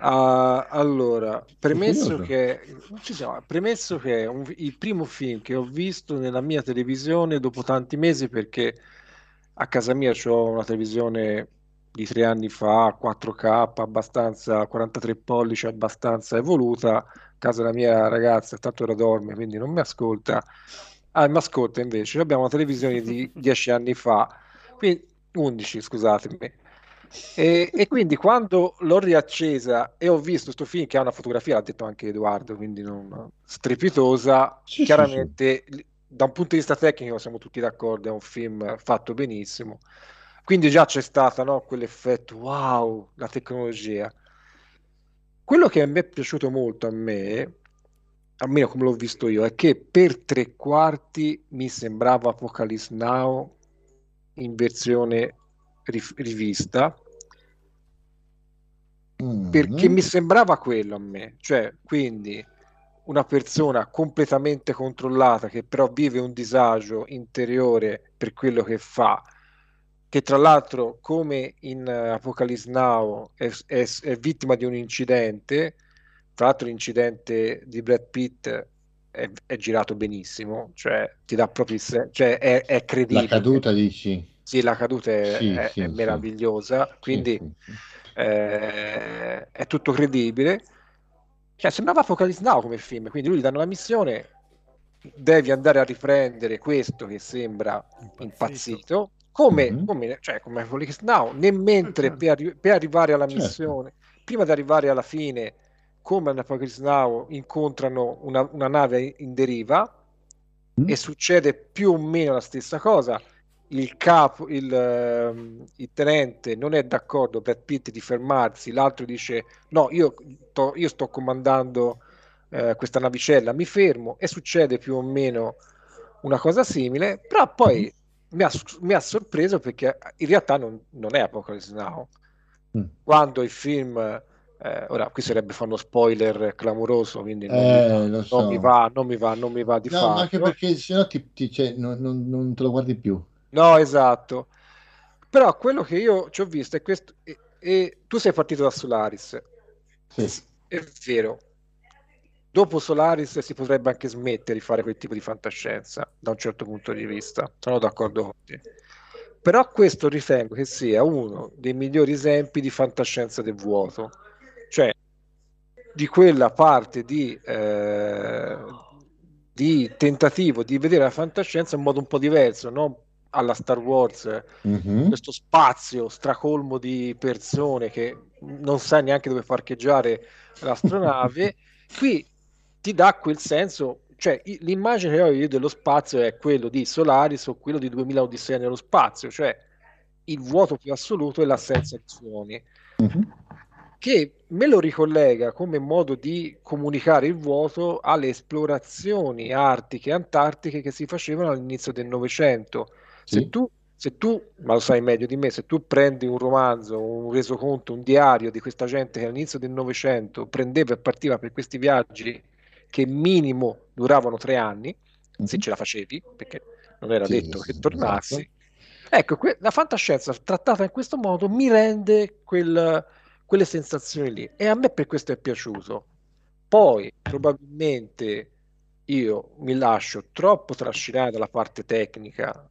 Ah, allora, premesso che, siamo, premesso che è un- il primo film che ho visto nella mia televisione dopo tanti mesi perché a casa mia ho una televisione di tre anni fa, 4K, abbastanza 43 pollici, abbastanza evoluta. A casa della mia ragazza, tanto ora dorme, quindi non mi ascolta. Ah, mi ascolta invece. Abbiamo una televisione di 10 anni fa, quindi 11, scusatemi. E, e quindi quando l'ho riaccesa e ho visto questo film che ha una fotografia, l'ha detto anche Edoardo, quindi non strepitosa, Sì, sì, chiaramente l- da un punto di vista tecnico siamo tutti d'accordo, è un film fatto benissimo. Quindi già c'è stato, no, quell'effetto wow, la tecnologia. Quello che a me è piaciuto molto a me, almeno come l'ho visto io, è che per tre quarti mi sembrava Apocalypse Now in versione ri- rivista Mm. perché mi sembrava quello a me, cioè quindi una persona completamente controllata che però vive un disagio interiore per quello che fa, che tra l'altro come in Apocalypse Now è, è- è vittima di un incidente, tra l'altro l'incidente di Brad Pitt è, è girato benissimo, cioè ti dà proprio il sen- cioè è, è La credibile. caduta, dici? Sì, la caduta è, Sì, è- sì, è sì. meravigliosa, quindi sì, sì. eh, è tutto credibile. Cioè, sembrava Apocalypse Now come film, quindi lui gli danno la missione, devi andare a riprendere questo che sembra impazzito, come, Mhm. come, cioè, come Apocalypse Now, né mentre certo. per, arri- per arrivare alla Certo. missione, prima di arrivare alla fine, come in Apocalypse Now, incontrano una, una nave in deriva Mm. e succede più o meno la stessa cosa. Il capo, il, ehm, il tenente non è d'accordo per Pitt di fermarsi, l'altro dice: No, io, to- io sto comandando eh, questa navicella, mi fermo e succede più o meno una cosa simile. Però poi mi ha, mi ha sorpreso perché in realtà non, non è Apocalypse Now. Mm. Quando il film Eh, ora, qui sarebbe fare uno spoiler clamoroso, quindi non, mi Eh, va, lo non so. mi va, non mi va, non mi va di No, ma anche perché sennò ti, ti- cioè, non, non- non te lo guardi più. No, esatto. Però quello che io ci ho visto è questo. E, e tu sei partito da Solaris. Sì. È vero. Dopo Solaris si potrebbe anche smettere di fare quel tipo di fantascienza, da un certo punto di vista. Sono d'accordo con te. Però questo ritengo che sia uno dei migliori esempi di fantascienza del vuoto. Cioè, di quella parte di, eh, di tentativo di vedere la fantascienza in modo un po' diverso, non alla Star Wars, Mhm. questo spazio stracolmo di persone che non sa neanche dove parcheggiare l'astronave. Qui ti dà quel senso, cioè l'immagine che ho io dello spazio è quello di Solaris o quello di 2000 Odissea nello spazio, cioè il vuoto più assoluto e l'assenza di suoni Mhm. Che me lo ricollega come modo di comunicare il vuoto alle esplorazioni artiche e antartiche che si facevano all'inizio del Novecento. Se Sì. tu, se tu, ma lo sai meglio di me, se tu prendi un romanzo, un resoconto, un diario di questa gente che all'inizio del Novecento prendeva e partiva per questi viaggi che minimo duravano tre anni, se Mhm. ce la facevi, perché non era Sì, detto che tornassi. esatto. Ecco, que- la fantascienza trattata in questo modo mi rende quel- quelle sensazioni lì e a me per questo è piaciuto. Poi probabilmente io mi lascio troppo trascinare dalla parte tecnica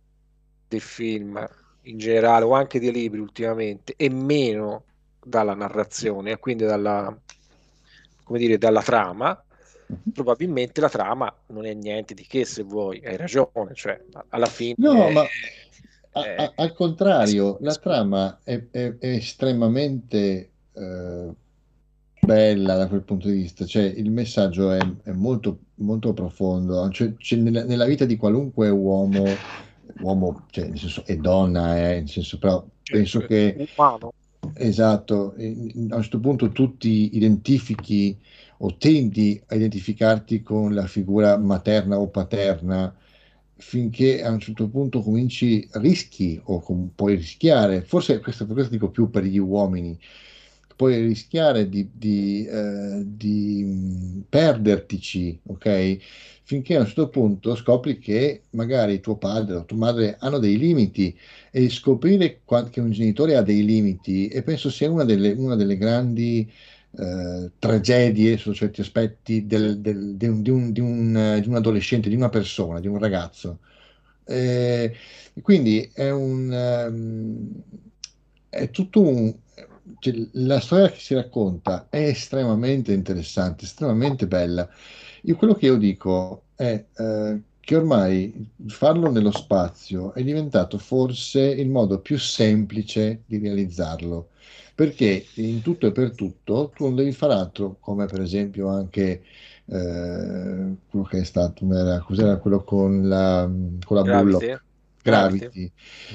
del film in generale o anche dei libri ultimamente e meno dalla narrazione, e quindi dalla, come dire, dalla trama. Mhm. Probabilmente la trama non è niente di che se vuoi, hai ragione, cioè a- alla fine No, ma è- a- è- a- al contrario, la trama è, è- è estremamente eh, bella da quel punto di vista, cioè il messaggio è, è molto, molto profondo, cioè, cioè, nella, nella vita di qualunque uomo, uomo, cioè, nel senso, è donna, eh, nel senso, però penso che umano. Esatto, e- a un certo punto tu ti identifichi o tendi a identificarti con la figura materna o paterna finché a un certo punto cominci, rischi o com- puoi rischiare, forse questo, per questo dico più per gli uomini, puoi rischiare di, di, eh, di mh, perdertici, ok? Finché a un certo punto scopri che magari tuo padre o tua madre hanno dei limiti e scoprire che un genitore ha dei limiti e penso sia una delle, una delle grandi eh, tragedie su certi aspetti del- del- di un, di un- di un, eh, di un adolescente, di una persona, di un ragazzo. Eh, quindi è un ehm, è tutto un cioè, la storia che si racconta è estremamente interessante, estremamente bella. Io quello che io dico è eh, che ormai farlo nello spazio è diventato forse il modo più semplice di realizzarlo, perché in tutto e per tutto tu non devi fare altro, come per esempio anche eh, quello che è stato, era, cos'era quello con la, con la Gravity? Bullock, Gravity. Gravity,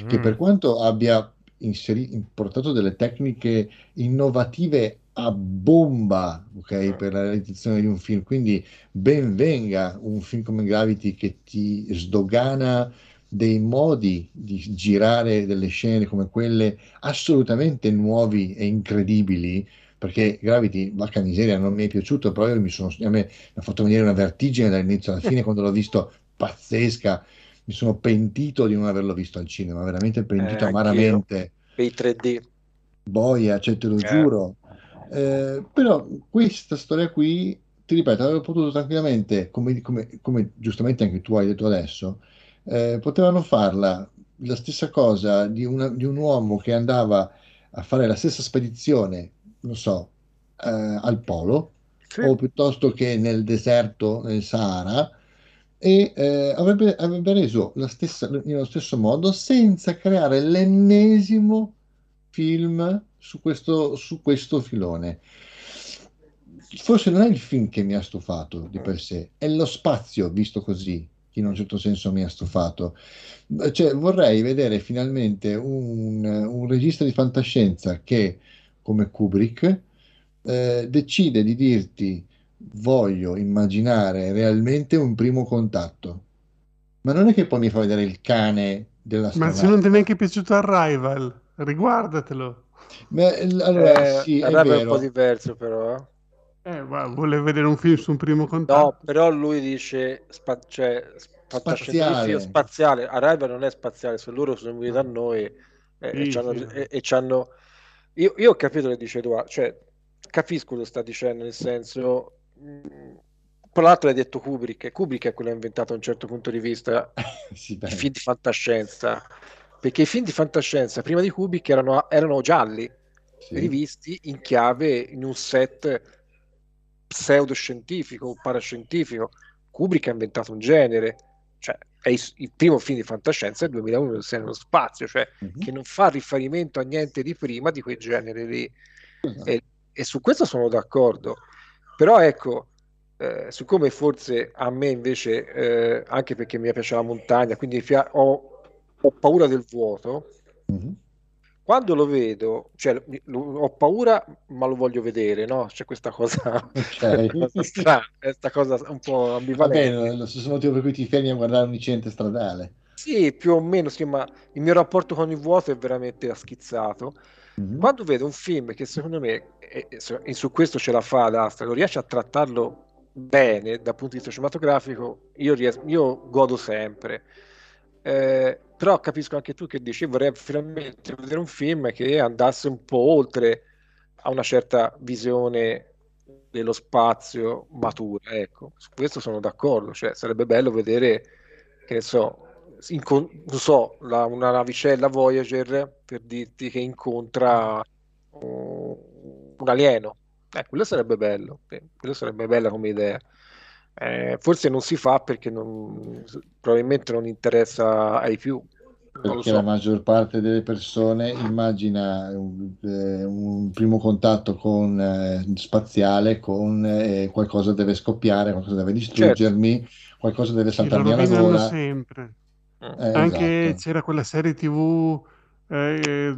che Mm. per quanto abbia inseri- portato delle tecniche innovative a bomba, ok, per la realizzazione di un film, quindi ben venga un film come Gravity che ti sdogana dei modi di girare delle scene come quelle assolutamente nuovi e incredibili, perché Gravity, vacca miseria, non mi è piaciuto, però io mi sono, a me mi ha fatto venire una vertigine dall'inizio alla fine quando l'ho visto, pazzesca, mi sono pentito di non averlo visto al cinema, veramente pentito Eh, amaramente, Per i 3D. boia, cioè te lo Eh. giuro. Eh, però questa storia qui, ti ripeto, avevo potuto tranquillamente, come, come- come giustamente anche tu hai detto adesso, eh, potevano farla la stessa cosa di, una- di un uomo che andava a fare la stessa spedizione, non so, eh, al polo, Sì. o piuttosto che nel deserto, nel Sahara, e eh, avrebbe, avrebbe reso stessa, nello stesso modo senza creare l'ennesimo film su questo, su questo filone. Forse non è il film che mi ha stufato di per sé, è lo spazio visto così che in un certo senso mi ha stufato. Cioè, vorrei vedere finalmente un, un regista di fantascienza che, come Kubrick, eh, decide di dirti voglio immaginare realmente un primo contatto. Ma non è che poi mi fa vedere il cane della Ma se non ti è neanche piaciuto Arrival, riguardatelo. L- allora, Eh, sì, è Arrival è un po' diverso però. eh. Eh, vuole vedere un film su un primo contatto? No, però lui dice spa- cioè, Spaziale. spaziale. Arrival non è spaziale, se loro sono venuti da noi eh, e, sì. e c'hanno... Io, io ho capito che dice Edoardo, cioè capisco cosa sta dicendo, nel senso... Tra l'altro hai detto Kubrick, Kubrick è quello che ha inventato da un certo punto di vista Sì, i film di fantascienza, perché i film di fantascienza prima di Kubrick erano, erano gialli, Sì. rivisti in chiave, in un set pseudoscientifico o parascientifico. Kubrick ha inventato un genere, cioè è il, il primo film di fantascienza del 2001 sei nello spazio, cioè Mhm. che non fa riferimento a niente di prima di quel genere lì. Esatto. E, e su questo sono d'accordo. Però ecco, eh, siccome forse a me invece, eh, anche perché mi piace la montagna, quindi pia- ho, ho paura del vuoto, Mhm. quando lo vedo, cioè lo- ho paura, ma lo voglio vedere, no? C'è questa cosa, Ok. cosa strana, questa cosa un po' Va ambivalente. bene, lo stesso motivo per cui ti fermi a guardare un incidente stradale. Sì, più o meno, sì, ma il mio rapporto con il vuoto è veramente schizzato. Mhm. Quando vedo un film che secondo me, e e su questo ce la fa ad Astra, lo riesce a trattarlo bene dal punto di vista cinematografico, io, ries- io godo sempre. Eh, però capisco anche tu che dici, vorrei finalmente vedere un film che andasse un po' oltre a una certa visione dello spazio matura. Ecco, su questo sono d'accordo, cioè sarebbe bello vedere, che ne so, incon- non so, la- una navicella Voyager per dirti che incontra uh, un alieno. Eh, quello sarebbe bello, quello sarebbe bella come idea. Eh, forse non si fa perché non- probabilmente non interessa ai più, Perché la so. maggior parte delle persone immagina un, eh, un primo contatto con eh, spaziale con eh, qualcosa deve scoppiare, qualcosa deve Certo. distruggermi, qualcosa deve saltarmi alla gola. sempre. Mm. Eh, Anche esatto. c'era quella serie TV eh,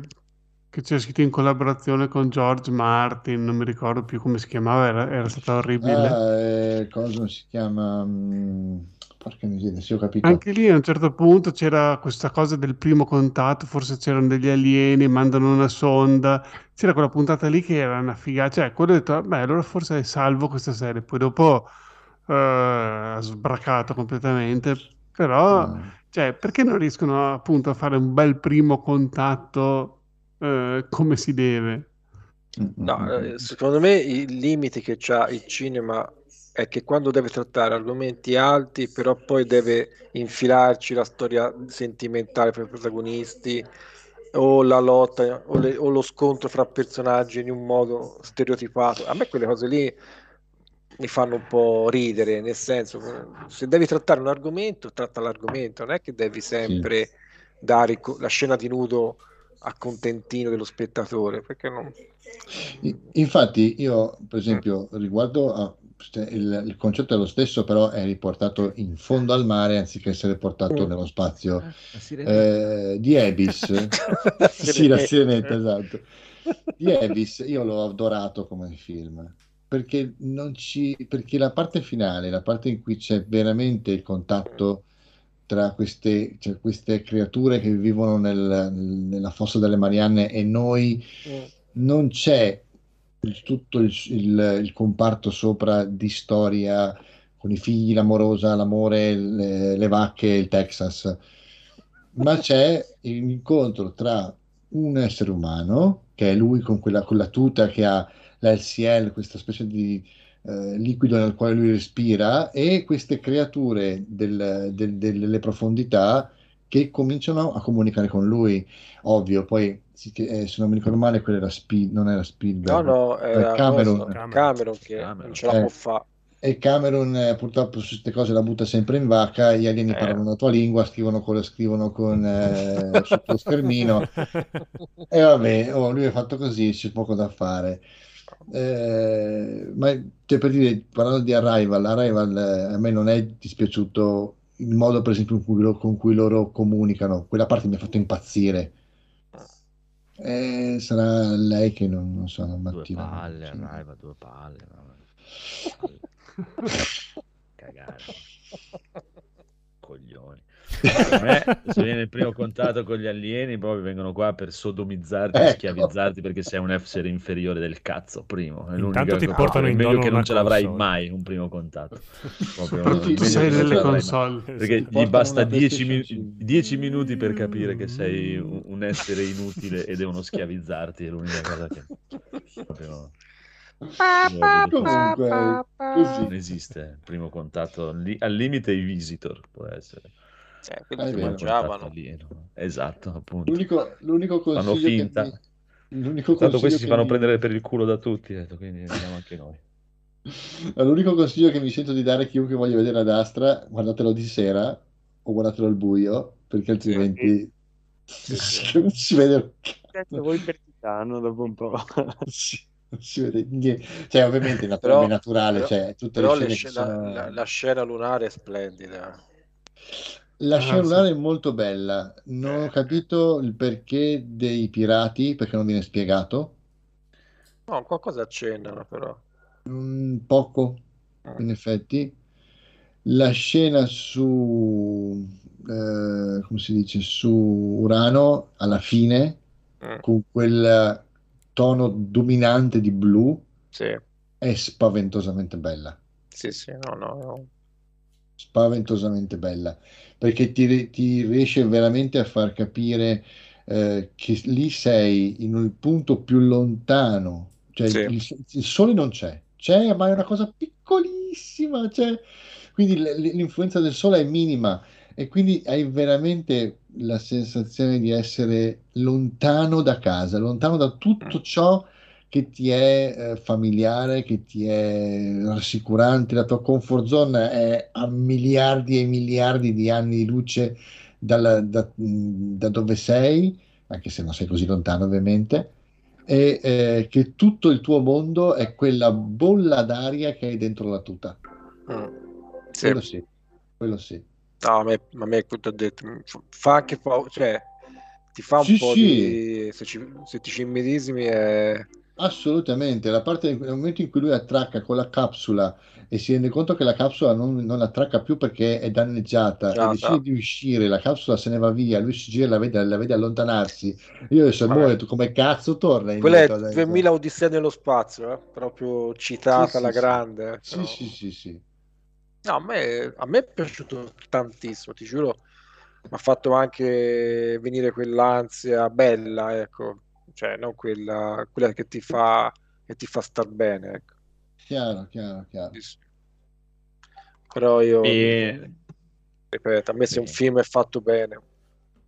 che c'era scritto in collaborazione con George Martin, non mi ricordo più come si chiamava, era, era stata orribile. Ah, eh, cosa si chiama? Mm, porca miseria, sì, ho capito. Anche lì a un certo punto c'era questa cosa del primo contatto, forse c'erano degli alieni, mandano una sonda, c'era quella puntata lì che era una figata, cioè quello ho detto, beh, allora forse salvo questa serie, poi dopo eh, ha sbracato completamente, però, No. cioè, perché non riescono appunto a fare un bel primo contatto eh, come si deve? Mm, mm, No, mm, eh, secondo me il limite che ha il cinema è che quando deve trattare argomenti alti, però poi deve infilarci la storia sentimentale per i protagonisti o la lotta o, le- o lo scontro fra personaggi in un modo stereotipato. A me quelle cose lì mi fanno un po' ridere, nel senso, se devi trattare un argomento, tratta l'argomento, non è che devi sì. sempre dare co- la scena di nudo a contentino dello spettatore, perché non... Infatti, io, per esempio, riguardo a cioè, il, il concetto è lo stesso, però è riportato in fondo al mare anziché essere portato Mm. nello spazio. Sirenetta. Eh, di Abyss, sì, la sirenetta, esatto. Di Abyss, io l'ho adorato come film perché, non ci, perché la parte finale, la parte in cui c'è veramente il contatto tra queste, cioè queste creature che vivono nel- nella fossa delle Marianne e noi Mm. non c'è il- tutto il, il- il comparto sopra di storia con i figli, l'amorosa, l'amore, le, le vacche, il Texas, ma c'è l'incontro tra un essere umano, che è lui con quella, con la tuta che ha l'LCL, questa specie di eh, liquido nel quale lui respira, e queste creature del- del- delle profondità che cominciano a comunicare con lui. Ovvio, poi eh, se non mi ricordo male, quello era Spiel- non era No, Spielberg, no, eh, era Cameron. Cameron. Cameron che Cameron. non ce la Eh, può fare. E Cameron eh, purtroppo su queste cose la butta sempre in vacca, gli alieni Eh. parlano la tua lingua, scrivono con, scrivono con eh, sotto lo schermino e vabbè, oh, lui è fatto così, c'è poco da fare. Eh, ma cioè, per dire, parlando di Arrival, Arrival eh, a me non è dispiaciuto il modo per esempio in cui lo- con cui loro comunicano, quella parte mi ha fatto impazzire. Eh, sarà lei che non, non so, al Due mattino. palle, sì. arriva, due palle. vabbè. Me, se viene il primo contatto con gli alieni, proprio vengono qua per sodomizzarti e Ecco. schiavizzarti perché sei un essere inferiore del cazzo. Primo, è l'unica Intanto ti cosa. portano in meglio che non ce l'avrai console. mai un primo contatto. Proprio, ti- sei mai. console. Perché gli basta una 10 PlayStation 5. minuti per capire che sei un, un essere inutile e devono schiavizzarti. È l'unica cosa che proprio Comunque, non esiste. Il primo contatto li- al limite i visitor può essere. Eh, Ah, quelli contatto mangiavano. Esatto, appunto. L'unico, l'unico Fanno consiglio che finta. mi... L'unico Tanto consiglio questi si che fanno mi- prendere per il culo da tutti, detto, quindi andiamo anche noi. L'unico consiglio che mi sento di dare a chiunque voglia vedere ad Astra, guardatelo di sera o guardatelo al buio, perché altrimenti non si vede un Cazzo, voi per titano dopo un po'. Sì, non si vede niente. Cioè, ovviamente nat- Però- è naturale, però- cioè, tutte Però le scene che sc- la, sono... la- la scena lunare è splendida. La Ah, scena sì. è molto bella. Non ho capito il perché dei pirati, perché non viene spiegato. No, qualcosa accennano però. Mm, poco, in effetti. La scena su, eh, come si dice, su Urano, alla fine, Mm, con quel tono dominante di blu, Sì, è spaventosamente bella. sì, sì, no, no, no. spaventosamente bella perché ti, ti riesce veramente a far capire eh, che lì sei in un punto più lontano, cioè Sì. il, il sole non c'è, c'è ma è una cosa piccolissima, c'è, quindi l'influenza del sole è minima. E quindi hai veramente la sensazione di essere lontano da casa, lontano da tutto ciò che ti è eh, familiare, che ti è rassicurante, la tua comfort zone è a miliardi e miliardi di anni di luce dalla- da, da dove sei, anche se non sei così lontano ovviamente, e eh, che tutto il tuo mondo è quella bolla d'aria che hai dentro la tuta. Mm. Sì. Quello sì, quello sì. No, a me, a me detto, fa anche paura, cioè ti fa un Sì, po' sì. di... Se, ci, se ti ci immedesimi è... Assolutamente, la parte nel momento in cui lui attracca con la capsula e si rende conto che la capsula non, non attracca più perché è danneggiata e Già, decide di uscire, la capsula se ne va via, lui si gira e la vede, la vede allontanarsi. Io adesso ho detto come cazzo torna Quella è indietro adesso? 2000 Odissea nello spazio, eh? proprio citata Sì, alla sì, sì. grande. eh, Sì, però- sì, sì, sì. No, a me, a me è piaciuto tantissimo, ti giuro, mi ha fatto anche venire quell'ansia bella, ecco, cioè non quella, quella che ti fa, che ti fa star bene, ecco. Chiaro, chiaro, chiaro. Però io, E... ripeto, a me se un Sì. film è fatto bene,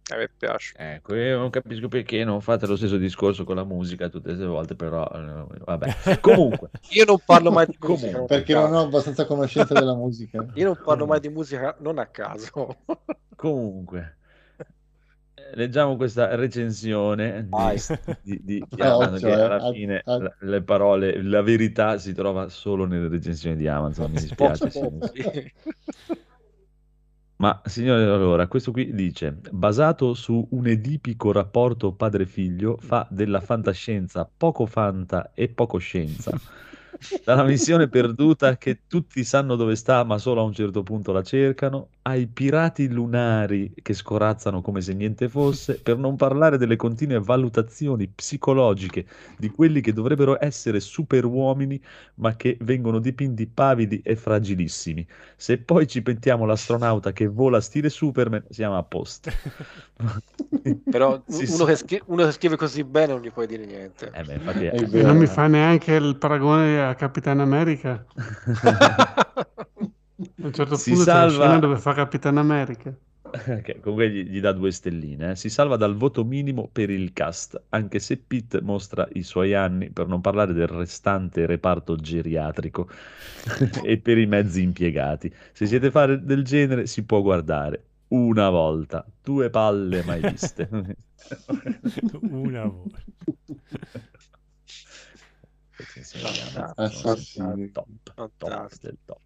a me piace. Ecco, io non capisco perché non fate lo stesso discorso con la musica tutte le volte, però eh, vabbè. Comunque, Io non parlo mai di musica, Perché non ho abbastanza conoscenza della musica. Io non parlo mai di musica non a caso. comunque, leggiamo questa recensione di, di, di- Amazon, che cioè, alla a- fine a- la- le parole, la verità si trova solo nelle recensioni di Amazon, mi dispiace. Sì. Ma signore, allora, questo qui dice, basato su un edipico rapporto padre-figlio, fa della fantascienza poco fanta e poco scienza. Dalla missione perduta che tutti sanno dove sta, ma solo a un certo punto la cercano, ai pirati lunari che scorazzano come se niente fosse, per non parlare delle continue valutazioni psicologiche di quelli che dovrebbero essere superuomini, ma che vengono dipinti pavidi e fragilissimi. Se poi ci pensiamo l'astronauta che vola stile Superman, siamo a posto. Però uno. Che scri- uno che scrive così bene non gli puoi dire niente. Eh beh, infatti è- È E vero. non mi fa neanche il paragone a Capitan America. A un certo Si punto c'è salva- scena dove fa Capitan America. Ok, comunque gli, gli dà due stelline. eh. Si salva dal voto minimo per il cast, anche se Pitt mostra i suoi anni, per non parlare del restante reparto geriatrico e per i mezzi impiegati. Se siete fare del genere, si può guardare una volta, due palle mai viste. Una volta. Top, top del top.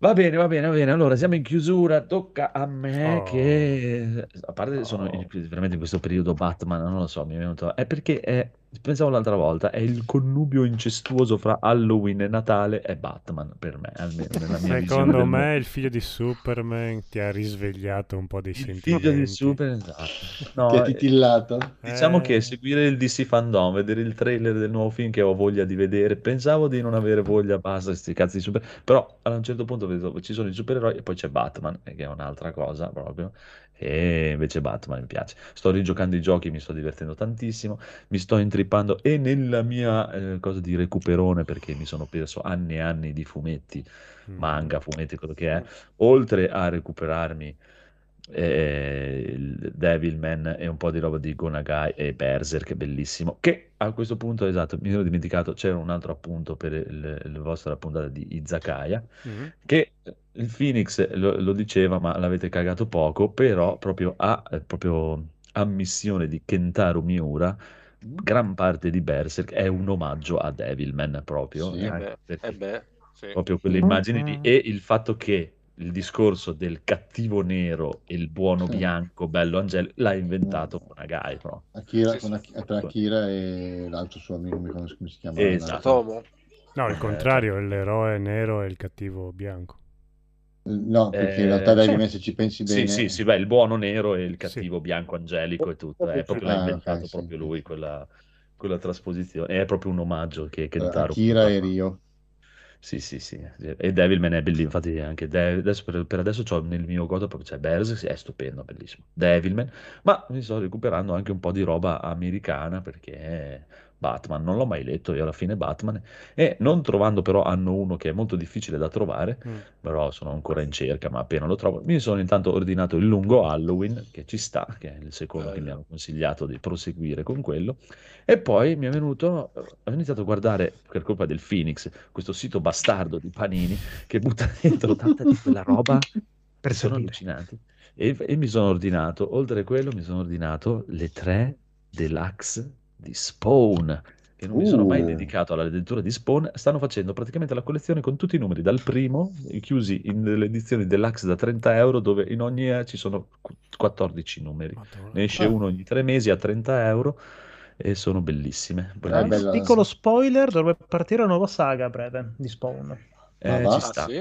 Va bene, va bene, va bene. Allora, siamo in chiusura. Tocca a me Oh. che, a parte sono Oh. veramente in questo periodo Batman, non lo so, mi è venuto... È perché è pensavo l'altra volta, è il connubio incestuoso fra Halloween e Natale è Batman per me, almeno nella mia visione Secondo me mondo. il figlio di Superman ti ha risvegliato un po' dei Il sentimenti. figlio di Superman, esatto. No, Ti ha eh, titillato? Diciamo Eh. che seguire il DC Fandom, vedere il trailer del nuovo film che ho voglia di vedere, pensavo di non avere voglia, basta, sti cazzi di super... Però a un certo punto vedo, ci sono i supereroi e poi c'è Batman, eh, che è un'altra cosa proprio, e invece Batman mi piace. Sto rigiocando i giochi, mi sto divertendo tantissimo, mi sto intrippando e nella mia eh, cosa di recuperone, perché mi sono perso anni e anni di fumetti, Mm. manga, fumetti, quello che è, oltre a recuperarmi eh, il Devilman e un po' di roba di Gonagai e Berserk, bellissimo. Che a questo punto, esatto, mi ero dimenticato, c'era un altro appunto per il, la vostra puntata di Izakaya, Mhm. che il Phoenix lo, lo diceva, ma l'avete cagato poco, però proprio a eh, proprio ammissione di Kentaro Miura, gran parte di Berserk è un omaggio a Devilman proprio, Sì. Eh beh, perché eh beh, sì. proprio quelle immagini lì e il fatto che il discorso del cattivo nero e il buono Sì. bianco bello angelico l'ha inventato Gonagai proprio. Akira, Sì, con sì. Tra Akira e l'altro suo amico, mi conosco come si chiama. Esatto. No, il Eh, contrario, è l'eroe nero e il cattivo bianco. No, perché in Eh, realtà sì. Devilman, se ci pensi Sì, bene, sì, sì, beh, il buono nero e il cattivo bianco angelico e tutto, è proprio l'ha Ah, inventato sì. proprio lui quella, quella trasposizione, è proprio un omaggio che eh, Kentaro Akira e Rio. Sì, sì, sì. E Devilman è bellissimo. Infatti, anche De- adesso, per, per adesso c'ho nel mio godo proprio c'è Berserk, è stupendo, bellissimo. Devilman, ma mi sto recuperando anche un po' di roba americana perché Batman non l'ho mai letto e alla fine Batman. E non trovando però hanno uno che è molto difficile da trovare, Mm. però sono ancora in cerca, ma appena lo trovo. Mi sono intanto ordinato il lungo Halloween, che ci sta, che è il secondo che mi hanno consigliato di proseguire con quello. E poi mi è venuto, ho iniziato a guardare, per colpa del Phoenix, questo sito bastardo di Panini che butta dentro tanta di quella roba Per sono allucinanti. E, e mi sono ordinato, oltre a quello, mi sono ordinato le tre deluxe di Spawn. Che non mi sono mai Uh. dedicato alla lettura di Spawn. Stanno facendo praticamente la collezione con tutti i numeri, dal primo, chiusi in delle edizioni deluxe da 30 euro, dove in ogni eh, ci sono qu- 14 numeri. Madonna. Ne esce Ah. uno ogni tre mesi a 30 euro e sono bellissime. Bellissime. Piccolo spoiler, dovrebbe partire una nuova saga a breve di Spawn. Eh, va? ci Ah, sta. sì?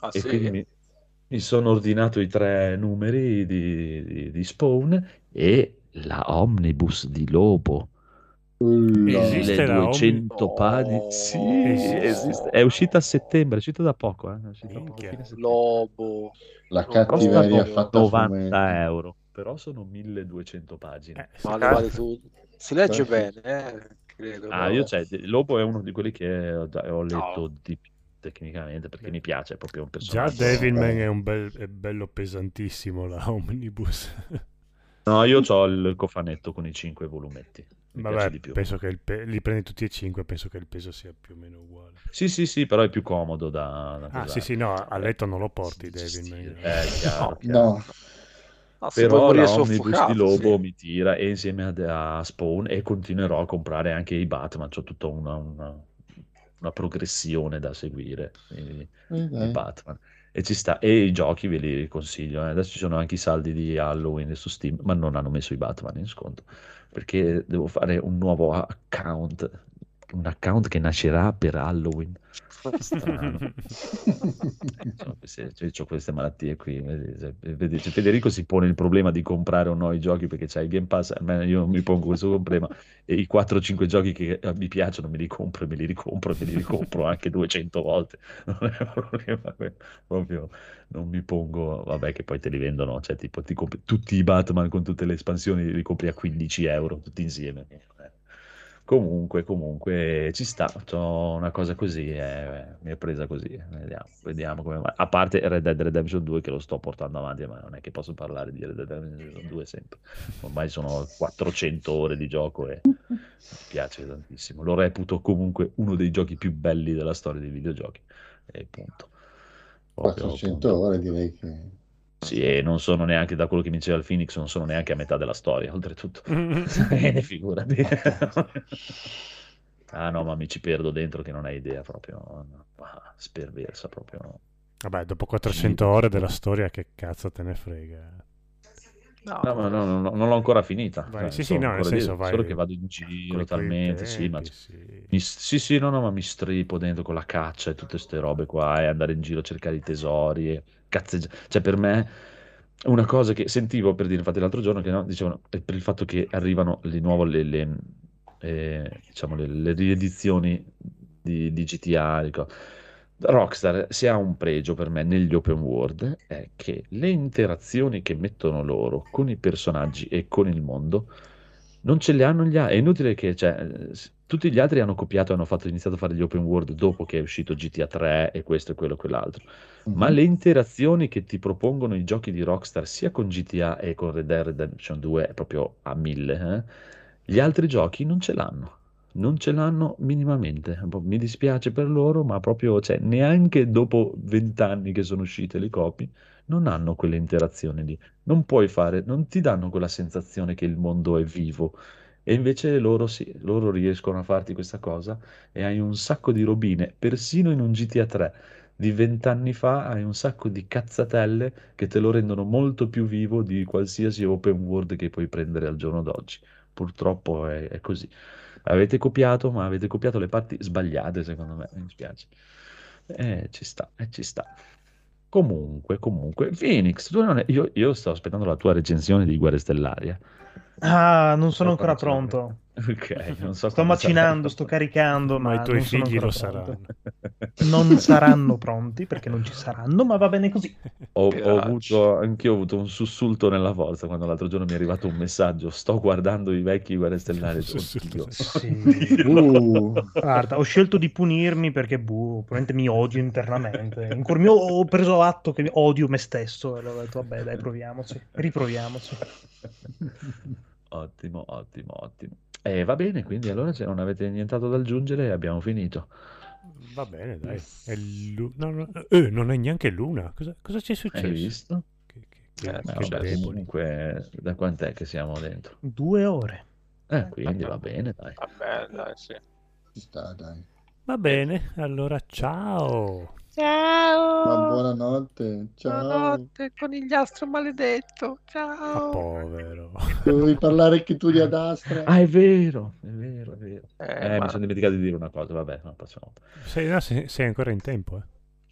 Ah, E sì? quindi mi, mi sono ordinato i tre numeri di, di- di Spawn e la omnibus di Lobo. Esiste la 1200 omni- pagine. Sì, Esiste. esiste. È uscita a settembre, è uscita da poco. eh, È uscita poco. Lobo. La Costa cattiveria no- fatta a 90 fumetti. euro, però sono 1200 pagine. Eh, Ma sì. le vale tu. Si legge bene, eh? Credo. Ah, io cioè, Lobo è uno di quelli che ho, ho letto No. di più tecnicamente perché mi piace, è proprio un Già personaggio. Devilman è, un bel, è bello pesantissimo la omnibus. No, io ho il cofanetto con i 5 volumetti. Mi piace Vabbè, di più. penso che il pe- li prendi tutti e cinque, penso che il peso sia più o meno uguale. Sì, sì, sì, però è più comodo da, da Ah, sì, sì, no, a letto non lo porti Devilman. Eh, chiaro, chiaro. No, Ah, Però la omnibus di Lobo sì. mi tira e insieme a, a Spawn e continuerò a comprare anche i Batman, c'ho tutta una, una- una progressione da seguire di, Eh, di dai. Batman. E ci sta, e i giochi ve li consiglio. eh. Adesso ci sono anche i saldi di Halloween su Steam, ma non hanno messo i Batman in sconto perché devo fare un nuovo account, un account che nascerà per Halloween. Strano. Insomma, queste, cioè, ho queste malattie qui. vedi, cioè, cioè, Federico si pone il problema di comprare o no i giochi perché c'è il Game Pass. A me, io non mi pongo questo problema. E i 4-5 giochi che eh, mi piacciono me li compro e me li ricompro e me li ricompro anche 200 volte. Non è un problema. Proprio non mi pongo. Vabbè, che poi te li vendono. Cioè, tipo, ti compri tutti i Batman con tutte le espansioni, li compri a 15 euro tutti insieme. Eh. Comunque, comunque ci sta, una cosa così, eh, mi è presa così, vediamo, vediamo come va. A parte Red Dead Redemption 2 che lo sto portando avanti, ma non è che posso parlare di Red Dead Redemption 2 sempre. Ormai sono 400 ore di gioco e mi piace tantissimo. Lo reputo comunque uno dei giochi più belli della storia dei videogiochi. E punto. Proprio, 400 punto. ore direi che... Sì, e non sono neanche, da quello che mi diceva il Phoenix, non sono neanche a metà della storia, oltretutto. Eh, figurati. ah no, ma mi ci perdo dentro che non hai idea proprio. Ah, sperversa proprio. Vabbè, dopo 400 ore della storia, che cazzo te ne frega? No, No, ma no, no, no, non l'ho ancora finita. Vai, Cioè, sì, sì, no, nel senso vai solo che vado in giro talmente, sì, ma tempi, sì. mi- sì, sì, no, no, ma mi stripo dentro con la caccia e tutte queste robe qua e andare in giro a cercare i tesori e cazzeggiare. Cioè, per me, una cosa che sentivo per dire, infatti, l'altro giorno, che no, dicevano, è per il fatto che arrivano di nuovo le, le, eh, diciamo, le, le riedizioni di, di GTA. di co- Rockstar, se ha un pregio per me negli open world, è che le interazioni che mettono loro con i personaggi e con il mondo non ce le hanno gli altri. È inutile che, cioè, tutti gli altri hanno copiato e hanno fatto, iniziato a fare gli open world dopo che è uscito GTA 3 e questo e quello e quell'altro. Ma Mhm. le interazioni che ti propongono i giochi di Rockstar, sia con GTA e con Red Dead Redemption 2, è proprio a mille, eh, Gli altri giochi non ce l'hanno. Non ce l'hanno minimamente. Mi dispiace per loro, ma proprio, cioè, neanche dopo vent'anni che sono uscite le copie, non hanno quelle interazioni lì. Non puoi fare, non ti danno quella sensazione che il mondo è vivo. E invece loro sì, loro riescono a farti questa cosa e hai un sacco di robine, persino in un GTA 3 di vent'anni fa hai un sacco di cazzatelle che te lo rendono molto più vivo di qualsiasi open world che puoi prendere al giorno d'oggi. Purtroppo è, è così. Avete copiato, ma avete copiato le parti sbagliate, secondo me, mi spiace. Eh, ci sta, eh, ci sta. Comunque, comunque, Phoenix, tu non è- io, io sto aspettando la tua recensione di Guerre Stellari. eh. Ah, non Non so sono ancora pronto. Ok, non so Sto sarà. macinando, sto caricando, Ma ma i tuoi figli ancora lo pronto. saranno. Non saranno pronti perché non ci saranno, ma va bene così. Ho, ho avuto, anch'io ho avuto un sussulto nella forza quando l'altro giorno mi è arrivato un messaggio. Sto guardando i vecchi Guerre Stellari. Sussulto, Oddio. Sì. Uh, Guarda, ho scelto di punirmi perché, boh, probabilmente mi odio internamente. In cuor mio ho preso atto che odio me stesso e allora ho detto, vabbè, dai, proviamoci, riproviamoci. Ottimo, ottimo, ottimo. E va bene, quindi allora se non avete nient'altro da aggiungere abbiamo finito. Va bene, dai. È lu- no, no, eh, non è neanche l'una. Cosa, cosa ci è Hai successo? visto? Che, che- Eh, che Eh, Che vabbè, comunque da quant'è che siamo dentro? Due ore. Eh, quindi va bene, dai. Vabbè, dai, sì. ci sta, dai. Va bene, allora ciao. Ma Ciao. buonanotte, ciao. Buonanotte, conigliastro maledetto. Ma Ciao. povero. Dovevi parlare anche tu di Adastra? Ah, è vero, è vero, è vero. Eh, Eh, ma- mi sono dimenticato di dire una cosa, vabbè, no, passiamo. Sei, no, sei- sei ancora in tempo, eh.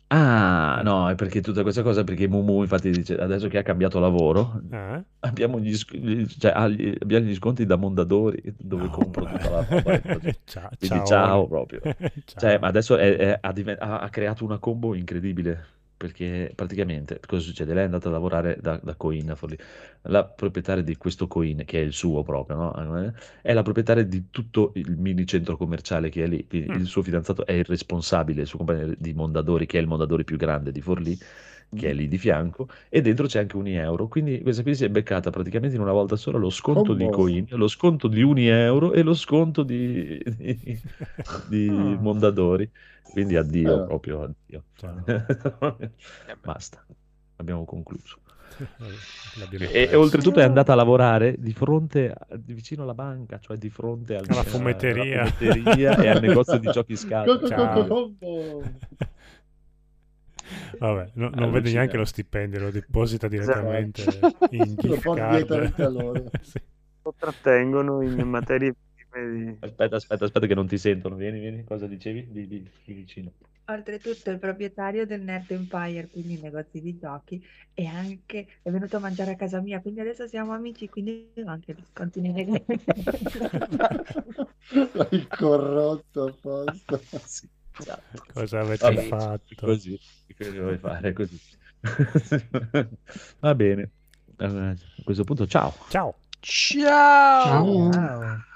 Ah, no, è perché tutta questa cosa, perché Mumu infatti dice, adesso che ha cambiato lavoro, Ah? abbiamo gli, sc- cioè, gli- abbiamo gli sconti da Mondadori, dove No, compro beh. tutta la roba. ciao, Quindi ciao. ciao proprio. Ciao. Cioè, ma adesso è- è- ha- ha creato una combo incredibile. Perché praticamente cosa succede? Lei è andata a lavorare da, da Coin, Forlì. la proprietaria di questo Coin, che è il suo proprio, no? È la proprietaria di tutto il mini centro commerciale che è lì. Quindi Mm. il suo fidanzato è il responsabile, il suo compagno di Mondadori, che è il Mondadori più grande di Forlì, che è lì di fianco, e dentro c'è anche un euro. Quindi questa qui si è beccata praticamente in una volta sola lo sconto di Combo. Coin, lo sconto di un euro e lo sconto di, di, di Ah. Mondadori. Quindi addio, Eh. proprio addio. Ciao. Basta, abbiamo concluso. E, e oltretutto è andata a lavorare di fronte, di vicino alla banca, cioè di fronte al- Alla fumetteria. alla fumetteria e al negozio di giochi scatola. Vabbè, no- non vede neanche lo stipendio, lo deposita direttamente in Lo gift card. loro. Sì. Lo trattengono in materie prime di... Aspetta, aspetta, aspetta che non ti sentono. Vieni, vieni, cosa dicevi? Di, di, di vicino. Oltretutto è il proprietario del Nerd Empire, quindi negozi di giochi, e anche è venuto a mangiare a casa mia, quindi adesso siamo amici, quindi anche negozi. L'hai corrotto apposta. Sì, esatto. Cosa avete Vabbè, fatto? Così, che vuoi fare così. Va bene. Allora, a questo punto, ciao. Ciao. Ciao. Ciao. Ciao.